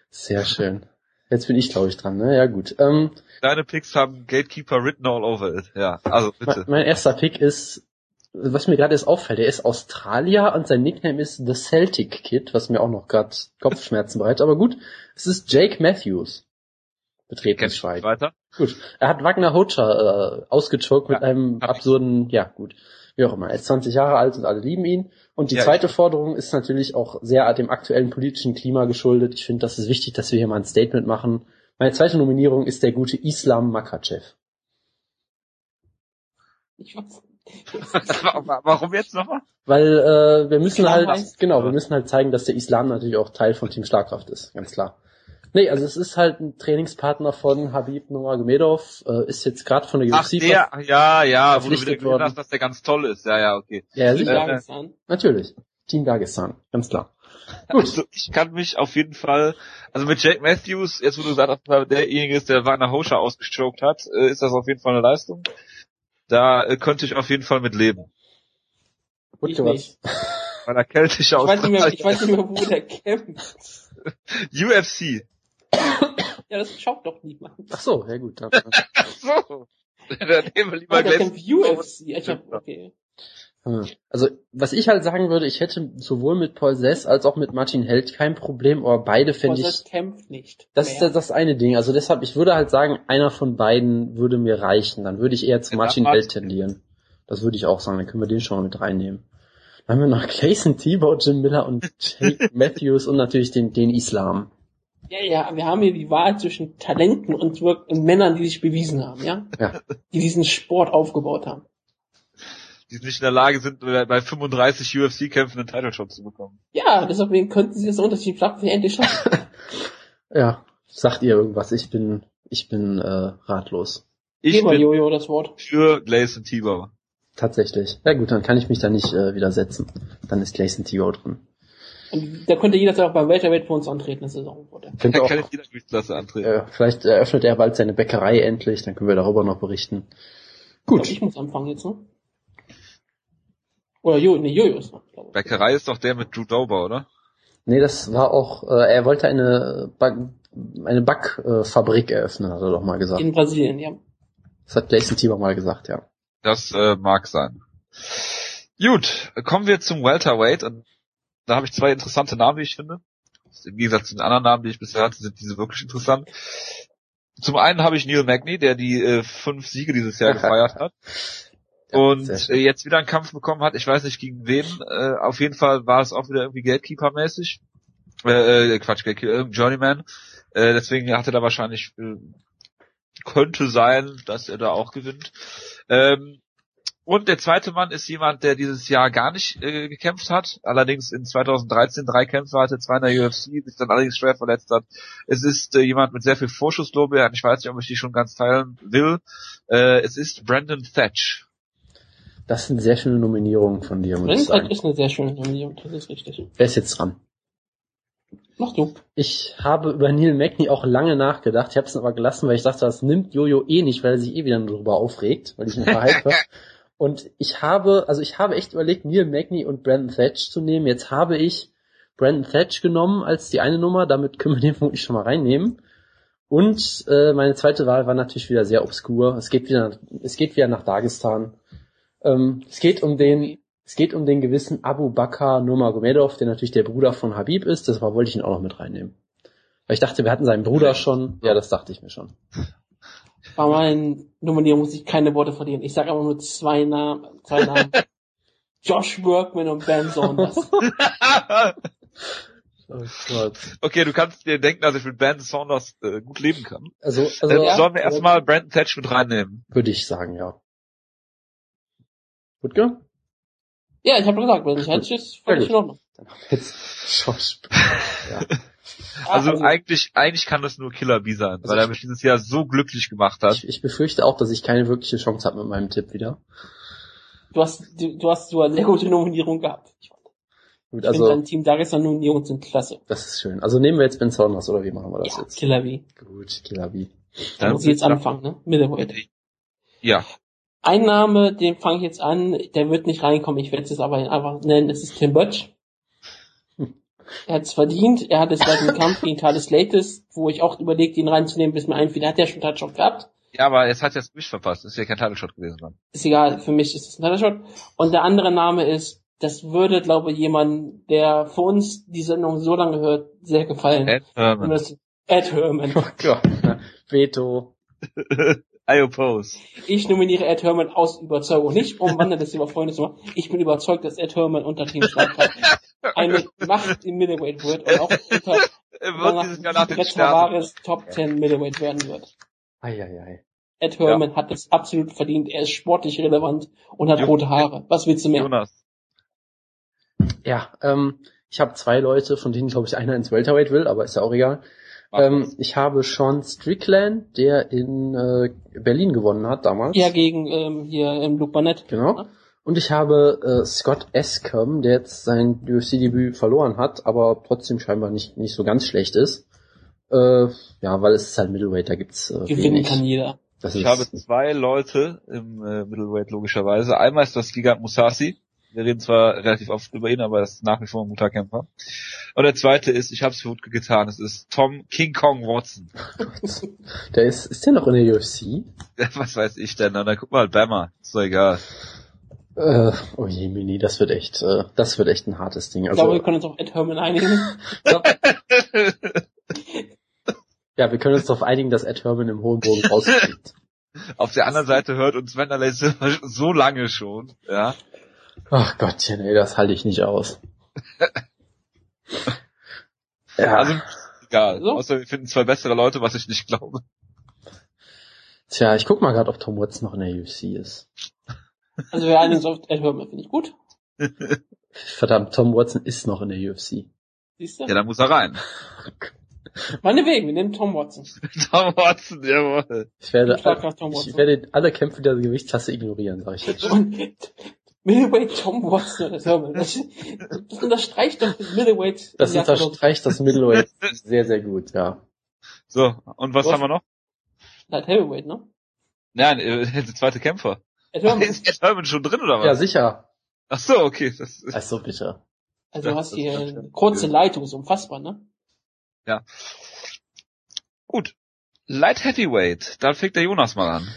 Sehr schön. Jetzt bin ich, glaube ich, dran, ne? Ja, gut. Ähm, Deine Picks haben Gatekeeper written all over it. Ja, also mein, bitte. mein erster Pick ist, was mir gerade jetzt auffällt, er ist Australier und sein Nickname ist The Celtic Kid, was mir auch noch gerade Kopfschmerzen bereitet. Aber gut, es ist Jake Matthews. Betretenes Kennst du Schweigen. weiter? Gut. Er hat Wagner Hocha äh, ausgechoked mit Ja, einem hab ich. absurden, ja gut, wie auch immer. Er ist 20 Jahre alt und alle lieben ihn. Und die Ja, zweite Forderung ist natürlich auch sehr dem aktuellen politischen Klima geschuldet. Ich finde, das ist wichtig, dass wir hier mal ein Statement machen. Meine zweite Nominierung ist der gute Islam Makachev. Ich weiß. Warum jetzt nochmal? Weil äh, wir müssen halt, genau, wir müssen halt zeigen, dass der Islam natürlich auch Teil von Team Schlagkraft ist, ganz klar. Nee, also es ist halt ein Trainingspartner von Habib Nurmagomedov, äh, ist jetzt gerade von der Ach, UFC der, ja, ja, wo du wieder gesehen worden. hast, dass der ganz toll ist. Ja, ja, okay. Ja, sicher. Dagestan. Natürlich. Team Dagestan, ganz klar. Gut. Also ich kann mich auf jeden Fall, also mit Jake Matthews, jetzt wo du gesagt hast, dass er derjenige ist, der Wagner Hoscher ausgestoked hat, äh, ist das auf jeden Fall eine Leistung. Da äh, könnte ich auf jeden Fall mit leben. Ich Wutke, was? nicht. Weil er keltische Ich weiß nicht mehr, ich weiß nicht mehr, wo der kämpft. UFC. Ja, das schaut doch niemand. Ach so, ja gut. Dann, Ach so. Dann nehmen wir lieber der gleich. UFC. Ich hab, okay. hm. also, was ich halt sagen würde, ich hätte sowohl mit Paul Sess als auch mit Martin Held kein Problem, aber beide fände ich, kämpft nicht. das ist das, das eine Ding. Also deshalb, ich würde halt sagen, einer von beiden würde mir reichen. Dann würde ich eher zu Ja, Martin. Held tendieren. Das würde ich auch sagen, dann können wir den schon mal mit reinnehmen. Dann haben wir noch Clayson Tebow, Jim Miller und Jake Matthews und natürlich den, den Islam. Ja, ja, wir haben hier die Wahl zwischen Talenten und, und Männern, die sich bewiesen haben, ja? Ja. Die diesen Sport aufgebaut haben. Die nicht in der Lage sind, bei bei 35 UFC-Kämpfen einen Title Shot zu bekommen. Ja, deswegen könnten sie das Unterschied Flaggen endlich schaffen. Ja, sagt ihr irgendwas? Ich bin, ich bin äh, ratlos. Ich Gib mal bin Jojo das Wort. für Gleison Tebow. Tatsächlich. Ja gut, dann kann ich mich da nicht äh, widersetzen. Dann ist Clayson Tebow drin. Und da könnte jederzeit auch beim Welterweight für uns antreten, das Saison wurde. Könnte Er auch, kann jeder Gewichtsklasse antreten. äh, vielleicht eröffnet er bald seine Bäckerei endlich, dann können wir darüber noch berichten. Gut. Gut. Ich muss anfangen jetzt, ne? Oder Jo, nee, Jojo ist noch, glaube ich. Bäckerei ist doch der mit Drew Dober, oder? Nee, das war auch, äh, er wollte eine, Back, eine Backfabrik eröffnen, hat er doch mal gesagt. In Brasilien, ja. Das hat Clayson Tebow mal gesagt, ja. Das äh, mag sein. Gut, kommen wir zum Welterweight und da habe ich zwei interessante Namen, wie ich finde. Im Gegensatz zu den anderen Namen, die ich bisher hatte, sind diese wirklich interessant. Zum einen habe ich Neil Magny, der die äh, fünf Siege dieses Jahr gefeiert hat Ja, und äh, jetzt wieder einen Kampf bekommen hat. Ich weiß nicht gegen wen. Äh, auf jeden Fall war es auch wieder irgendwie Gatekeeper-mäßig. Äh, äh, Quatsch, Gatekeeper, äh, Journeyman. Äh, deswegen hat er da wahrscheinlich äh, könnte sein, dass er da auch gewinnt. Ähm, Und der zweite Mann ist jemand, der dieses Jahr gar nicht äh, gekämpft hat, allerdings in 2013 drei Kämpfe hatte, zwei in der UFC, sich dann allerdings schwer verletzt hat. Es ist äh, jemand mit sehr viel Vorschusslorbeeren, ich weiß nicht, ob ich die schon ganz teilen will. Äh, es ist Brandon Thatch. Das sind sehr schöne Nominierungen von dir, muss ich sagen. ist eine sehr schöne Nominierung, das ist richtig. Wer ist jetzt dran? Mach du. Ich habe über Neil Magny auch lange nachgedacht. Ich habe es aber gelassen, weil ich dachte, das nimmt Jojo eh nicht, weil er sich eh wieder darüber aufregt, weil ich ihn verhype. und ich habe, also ich habe echt überlegt, Neil Magny und Brandon Thatch zu nehmen. Jetzt habe ich Brandon Thatch genommen als die eine Nummer. Damit können wir den vermutlich schon mal reinnehmen. Und äh, meine zweite Wahl war natürlich wieder sehr obskur. Es geht wieder, es geht wieder nach Dagestan. Ähm, es geht um den es geht um den gewissen Abu Bakr Nurmagomedov, der natürlich der Bruder von Habib ist. Das wollte ich ihn auch noch mit reinnehmen. Weil ich dachte, wir hatten seinen Bruder schon. Ja, das dachte ich mir schon. Bei meinen Nominierungen muss ich keine Worte verlieren. Ich sage aber nur zwei Namen. Zwei Namen. Josh Workman und Ben Saunders. Oh Gott. Okay, du kannst dir denken, dass ich mit Ben Saunders äh, gut leben kann. Also, also äh, ja, sollen wir erstmal Brandon Thatch mit reinnehmen? Würde ich sagen, ja. Gut, gell? Ja, ich habe gesagt, wenn ich hätte, ist völlig in Ordnung. Jetzt ja. Also, also, eigentlich, eigentlich kann das nur Killer B sein, also weil er mich dieses Jahr so glücklich gemacht hat. Ich, ich befürchte auch, dass ich keine wirkliche Chance habe mit meinem Tipp wieder. Du hast, du, du hast so eine sehr gute Nominierung gehabt. Ich, Gut, also, finde, dein Team Dagestan Nominierungen sind klasse. Das ist schön. Also nehmen wir jetzt Ben Saunders oder wie machen wir das ja, jetzt? Killer B. Gut, Killer B. Dann muss ich jetzt anfangen, ne? Middleweight. Ja. Ein Name, den fange ich jetzt an, der wird nicht reinkommen, ich werde es jetzt aber einfach nennen, das ist Tim Butch. Er hat es verdient, er hat es bei dem Kampf gegen Thales Lates, wo ich auch überlegt, ihn reinzunehmen, bis mir einfiel, hat er schon einen Touchshot gehabt. Ja, aber es hat jetzt mich verpasst, ist ja kein Title-Shot gewesen. Dann. Ist egal, für mich ist es ein Title-Shot. Und der andere Name ist, das würde, glaube ich, jemand, der für uns die Sendung so lange hört, sehr gefallen. Ed Herman. Ed Herman. Oh Gott. Veto. I oppose. Ich nominiere Ed Herman aus Überzeugung. Nicht um Wandel des über Freunde zu machen. Ich bin überzeugt, dass Ed Herman unter Team Schlagkraft eine Macht im Middleweight wird und auch unter Brett Tavares Top 10 Middleweight werden wird. Eieiei. Ed Herman ja. hat es absolut verdient. Er ist sportlich relevant und hat rote Haare. Was willst du mehr? Jonas. Ja, ähm, ich habe zwei Leute, von denen glaube ich einer ins Welterweight will, aber ist ja auch egal. Ähm, ich habe Sean Strickland, der in äh, Berlin gewonnen hat damals. Ja, gegen ähm, hier im Luke Barnett. Genau. Und ich habe äh, Scott Escom, der jetzt sein UFC-Debüt verloren hat, aber trotzdem scheinbar nicht, nicht so ganz schlecht ist. Äh, ja, weil es ist halt Middleweight, da gibt's äh, Gewinnen wenig. kann jeder. Das ich habe zwei Leute im äh, Middleweight logischerweise. Einmal ist das Gigant Musasi, wir reden zwar relativ oft über ihn, aber er ist nach wie vor ein guter Kämpfer. Und der zweite ist, ich habe es für Wutke getan, es ist Tom King Kong Watson. der ist, ist der noch in der UFC? Was weiß ich denn? Na, dann guck mal, Bammer, ist doch egal. Äh, oh je, Mini, das wird echt, äh, das wird echt ein hartes Ding. Also, ich glaube, wir können uns auf Ed Herman einigen. ja, wir können uns darauf einigen, dass Ed Herman im hohen Boden rausfliegt. Auf der anderen Seite hört uns Wanderlei so lange schon, ja. Ach Gottchen, ey, das halte ich nicht aus. ja. Also, egal. So? Außer wir finden zwei bessere Leute, was ich nicht glaube. Tja, ich guck mal gerade, ob Tom Watson noch in der UFC ist. Also wir einen auf Ed Herman finde ich gut. Verdammt, Tom Watson ist noch in der UFC. Siehst du? Ja, dann muss er rein. Meinetwegen, wir nehmen Tom Watson. Tom Watson, jawohl. Ich werde, ich werde alle Kämpfe der Gewichtsklasse ignorieren, sag ich jetzt schon. Middleweight Tom Watson oder so. Das, das unterstreicht doch das Middleweight. Das unterstreicht das Middleweight sehr, sehr gut, ja. So, und was, was? haben wir noch? Light Heavyweight, ne? Nein, äh, der zweite Kämpfer. Ed Herman. Ist Ed Herman schon drin oder was? Ja, sicher. Ach so, okay. Das ist Ach so, bitte. Also du hast hier eine kurze Leitung, ist unfassbar, ne? Ja. Gut. Light Heavyweight, da fängt der Jonas mal an.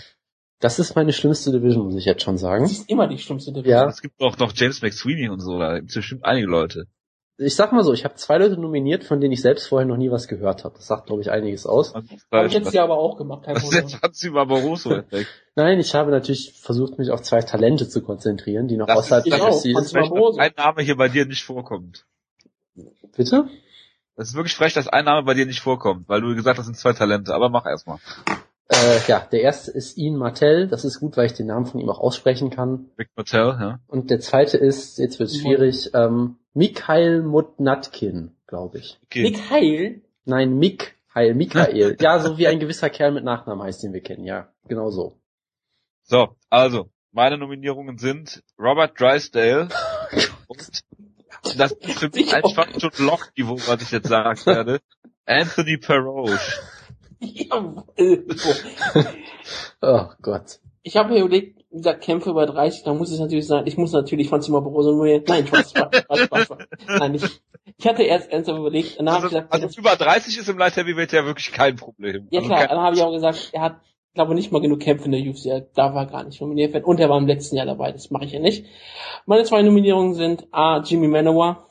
Das ist meine schlimmste Division, muss ich jetzt schon sagen. Das ist immer die schlimmste Division. Ja. Es gibt auch noch James McSweeney und so, da gibt es bestimmt einige Leute. Ich sag mal so, ich habe zwei Leute nominiert, von denen ich selbst vorher noch nie was gehört habe. Das sagt, glaube ich, einiges aus. Habe ich jetzt ja aber auch gemacht. Kein ist jetzt Barroso Effekt. Nein, ich habe natürlich versucht, mich auf zwei Talente zu konzentrieren, die noch das außerhalb der UFC ist. Ein Name hier bei dir nicht vorkommt. Bitte? Das ist wirklich frech, dass ein Name bei dir nicht vorkommt, weil du gesagt hast, das sind zwei Talente, aber mach erstmal. Äh, ja, der erste ist Ian Martell. Das ist gut, weil ich den Namen von ihm auch aussprechen kann. Rick Martell, ja. Und der zweite ist, jetzt wird es schwierig, ähm, Mikhail Mutnatkin, glaube ich. Okay. Mikhail? Nein, Mikhail, Mikhail. ja, so wie ein gewisser Kerl mit Nachnamen heißt, den wir kennen. Ja, genau so. So, also, meine Nominierungen sind Robert Drysdale und das ist für mich einfach schon Lochniveau, was ich jetzt sagen werde. Anthony Perroche. oh Gott. Ich habe mir überlegt, gesagt, Kämpfe über 30, da muss es natürlich sein, ich muss natürlich von Zimmer Barroso nur, nein, Spaß, Spaß, Spaß, Spaß. Nein, ich, ich hatte erst ernsthaft überlegt, dann also, ich gesagt, also über 30 ist im Light Heavyweight ja wirklich kein Problem. Ja also klar, dann habe ich auch gesagt, er hat, glaube nicht mal genug Kämpfe in der UFC, er darf er gar nicht nominiert werden und er war im letzten Jahr dabei, das mache ich ja nicht. Meine zwei Nominierungen sind A, Jimmy Manowar,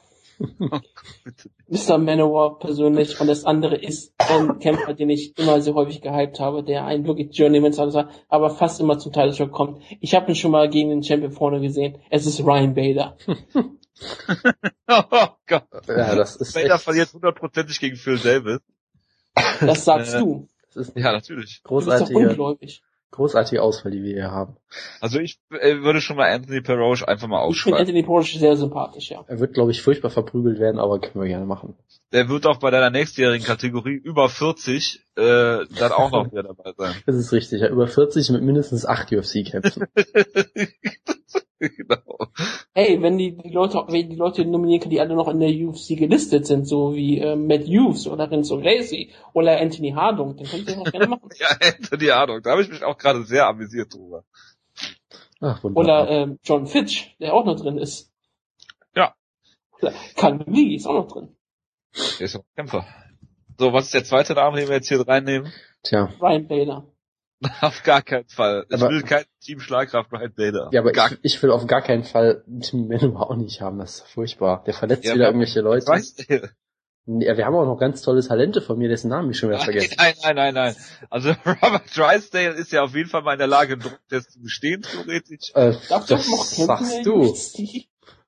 Mr. Manowar persönlich und das andere ist ein Kämpfer, den ich immer sehr häufig gehypt habe, der ein wirklich Journeyman war, aber fast immer zum Title kommt. Ich habe ihn schon mal gegen den Champion vorne gesehen. Es ist Ryan Bader. oh Gott. Ja, das ist Bader verliert hundertprozentig gegen Phil Davis. Das sagst äh, du. Das ist ja, natürlich. Großartige, du bist doch ungläubig. Großartige Auswahl, die wir hier haben. Also ich äh, würde schon mal Anthony Peroche einfach mal aufschreiben. Ich finde Anthony Peroche sehr sympathisch, ja. Er wird, glaube ich, furchtbar verprügelt werden, aber können wir gerne machen. Der wird auch bei deiner nächstjährigen Kategorie über 40 äh, dann auch noch wieder dabei sein. Das ist richtig, ja. Über 40 mit mindestens 8 UFC-Kämpfen. genau. Hey, wenn die, die Leute, wenn die Leute nominieren können, die alle noch in der UFC gelistet sind, so wie äh, Matt Hughes oder Renzo Gracie oder Anthony Hardung, dann könnt ihr das auch gerne machen. ja, Anthony Hardung, da habe ich mich auch gerade sehr amüsiert drüber. Ach, oder ähm, John Fitch, der auch noch drin ist. Ja. Kann Lee ist auch noch drin. Der ist auch Kämpfer. So, was ist der zweite Name, den wir jetzt hier reinnehmen? Tja. Ryan Bader. Auf gar keinen Fall. Ich aber, will kein Team Schlagkraft Ryan Bader. Ja, aber ich, ich, will auf gar keinen Fall Team Menu auch nicht haben. Das ist furchtbar. Der verletzt ja, wieder irgendwelche Leute. Weiß, ja, wir haben auch noch ganz tolle Talente von mir, dessen Namen ich schon wieder vergessen. Nein, nein, nein, nein. Also Robert Drysdale ist ja auf jeden Fall mal in der Lage, Drucktest zu bestehen, theoretisch. Äh, das, das sagst du.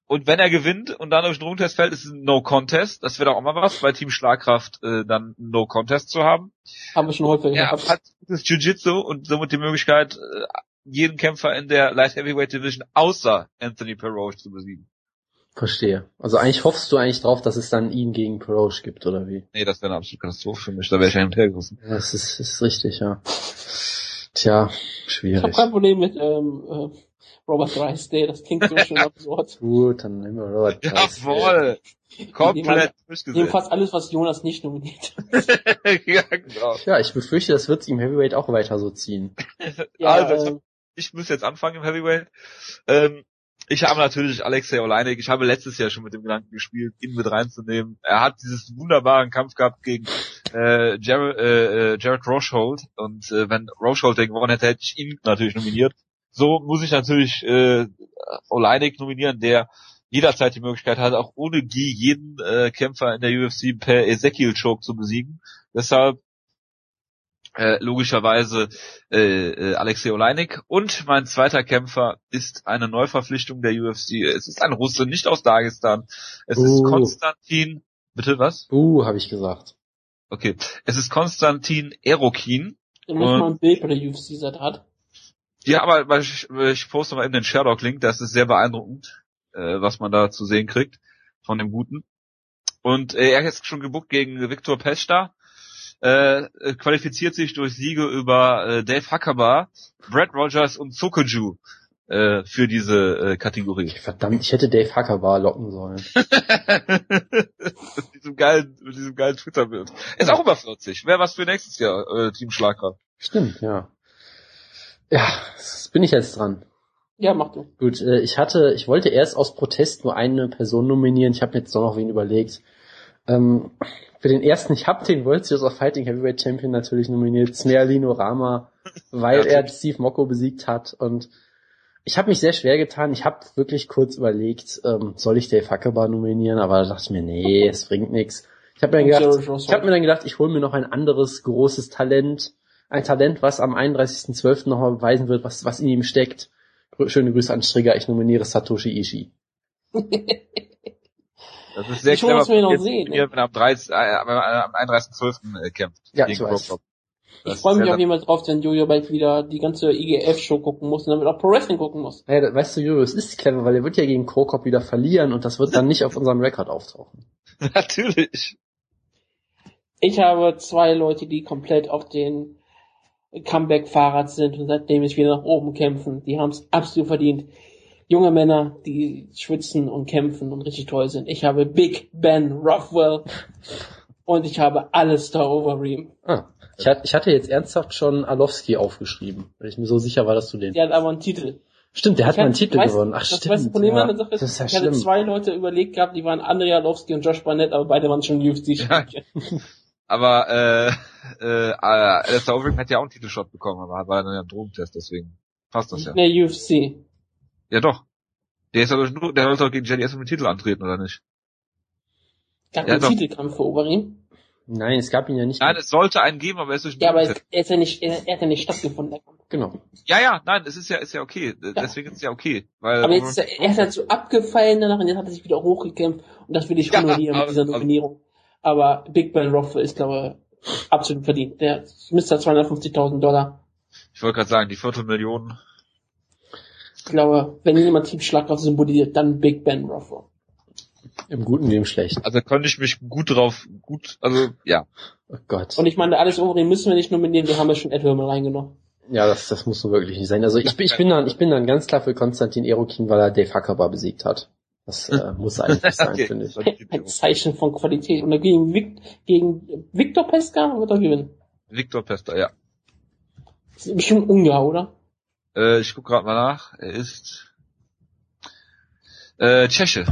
Und wenn er gewinnt und dann durch den Drucktest fällt, ist es ein No-Contest. Das wäre doch auch mal was, bei Team Schlagkraft äh, dann ein No-Contest zu haben. Haben wir schon häufig Er gehabt. hat das Jiu-Jitsu und somit die Möglichkeit, äh, jeden Kämpfer in der Light Heavyweight Division außer Anthony Peroche zu besiegen. Verstehe. Also eigentlich hoffst du eigentlich drauf, dass es dann ihn gegen Peroche gibt, oder wie? Nee, das wäre eine absolute Katastrophe für mich. Da wäre ich hin und her gerissen. Ja, das ist, ist richtig, ja. Tja, schwierig. Ich habe kein Problem mit ähm, äh, Robert Drysdale, das klingt so schön absurd. Gut, dann nehmen wir Robert Drysdale. Jawohl! Komplett durchgesetzt. fast alles, was Jonas nicht nominiert ja, genau. Ja, ich befürchte, das wird im Heavyweight auch weiter so ziehen. ja, also, ich muss jetzt anfangen im Heavyweight. Ähm, ich habe natürlich Alexei Oleinik, ich habe letztes Jahr schon mit dem Gedanken gespielt, ihn mit reinzunehmen. Er hat dieses wunderbaren Kampf gehabt gegen äh, Jared, äh, äh Jared Rochold und äh, wenn Rochold den gewonnen hätte, hätte ich ihn natürlich nominiert. So muss ich natürlich äh, Oleinik nominieren, der jederzeit die Möglichkeit hat, auch ohne Gi jeden äh, Kämpfer in der UFC per Ezekiel Choke zu besiegen. Deshalb äh, logischerweise äh, äh, Alexei Oleinik. Und mein zweiter Kämpfer ist eine Neuverpflichtung der UFC. Es ist ein Russe, nicht aus Dagestan. Es uh. ist Konstantin. Bitte was? Uh, habe ich gesagt. Okay. Es ist Konstantin Erokin. Der muss mal ein Bild bei der UFC seit hat. Ja, aber ich, ich poste mal eben den Sherlock-Link, das ist sehr beeindruckend, äh, was man da zu sehen kriegt von dem Guten. Und äh, er ist schon gebuckt gegen Viktor Pesta, äh, qualifiziert sich durch Siege über äh, Dave Huckabar, Brad Rogers und Sokoju äh, für diese äh, Kategorie. Verdammt, ich hätte Dave Huckabar locken sollen. mit diesem geilen, mit diesem geilen Twitter-Bild. Ist auch über 40. Wäre was für nächstes Jahr, äh, Team Schlagkraft. Stimmt, ja. Ja, bin ich jetzt dran. Ja, mach du. Gut, äh, ich hatte, ich wollte erst aus Protest nur eine Person nominieren. Ich habe mir jetzt doch noch wen überlegt. Ähm, für den ersten, ich habe den World Series of Fighting Heavyweight Champion natürlich nominiert, Smerlino Rama, weil ja, er Steve Mocco besiegt hat. Und ich habe mich sehr schwer getan. Ich habe wirklich kurz überlegt, ähm, soll ich Dave Huckabar nominieren, aber da dachte ich mir, nee, es bringt nichts. Ich habe mir, gedacht, ich hab mir dann gedacht, ich hole mir noch ein anderes großes Talent ein Talent, was am 31.12. nochmal beweisen wird, was, was in ihm steckt. Schöne Grüße an Strigger, ich nominiere Satoshi Ishii. Das ist sehr ich clever, mir noch sehen, wenn er am, 30, äh, am 31.12. Äh, kämpft. Ja, ich weiß. Ich freue mich auf jeden Fall drauf, wenn Jojo bald wieder die ganze IGF-Show gucken muss und damit auch Pro Wrestling gucken muss. Ja, weißt du, Jojo, es ist clever, weil er wird ja gegen Krokop wieder verlieren und das wird dann nicht auf unserem Rekord auftauchen. Natürlich. Ich habe zwei Leute, die komplett auf den Comeback-Fahrrad sind und seitdem ich wieder nach oben kämpfen. Die haben es absolut verdient. Junge Männer, die schwitzen und kämpfen und richtig toll sind. Ich habe Big Ben Rothwell und ich habe Alistair Overeem. Ah, ich, hatte, ich hatte jetzt ernsthaft schon Alowski aufgeschrieben, weil ich mir so sicher war, dass du den... Der hat aber einen Titel. Stimmt, der hat mal einen Titel weißt, gewonnen. Ach, das stimmt. Weißt, Problem ja. an der Sache ist, das ist ja ich hatte schlimm. zwei Leute überlegt gehabt, die waren Andrei Alowski und Josh Barnett, aber beide waren schon UFC. Ja. Aber äh, äh, Alistair Overeem hat ja auch einen Titelshot bekommen, aber war dann ja ein Drogentest, deswegen passt das ja. In der UFC. Ja doch. Der ist aber nur, der sollte doch gegen Jenny erst mit dem Titel antreten, oder nicht? Gab Ja, einen. Titelkampf für Overeem. Nein, es gab ihn ja nicht. Nein, es sollte einen geben, aber er ist durch den Ja, aber Drogentest. er ist ja nicht, er, er hat ja nicht stattgefunden, der Kampf. Genau. Ja, ja, nein, es ist ja, ist ja okay. Deswegen ist es ja okay. Weil Aber jetzt ist er, er ist halt so abgefallen danach und jetzt hat er sich wieder hochgekämpft und das will ich Ja, honorieren aber- mit dieser aber- Nominierung. Aber Big Ben Rothwell ist, glaube ich, absolut verdient. Der Mr. 250.000 Dollar. ich wollte gerade sagen, die Viertelmillion. Ich glaube, wenn jemand Team Schlagkraft symbolisiert, dann Big Ben Rothwell. Im Guten wie im Schlechten. Also konnte ich mich gut drauf, gut, also ja. Oh Gott. Und ich meine, alles Overeem müssen wir nicht nominieren, wir haben ja schon Ed Herman reingenommen. Ja, das, das muss so wirklich nicht sein. Also ich, bin- ich bin dann, ich bin dann ganz klar für Konstantin Erokin, weil er Dave Huckabee besiegt hat. Das äh, muss eigentlich sein, Okay. finde ich. Ein Zeichen von Qualität. Und gegen, Vic, gegen Victor Pesca wird er gewinnen. Victor Pester, ja. Das ist bestimmt Ungar, oder? Äh, ich guck gerade mal nach. Er ist äh, Tscheche.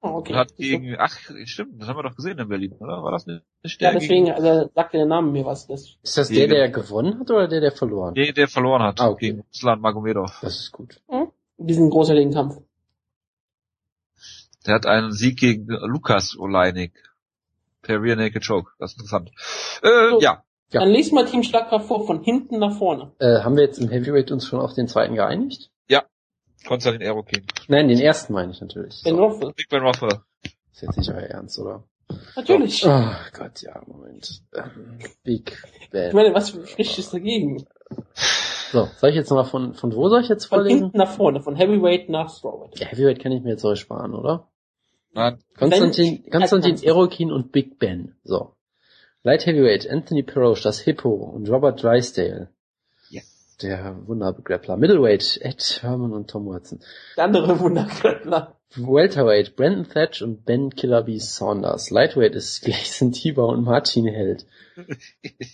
Oh, okay. Hat gegen, ach, stimmt, das haben wir doch gesehen in Berlin, oder? War das nicht ja, der deswegen, gegen, also sagt der Name mir was. Das, Ist das der, der gewonnen hat oder der, der verloren? nee, der verloren hat Ah, okay. gegen Ruslan Magomedov. Das ist gut. diesen großartigen Kampf. Der hat einen Sieg gegen Lukas Oleinik. Per Rear Naked Choke. Das ist interessant. Äh, So. ja. Ja. Dann liest mal Team Schlagkraft vor, von hinten nach vorne. Äh, haben wir jetzt im Heavyweight uns schon auf den zweiten geeinigt? Konstantin Aerokin. Nein, den ersten meine ich natürlich. Ben So. Rothwell. Big Ben Rothwell. Ist jetzt nicht euer Ernst, oder? Natürlich. Oh Gott, ja, Moment. Ähm, Big Ich Ben. meine, was spricht es dagegen? So, soll ich jetzt nochmal von, von wo soll ich jetzt Von vorlesen? hinten nach vorne, von Heavyweight nach Strawweight. Ja, Heavyweight kann ich mir jetzt euch sparen, oder? Nein. Konstantin, Wenn- Konstantin. Erokin und Big Ben. So. Light Heavyweight, Anthony Peroche, das Hippo und Robert Drysdale. Yes. Der Wundergrappler. Middleweight, Ed Herman und Tom Watson. Der andere Wunderkörper. Welterweight, Brandon Thatch und Ben Killer B. Saunders. Lightweight ist Gleison Tiber und Martin Held.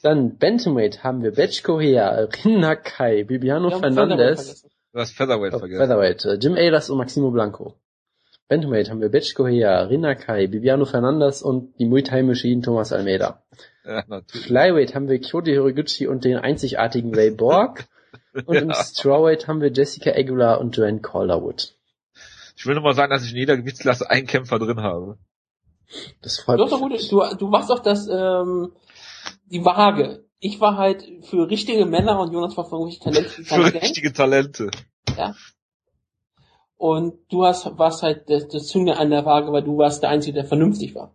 Dann Bantamweight haben wir Betch Correa, Rin Nakai, Bibiano Fernandez, vergessen. Du hast Featherweight Oh, vergessen. Featherweight, äh, Jim Ayers und Maximo Blanco. Bantamweight haben wir Betch Correa, Rinakai, Bibiano Fernandes und die Muay Thai Machine Thomas Almeida. Ja. Flyweight haben wir Kyoto Horiguchi und den einzigartigen Ray Borg. Und im Ja. Strawweight haben wir Jessica Aguilar und Joanne Calderwood. Ich will nur mal sagen, dass ich in jeder Gewichtsklasse einen Kämpfer drin habe. Das freut doch mich. gut, du, du warst doch das, ähm, die Waage. Ich war halt für richtige Männer und Jonas war für irgendwelche Talente. Für richtige Talente. Und du hast, warst halt das, das Zünge an der Waage, weil du warst der Einzige, der vernünftig war.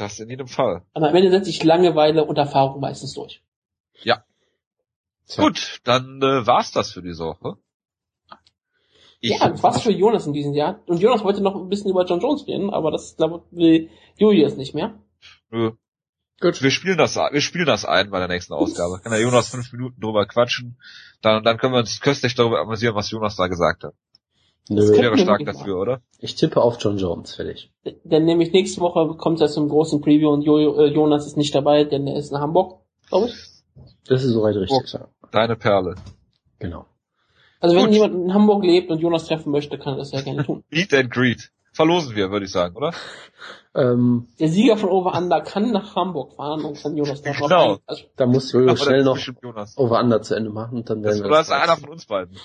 Das in jedem Fall. Aber am Ende setzt sich Langeweile und Erfahrung meistens durch. Tja. Gut, dann äh, war's das für diese Woche. Ich, ja, das war's für Jonas in diesem Jahr. Und Jonas wollte noch ein bisschen über John Jones reden, aber das, glaube ich, will Julius nicht mehr. Nö. Gut. Wir spielen das, wir spielen das ein bei der nächsten Ausgabe. Kann der Jonas fünf Minuten drüber quatschen. Dann, dann können wir uns köstlich darüber amüsieren, was Jonas da gesagt hat. Ich Nö. Ja. wäre stark dafür, oder? Ich tippe auf John Jones, fertig. Denn nämlich nächste Woche kommt es zum großen Preview und jo äh, Jonas ist nicht dabei, denn er ist in Hamburg, glaube ich. Das ist soweit richtig, ja. Deine Perle. Genau. Also wenn Gut. jemand in Hamburg lebt und Jonas treffen möchte, kann er das sehr gerne tun. Meet and Greet. Verlosen wir, würde ich sagen, oder? Ähm, Der Sieger von Over Under kann nach Hamburg fahren und kann Jonas dort Genau. also, da muss Jojo schnell das noch Jonas. Over-Under zu Ende machen und dann Das, werden wir oder das ist einer von uns beiden.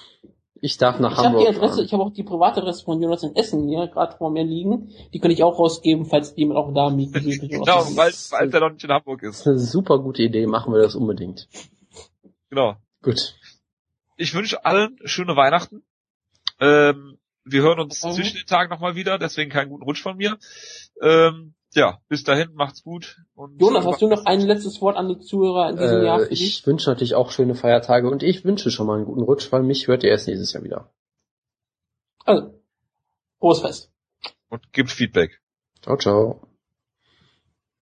Ich darf nach Ich habe Hamburg die Adresse, fahren. ich habe auch die private Adresse von Jonas in Essen hier gerade vor mir liegen. Die kann ich auch rausgeben, falls jemand auch da mieten will. Genau, weil, weil er noch nicht in Hamburg Das ist. ist eine super gute Idee, machen wir das unbedingt. Genau. Gut. Ich wünsche allen schöne Weihnachten. Ähm, wir hören uns Mhm. zwischen den Tagen nochmal wieder, deswegen keinen guten Rutsch von mir. Ähm, ja, bis dahin, macht's gut. Und Jonas, hast du noch ein letztes Wort an die Zuhörer in diesem äh, Jahr? Ich wünsche natürlich auch schöne Feiertage und ich wünsche schon mal einen guten Rutsch, weil mich hört ihr erst nächstes Jahr wieder. Also, frohes Fest. Und gibt Feedback. Ciao, ciao.